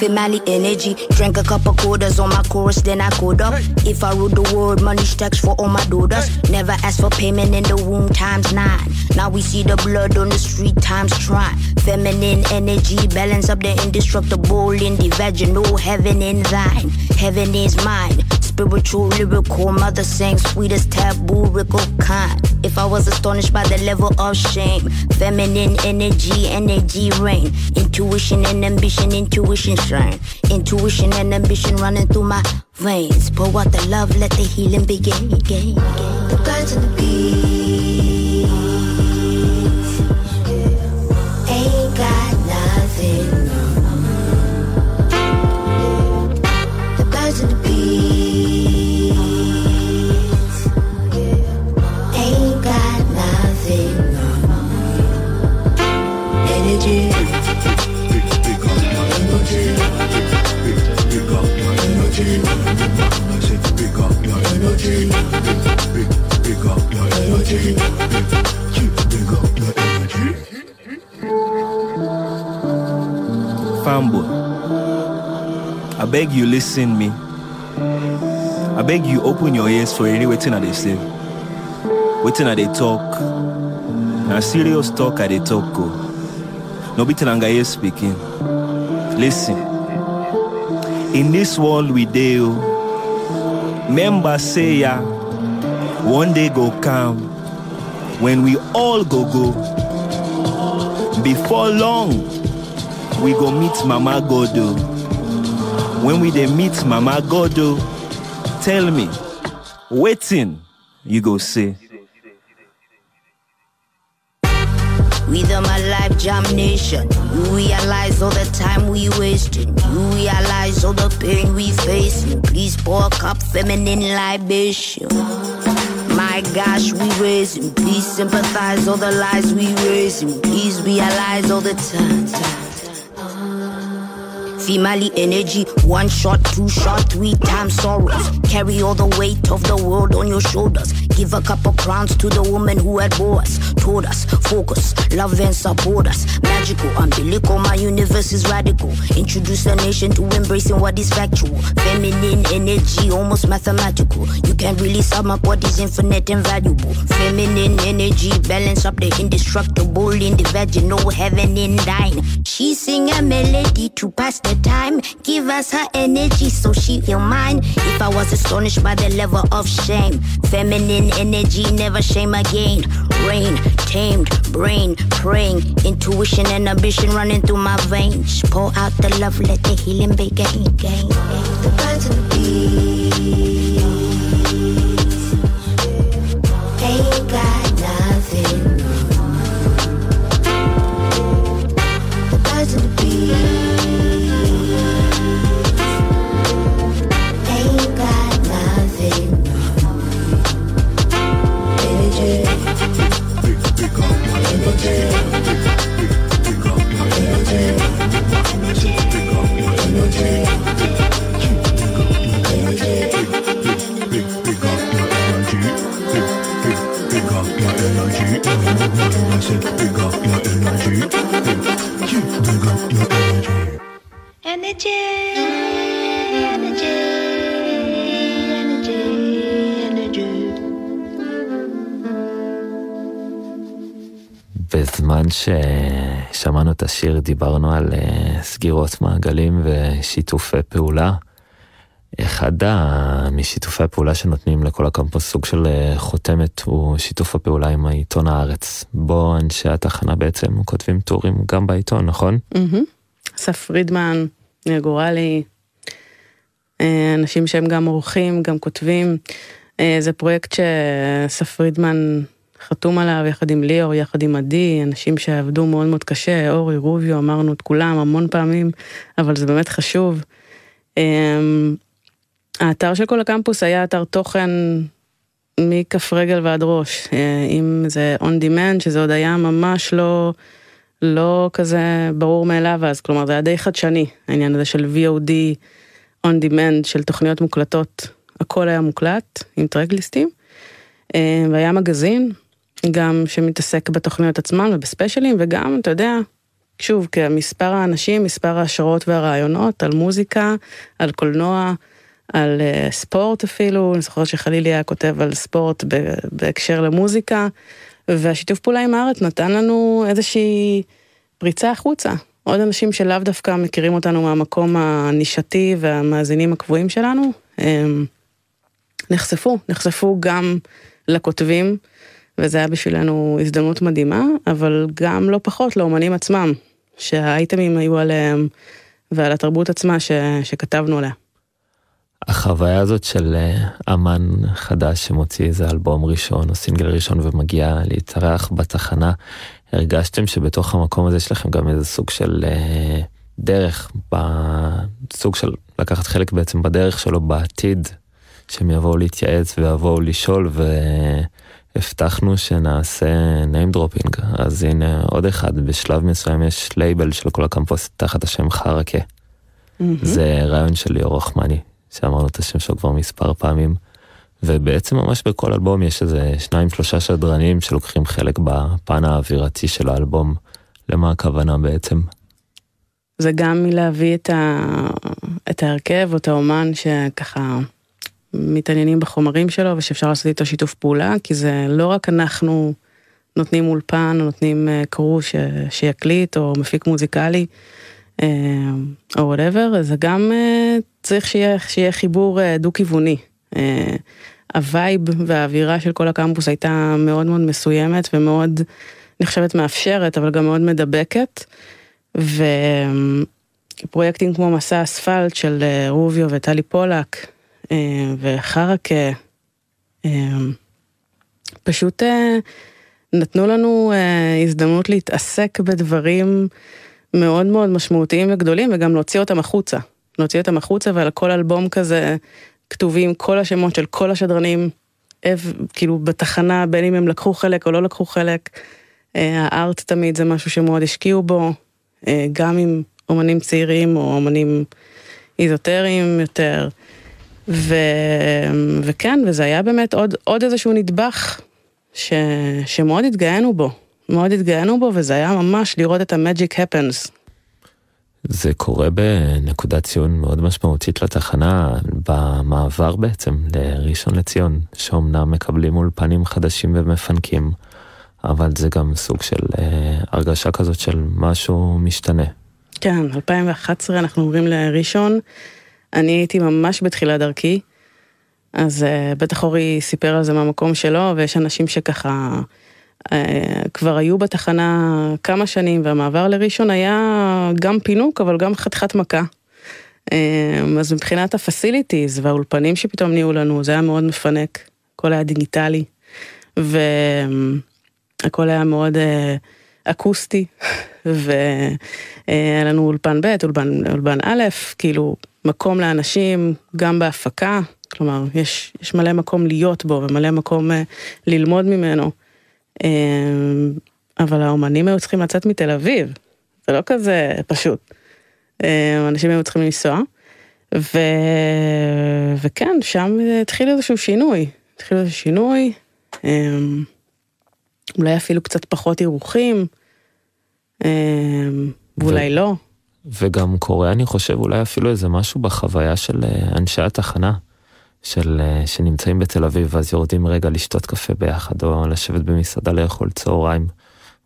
Family energy. Drink a couple quarters on my chorus, then I code up. If I rule the world, money stacks for all my daughters. Never ask for payment in the womb times nine. Now we see the blood on the street times try. Feminine energy, balance up the indestructible in the vaginal. Heaven in thine, heaven is mine. Spiritual, lyrical, mother sang sweetest taboo, rickle kind. If I was astonished by the level of shame, feminine energy, energy reign. Intuition and ambition, intuition shine. Intuition and ambition running through my veins. Pour out the love, let the healing begin. begin. The birds and the i beg you listen me. I beg you open your ears for any waiting at they say. Waiting at the talk. A serious talk at the talk. Oh. No be telanga speaking. Listen. In this world we deal. Members say ya. One day go come when we all go go. Before long, we go meet Mama Godo. when we dey meet Mama Godo, tell me, waiting, you go say. You realize all the time we wasting. You realize all the pain we facing. Please pour a cup feminine libation. My gosh, we raising. Please sympathize all the lies we raising. Please realize all the time. Female energy, one shot, two shot, three times sorrows. Carry all the weight of the world on your shoulders. Give a couple crowns to the woman who had bore us, told us, focus, love and support us. Magical, umbilical, my universe is radical. Introduce a nation to embracing what is factual. Feminine energy, almost mathematical. You can't really sum up what is infinite and valuable. Feminine energy, balance up the indestructible in the vaginal heaven in thine. She sing a melody to pass the time. Give us her energy so she feel mine. If I was astonished by the level of shame, feminine energy never shame again. Rain, tamed, brain, praying, intuition and ambition running through my veins. Pour out the love, let the healing begin. Gain, and the Energy, energy, בזמן ששמענו את השיר דיברנו על אה, סגירות מעגלים ושיתופי פעולה. אחד משיתופי הפעולה שנותנים לכל הקמפוס סוג של אה, חותמת הוא שיתוף הפעולה עם העיתון הארץ. בו אנשי התחנה בעצם כותבים טורים גם בעיתון, נכון? אסף פרידמן, ניר גורלי, אה, אנשים שהם גם עורכים, גם כותבים. זה פרויקט שאסף פרידמן חתום עליו יחד עם ליאור, יחד עם עדי, אנשים שעבדו מאוד מאוד קשה, אורי, רוביו, אמרנו את כולם המון פעמים, אבל זה באמת חשוב. אה, האתר של כל הקמפוס היה אתר תוכן מכף רגל ועד ראש, אה, אם זה on demand, שזה עוד היה ממש לא, לא כזה ברור מאליו אז, כלומר זה היה די חדשני, העניין הזה של VOD on demand, של תוכניות מוקלטות, הכל היה מוקלט עם טרקליסטים, אה, והיה מגזין, גם שמתעסק בתוכניות עצמן ובספיישלים, וגם, אתה יודע, שוב, כמספר האנשים, מספר ההשערות והרעיונות על מוזיקה, על קולנוע, על אה, ספורט אפילו, אני זוכרת שחלילי היה כותב על ספורט בהקשר למוזיקה, והשיתוף פעולה עם הארץ נתן לנו איזושהי פריצה החוצה. עוד אנשים שלאו דווקא מכירים אותנו מהמקום הנישתי והמאזינים הקבועים שלנו, הם נחשפו, נחשפו גם לכותבים, וזה היה בשבילנו הזדמנות מדהימה, אבל גם לא פחות לאומנים עצמם, שהאייטמים היו עליהם, ועל התרבות עצמה ש, שכתבנו עליה. החוויה הזאת של אה, אמן חדש שמוציא איזה אלבום ראשון או סינגל ראשון ומגיע להתארח בתחנה, הרגשתם שבתוך המקום הזה יש לכם גם איזה סוג של אה, דרך, סוג של לקחת חלק בעצם בדרך שלו בעתיד, שהם יבואו להתייעץ ויבואו לשאול והבטחנו שנעשה name dropping, אז הנה עוד אחד, בשלב מסוים יש לייבל של כל הקמפוס תחת השם חרקה. זה רעיון של ליאור רחמני, שאמרנו את השם שלו כבר מספר פעמים. ובעצם ממש בכל אלבום יש איזה שניים שלושה שדרנים שלוקחים חלק בפן האווירתי של האלבום. למה הכוונה בעצם? זה גם מלהביא את, ה... את ההרכב או את האומן שככה מתעניינים בחומרים שלו ושאפשר לעשות איתו שיתוף פעולה, כי זה לא רק אנחנו נותנים אולפן או נותנים אה, קרו ש... שיקליט או מפיק מוזיקלי אה, או whatever, זה גם אה, צריך שיהיה, שיהיה חיבור דו-כיווני. ה vibe והאווירה של כל הקמפוס הייתה מאוד מאוד מסוימת ומאוד נחשבת מאפשרת, אבל גם מאוד מדבקת. פרויקטים כמו מסע אספלט של רוביו וטלי פולק וחרקה, אה, פשוט אה, נתנו לנו אה, הזדמנות להתעסק בדברים מאוד מאוד משמעותיים וגדולים וגם להוציא אותם החוצה. להוציא אותם החוצה ועל כל אלבום כזה כתובים כל השמות של כל השדרנים, כאילו בתחנה, בין אם הם לקחו חלק או לא לקחו חלק. אה, הארט תמיד זה משהו שמאוד השקיעו בו, אה, גם עם אומנים צעירים או אומנים איזוטריים יותר. ו... וכן, וזה היה באמת עוד, עוד איזשהו נדבך ש... שמאוד התגאינו בו. מאוד התגאינו בו, וזה היה ממש לראות את ה-magic happens. זה קורה בנקודת ציון מאוד משמעותית לתחנה, במעבר בעצם לראשון לציון, שאומנם מקבלים אולפנים חדשים ומפנקים, אבל זה גם סוג של אה, הרגשה כזאת של משהו משתנה. כן, 2011 אנחנו עוברים לראשון. אני הייתי ממש בתחילת דרכי, אז uh, בטח אורי סיפר על זה מהמקום שלו, ויש אנשים שככה uh, כבר היו בתחנה כמה שנים, והמעבר לראשון היה גם פינוק, אבל גם חתיכת מכה. Uh, אז מבחינת הפסיליטיז והאולפנים שפתאום נהיו לנו, זה היה מאוד מפנק, הכל היה דיגיטלי, והכל היה מאוד uh, אקוסטי, והיה לנו אולפן ב', אולפן, אולפן א', כאילו מקום לאנשים, גם בהפקה, כלומר, יש, יש מלא מקום להיות בו ומלא מקום uh, ללמוד ממנו. Uh, אבל האומנים היו צריכים לצאת מתל אביב, זה לא כזה פשוט. Uh, אנשים היו צריכים לנסוע, ו... וכן, שם התחיל איזשהו שינוי, התחיל איזשהו שינוי, אולי אפילו קצת פחות אירוחים, uh, ואולי ו... לא. וגם קורה, אני חושב, אולי אפילו איזה משהו בחוויה של אנשי התחנה, של, שנמצאים בתל אביב, ואז יורדים רגע לשתות קפה ביחד, או לשבת במסעדה לאכול צהריים.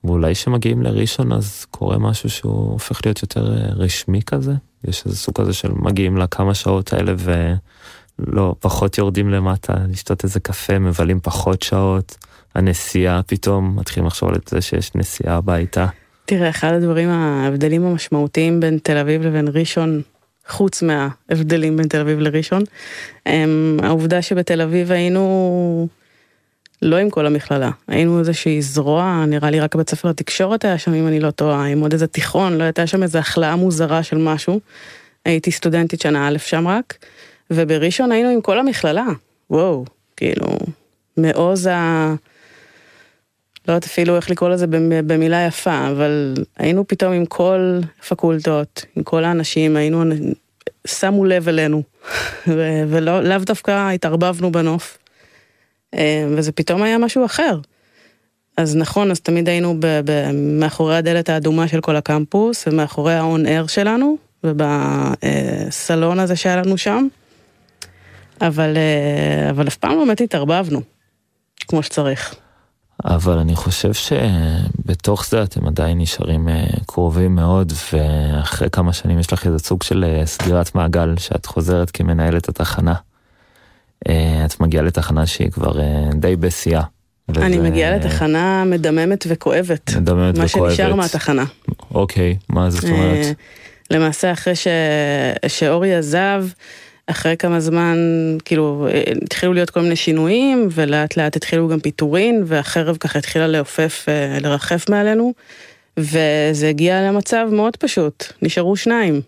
ואולי כשמגיעים לראשון אז קורה משהו שהוא הופך להיות יותר רשמי כזה. יש איזה סוג כזה של מגיעים לכמה שעות האלה ולא, פחות יורדים למטה, לשתות איזה קפה, מבלים פחות שעות. הנסיעה פתאום, מתחילים לחשוב על זה שיש נסיעה הביתה. תראה, אחד הדברים, ההבדלים המשמעותיים בין תל אביב לבין ראשון, חוץ מההבדלים בין תל אביב לראשון, הם העובדה שבתל אביב היינו לא עם כל המכללה, היינו איזושהי זרוע, נראה לי רק בית ספר התקשורת היה שם, אם אני לא טועה, עם עוד איזה תיכון, לא הייתה שם איזו החלאה מוזרה של משהו. הייתי סטודנטית שנה א' שם רק, ובראשון היינו עם כל המכללה, וואו, כאילו, מעוז ה... לא יודעת אפילו איך לקרוא לזה במילה יפה, אבל היינו פתאום עם כל פקולטות, עם כל האנשים, היינו, שמו לב אלינו, ולאו דווקא התערבבנו בנוף, אה, וזה פתאום היה משהו אחר. אז נכון, אז תמיד היינו ב- ב- מאחורי הדלת האדומה של כל הקמפוס, ומאחורי ההון אר שלנו, ובסלון הזה שהיה לנו שם, אבל, אה, אבל אף פעם לא באמת התערבבנו, כמו שצריך. אבל אני חושב שבתוך זה אתם עדיין נשארים אה, קרובים מאוד, ואחרי כמה שנים יש לך איזה סוג של אה, סגירת מעגל, שאת חוזרת כמנהלת התחנה. אה, את מגיעה לתחנה שהיא כבר די בשיאה. אני מגיעה לתחנה מדממת וכואבת. מדממת מה וכואבת. מה שנשאר מהתחנה. אוקיי, מה זאת אומרת? למעשה אחרי ש... שאורי עזב, אחרי כמה זמן, כאילו, התחילו להיות כל מיני שינויים, ולאט לאט התחילו גם פיטורין, והחרב ככה התחילה לעופף, לרחף מעלינו, וזה הגיע למצב מאוד פשוט, נשארו שניים,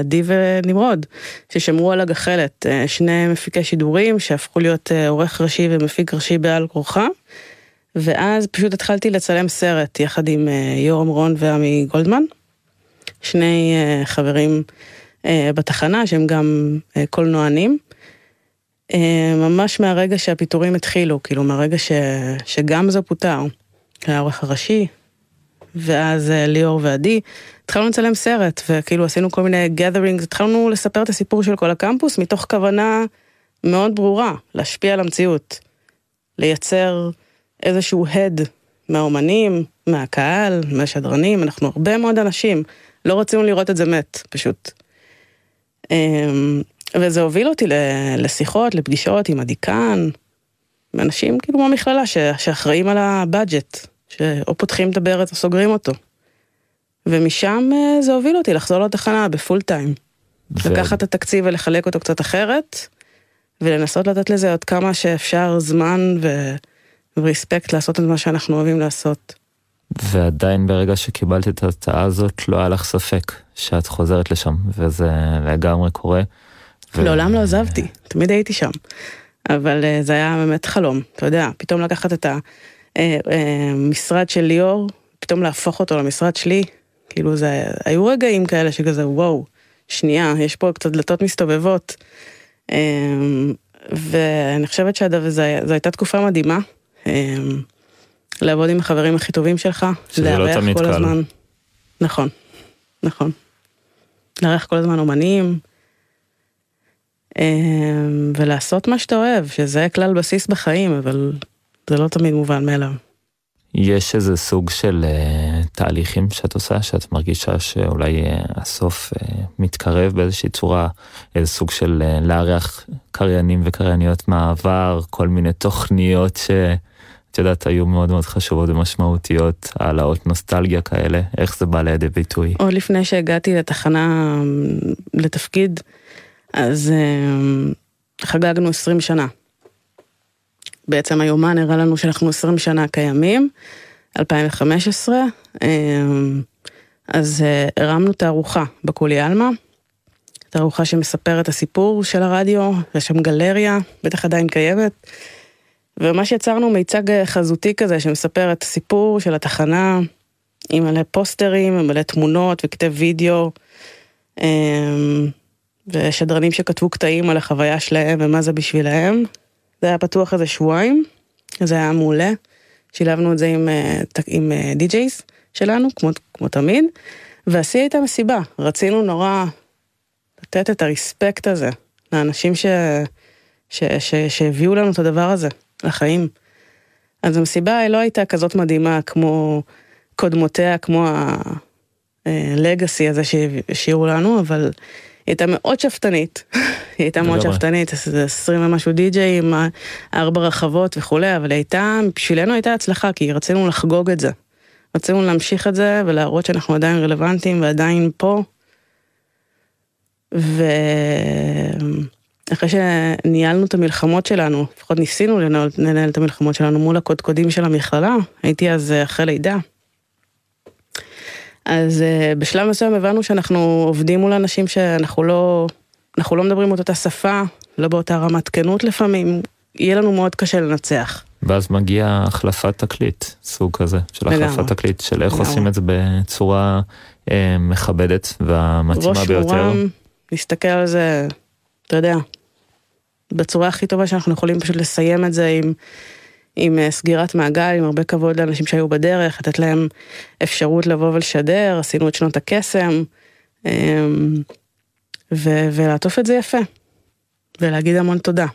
עדי ונמרוד, ששמרו על הגחלת, שני מפיקי שידורים שהפכו להיות עורך ראשי ומפיק ראשי בעל כורחם, ואז פשוט התחלתי לצלם סרט יחד עם יורם רון ועמי גולדמן, שני חברים בתחנה שהם גם קולנוענים. ממש מהרגע שהפיטורים התחילו, כאילו מהרגע ש, שגם זה פוטר, העורך הראשי, ואז ליאור ועדי, התחלנו לצלם סרט, וכאילו עשינו כל מיני גת'רינג, התחלנו לספר את הסיפור של כל הקמפוס מתוך כוונה מאוד ברורה, להשפיע על המציאות, לייצר איזשהו הד מהאומנים, מהקהל, מהשדרנים, אנחנו הרבה מאוד אנשים, לא רצינו לראות את זה מת, פשוט. וזה הוביל אותי לשיחות, לפגישות עם הדיקן, אנשים כאילו מהמכללה שאחראים על הבאג'ט, שאו פותחים את הברז או סוגרים אותו. ומשם אה, זה הוביל אותי לחזור לתחנה בפול טיים. ו- לקחת את התקציב ולחלק אותו קצת אחרת, ולנסות לתת לזה עוד כמה שאפשר זמן ו... וריספקט לעשות את מה שאנחנו אוהבים לעשות. ועדיין ברגע שקיבלת את ההצעה הזאת, לא היה לך ספק שאת חוזרת לשם, וזה לגמרי קורה. ו... לעולם לא עזבתי, תמיד הייתי שם. אבל uh, זה היה באמת חלום, אתה יודע, פתאום לקחת את המשרד uh, uh, של ליאור, פתאום להפוך אותו למשרד שלי, כאילו זה, היו רגעים כאלה שכזה וואו, שנייה, יש פה קצת דלתות מסתובבות. Um, ואני חושבת שזו הייתה תקופה מדהימה. לעבוד עם החברים הכי טובים שלך, לארח לא כל קל. הזמן. נכון, נכון. לארח כל הזמן אומנים, אמ, ולעשות מה שאתה אוהב, שזה כלל בסיס בחיים, אבל זה לא תמיד מובן מאליו. יש איזה סוג של uh, תהליכים שאת עושה, שאת מרגישה שאולי uh, הסוף uh, מתקרב באיזושהי צורה, איזה סוג של uh, לארח קריינים וקרייניות מהעבר, כל מיני תוכניות ש... את יודעת, היו מאוד מאוד חשובות ומשמעותיות, העלאות נוסטלגיה כאלה, איך זה בא לידי ביטוי? עוד לפני שהגעתי לתחנה, לתפקיד, אז uh, חגגנו 20 שנה. בעצם היומן הראה לנו שאנחנו 20 שנה קיימים, 2015, uh, אז uh, הרמנו תערוכה בקולי עלמה, תערוכה שמספרת את הסיפור של הרדיו, יש שם גלריה, בטח עדיין קיימת. וממש יצרנו מיצג אה, חזותי כזה שמספר את הסיפור של התחנה, עם מלא פוסטרים, עם מלא תמונות וכתב וידאו, אמ, ושדרנים שכתבו קטעים על החוויה שלהם ומה זה בשבילהם. זה היה פתוח איזה שבועיים, זה היה מעולה. שילבנו את זה עם, אה, עם אה, די-ג'ייס שלנו, כמו, כמו תמיד, והשיא הייתה מסיבה. רצינו נורא לתת את הרספקט הזה לאנשים ש, ש, ש, שהביאו לנו את הדבר הזה. לחיים. אז המסיבה היא לא הייתה כזאת מדהימה כמו קודמותיה, כמו הלגאסי הזה שהשאירו לנו, אבל היא הייתה מאוד שאפתנית. היא הייתה מאוד שאפתנית, זה עשרים ומשהו די-ג'יי עם ארבע רחבות וכולי, אבל הייתה, בשבילנו הייתה הצלחה, כי רצינו לחגוג את זה. רצינו להמשיך את זה ולהראות שאנחנו עדיין רלוונטיים ועדיין פה. ו... אחרי שניהלנו את המלחמות שלנו, לפחות ניסינו לנהל, לנהל את המלחמות שלנו מול הקודקודים של המכללה, הייתי אז אה, אחרי לידה. אז אה, בשלב מסוים הבנו שאנחנו עובדים מול אנשים שאנחנו לא, אנחנו לא מדברים אותה שפה, לא באותה רמת כנות לפעמים, יהיה לנו מאוד קשה לנצח. ואז מגיע החלפת תקליט, סוג כזה, של החלפת תקליט, של איך עושים את זה בצורה אה, מכבדת והמתאימה ביותר. ראש מורם, נסתכל על זה, אתה יודע, בצורה הכי טובה שאנחנו יכולים פשוט לסיים את זה עם, עם אה, סגירת מעגל, עם הרבה כבוד לאנשים שהיו בדרך, לתת להם אפשרות לבוא ולשדר, עשינו את שנות הקסם, אמ, ו- ולעטוף את זה יפה, ולהגיד המון תודה.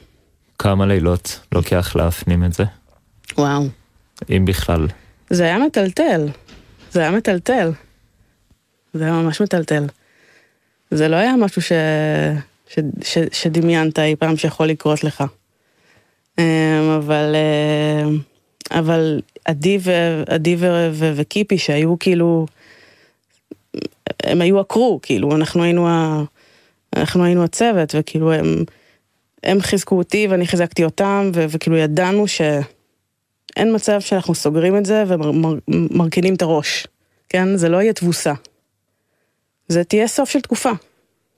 כמה לילות לוקח להפנים את זה? וואו. אם בכלל. זה היה מטלטל, זה היה מטלטל. זה היה ממש מטלטל. זה לא היה משהו ש... ש, ש, שדמיינת אי פעם שיכול לקרות לך. אמ, אבל, אמ, אבל עדי, ו, עדי ו, ו, וקיפי שהיו כאילו, הם היו הקרו, כאילו, אנחנו היינו, ה, אנחנו היינו הצוות, וכאילו הם, הם חיזקו אותי ואני חיזקתי אותם, ו, וכאילו ידענו שאין מצב שאנחנו סוגרים את זה ומרכינים את הראש, כן? זה לא יהיה תבוסה. זה תהיה סוף של תקופה.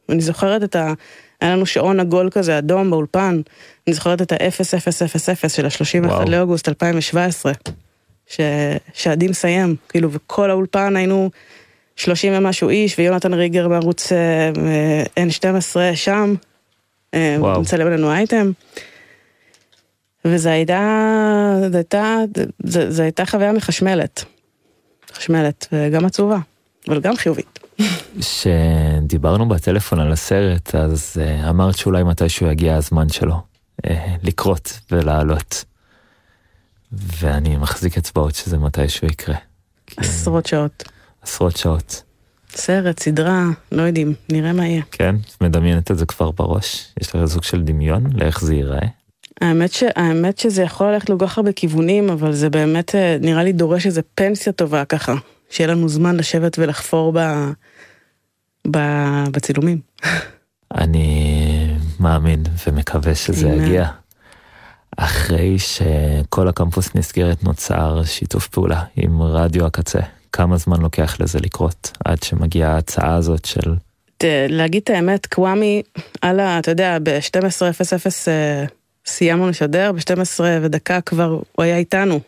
ואני זוכרת את ה... היה לנו שעון עגול כזה אדום באולפן, אני זוכרת את ה-0000 של ה-31 לאוגוסט 2017, ש... שעדי מסיים, כאילו, וכל האולפן היינו 30 ומשהו איש, ויונתן ריגר מערוץ אה, N12 שם, אה, וואו. מצלם לנו אייטם. וזו הייתה, זו הייתה, זו הייתה חוויה מחשמלת. מחשמלת, וגם עצובה, אבל גם חיובית. כשדיברנו בטלפון על הסרט, אז uh, אמרת שאולי מתישהו יגיע הזמן שלו uh, לקרות ולעלות. ואני מחזיק אצבעות שזה מתישהו יקרה. עשרות שעות. עשרות שעות. סרט, סדרה, לא יודעים, נראה מה יהיה. כן? מדמיינת את זה כבר בראש? יש לך סוג של דמיון לאיך זה ייראה? האמת, ש, האמת שזה יכול ללכת לכל כך הרבה כיוונים, אבל זה באמת אה, נראה לי דורש איזה פנסיה טובה ככה. שיהיה לנו זמן לשבת ולחפור ב, ב, בצילומים. אני מאמין ומקווה שזה. יגיע. אחרי שכל הקמפוס נסגרת נוצר שיתוף פעולה עם רדיו הקצה. כמה זמן לוקח לזה לקרות עד שמגיעה ההצעה הזאת של להגיד את האמת, קוואמי, על ה... אתה יודע, ב-12:00 אה, סיימנו לשדר, ב-12 ודקה כבר הוא היה איתנו.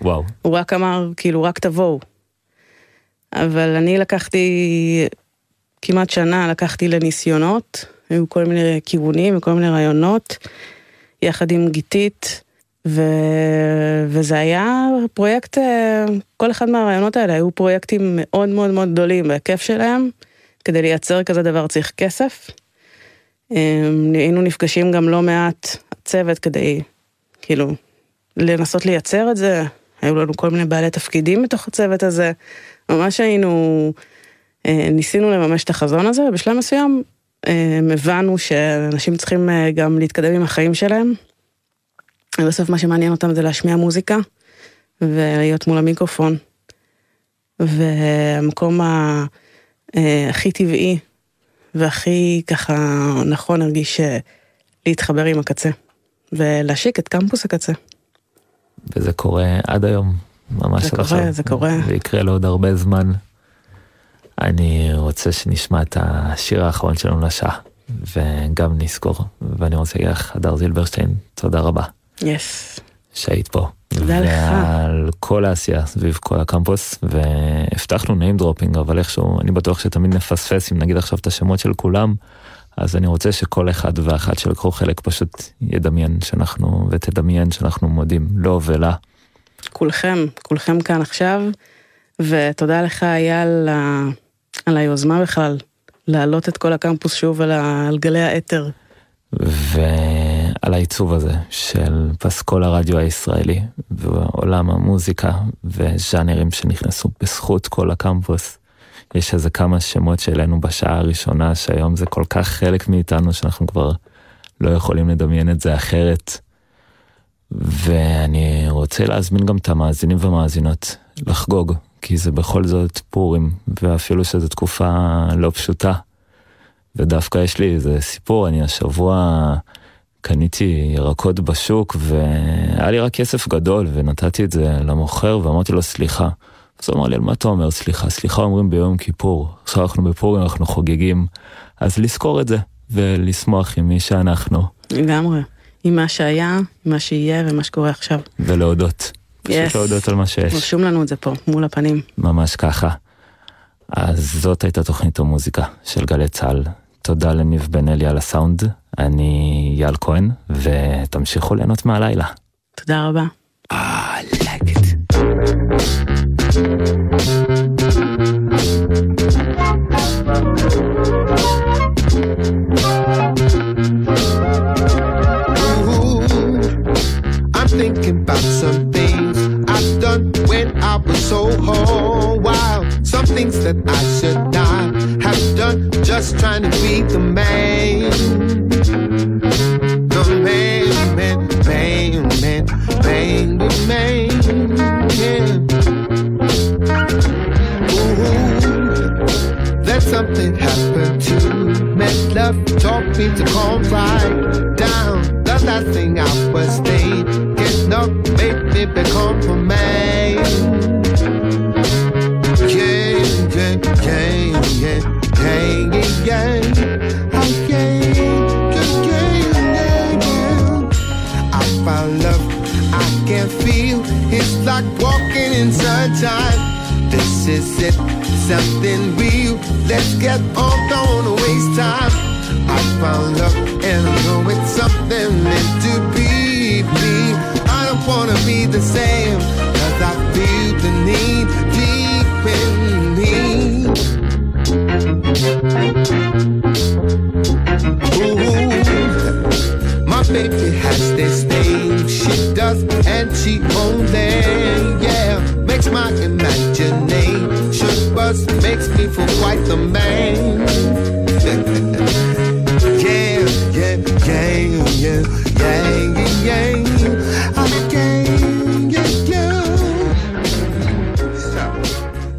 וואו, הוא רק אמר, כאילו, רק תבואו. אבל אני לקחתי כמעט שנה, לקחתי לניסיונות, היו כל מיני כיוונים וכל מיני רעיונות, יחד עם גיתית, ו... וזה היה פרויקט, אה, כל אחד מהרעיונות האלה היו פרויקטים מאוד מאוד מאוד גדולים בהיקף שלהם. כדי לייצר כזה דבר צריך כסף. אה, היינו נפגשים גם לא מעט הצוות כדי, כאילו, לנסות לייצר את זה. היו לנו כל מיני בעלי תפקידים בתוך הצוות הזה. ממש היינו, אה, ניסינו לממש את החזון הזה, ובשלב מסוים אה, הבנו שאנשים צריכים אה, גם להתקדם עם החיים שלהם. ובסוף מה שמעניין אותם זה להשמיע מוזיקה ולהיות מול המיקרופון. והמקום הכי טבעי והכי ככה נכון הרגיש להתחבר עם הקצה ולהשיק את קמפוס הקצה. וזה קורה עד היום, ממש זה עד קורה, עכשיו. זה קורה. ויקרה לעוד הרבה זמן. אני רוצה שנשמע את השיר האחרון שלנו לשעה, וגם נזכור. ואני רוצה להגיד לך, הדר זילברשטיין, תודה רבה יס. שהיית פה. תודה לך. ועל כל העשייה סביב כל הקמפוס, והבטחנו name dropping, אבל איכשהו, אני בטוח שתמיד נפספס, אם נגיד עכשיו את השמות של כולם, אז אני רוצה שכל אחד ואחת שלקחו חלק פשוט ידמיין שאנחנו, ותדמיין שאנחנו מודים לו ולה. כולכם, כולכם כאן עכשיו, ותודה לך אייל על, היוזמה בכלל, להעלות את כל הקמפוס שוב על. על גלי האתר. ועל העיצוב הזה של פסקול הרדיו הישראלי ועולם המוזיקה וז'אנרים שנכנסו בזכות כל הקמפוס. יש איזה כמה שמות שהעלינו בשעה הראשונה שהיום זה כל כך חלק מאיתנו שאנחנו כבר לא יכולים לדמיין את זה אחרת. ואני רוצה להזמין גם את המאזינים והמאזינות לחגוג, כי זה בכל זאת פורים, ואפילו שזו תקופה לא פשוטה. ודווקא יש לי איזה סיפור, אני השבוע קניתי ירקות בשוק והיה לי רק כסף גדול ונתתי את זה למוכר ואמרתי לו סליחה. אז הוא אמר לי על מה אתה אומר סליחה? סליחה אומרים ביום כיפור, עכשיו אנחנו בפורים אנחנו חוגגים, אז לזכור את זה ולשמוח עם מי שאנחנו לגמרי. עם מה שהיה, עם מה שיהיה ומה שקורה עכשיו. ולהודות. פשוט Yes. להודות על מה שיש. רשום לנו את זה פה, מול הפנים. ממש ככה. אז זאת הייתה תוכנית המוזיקה של גלי צה"ל. תודה לניב בן אלי על הסאונד, אני יאל כהן, ותמשיכו ליהנות מהלילה. תודה רבה. Ooh, things that I should not have done, just trying to be the man. The man, man, man, man, man, the man. Yeah. Ooh, then something happened to me. Love taught me to calm right down. The last thing I was thinking of made me become a man. Like walking in sunshine. This is it, something real. Let's get on, don't waste time. I found love and I know it's something meant to be me. I don't wanna be the same, cause I feel the need deep in me. Ooh, my baby has this she does and she only, yeah, makes my imagination bust, makes me feel quite the man. yeah, yeah, yeah, yeah, yeah, yeah, I'm a gang, yeah, yeah. Stop.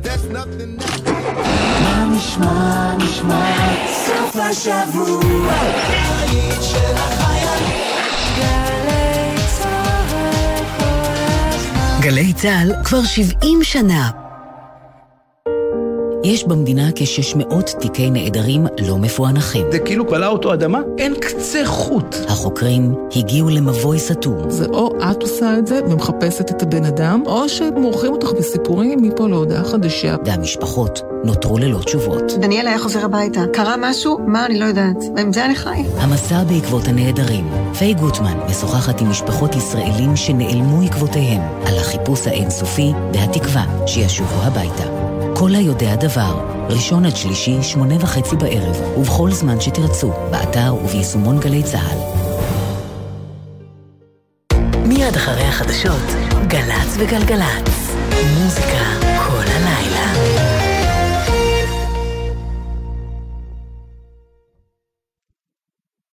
There's nothing. נשמע, נשמע, סוף גלי צה"ל כבר 70 שנה. יש במדינה כ-600 תיקי נעדרים לא מפוענחים. זה כאילו בלעה אותו אדמה, אין קצה חוט. החוקרים הגיעו למבוי סתום. זה או את עושה את זה ומחפשת את הבן אדם, או שמורחים אותך בסיפורים מפה להודעה חדשה. והמשפחות נותרו ללא תשובות. דניאל היה חוזר הביתה. קרה משהו? מה? אני לא יודעת. ועם זה אני חי. המסע בעקבות הנעדרים. פיי גוטמן משוחחת עם משפחות ישראלים שנעלמו עקבותיהם על החיפוש האינסופי והתקווה שישובו הביתה. כל היודע דבר, ראשון עד שלישי, שמונה וחצי בערב, ובכל זמן שתרצו, באתר וביישומון גלי צה"ל. מיד אחרי החדשות, גל"צ וגלגלצ. מוזיקה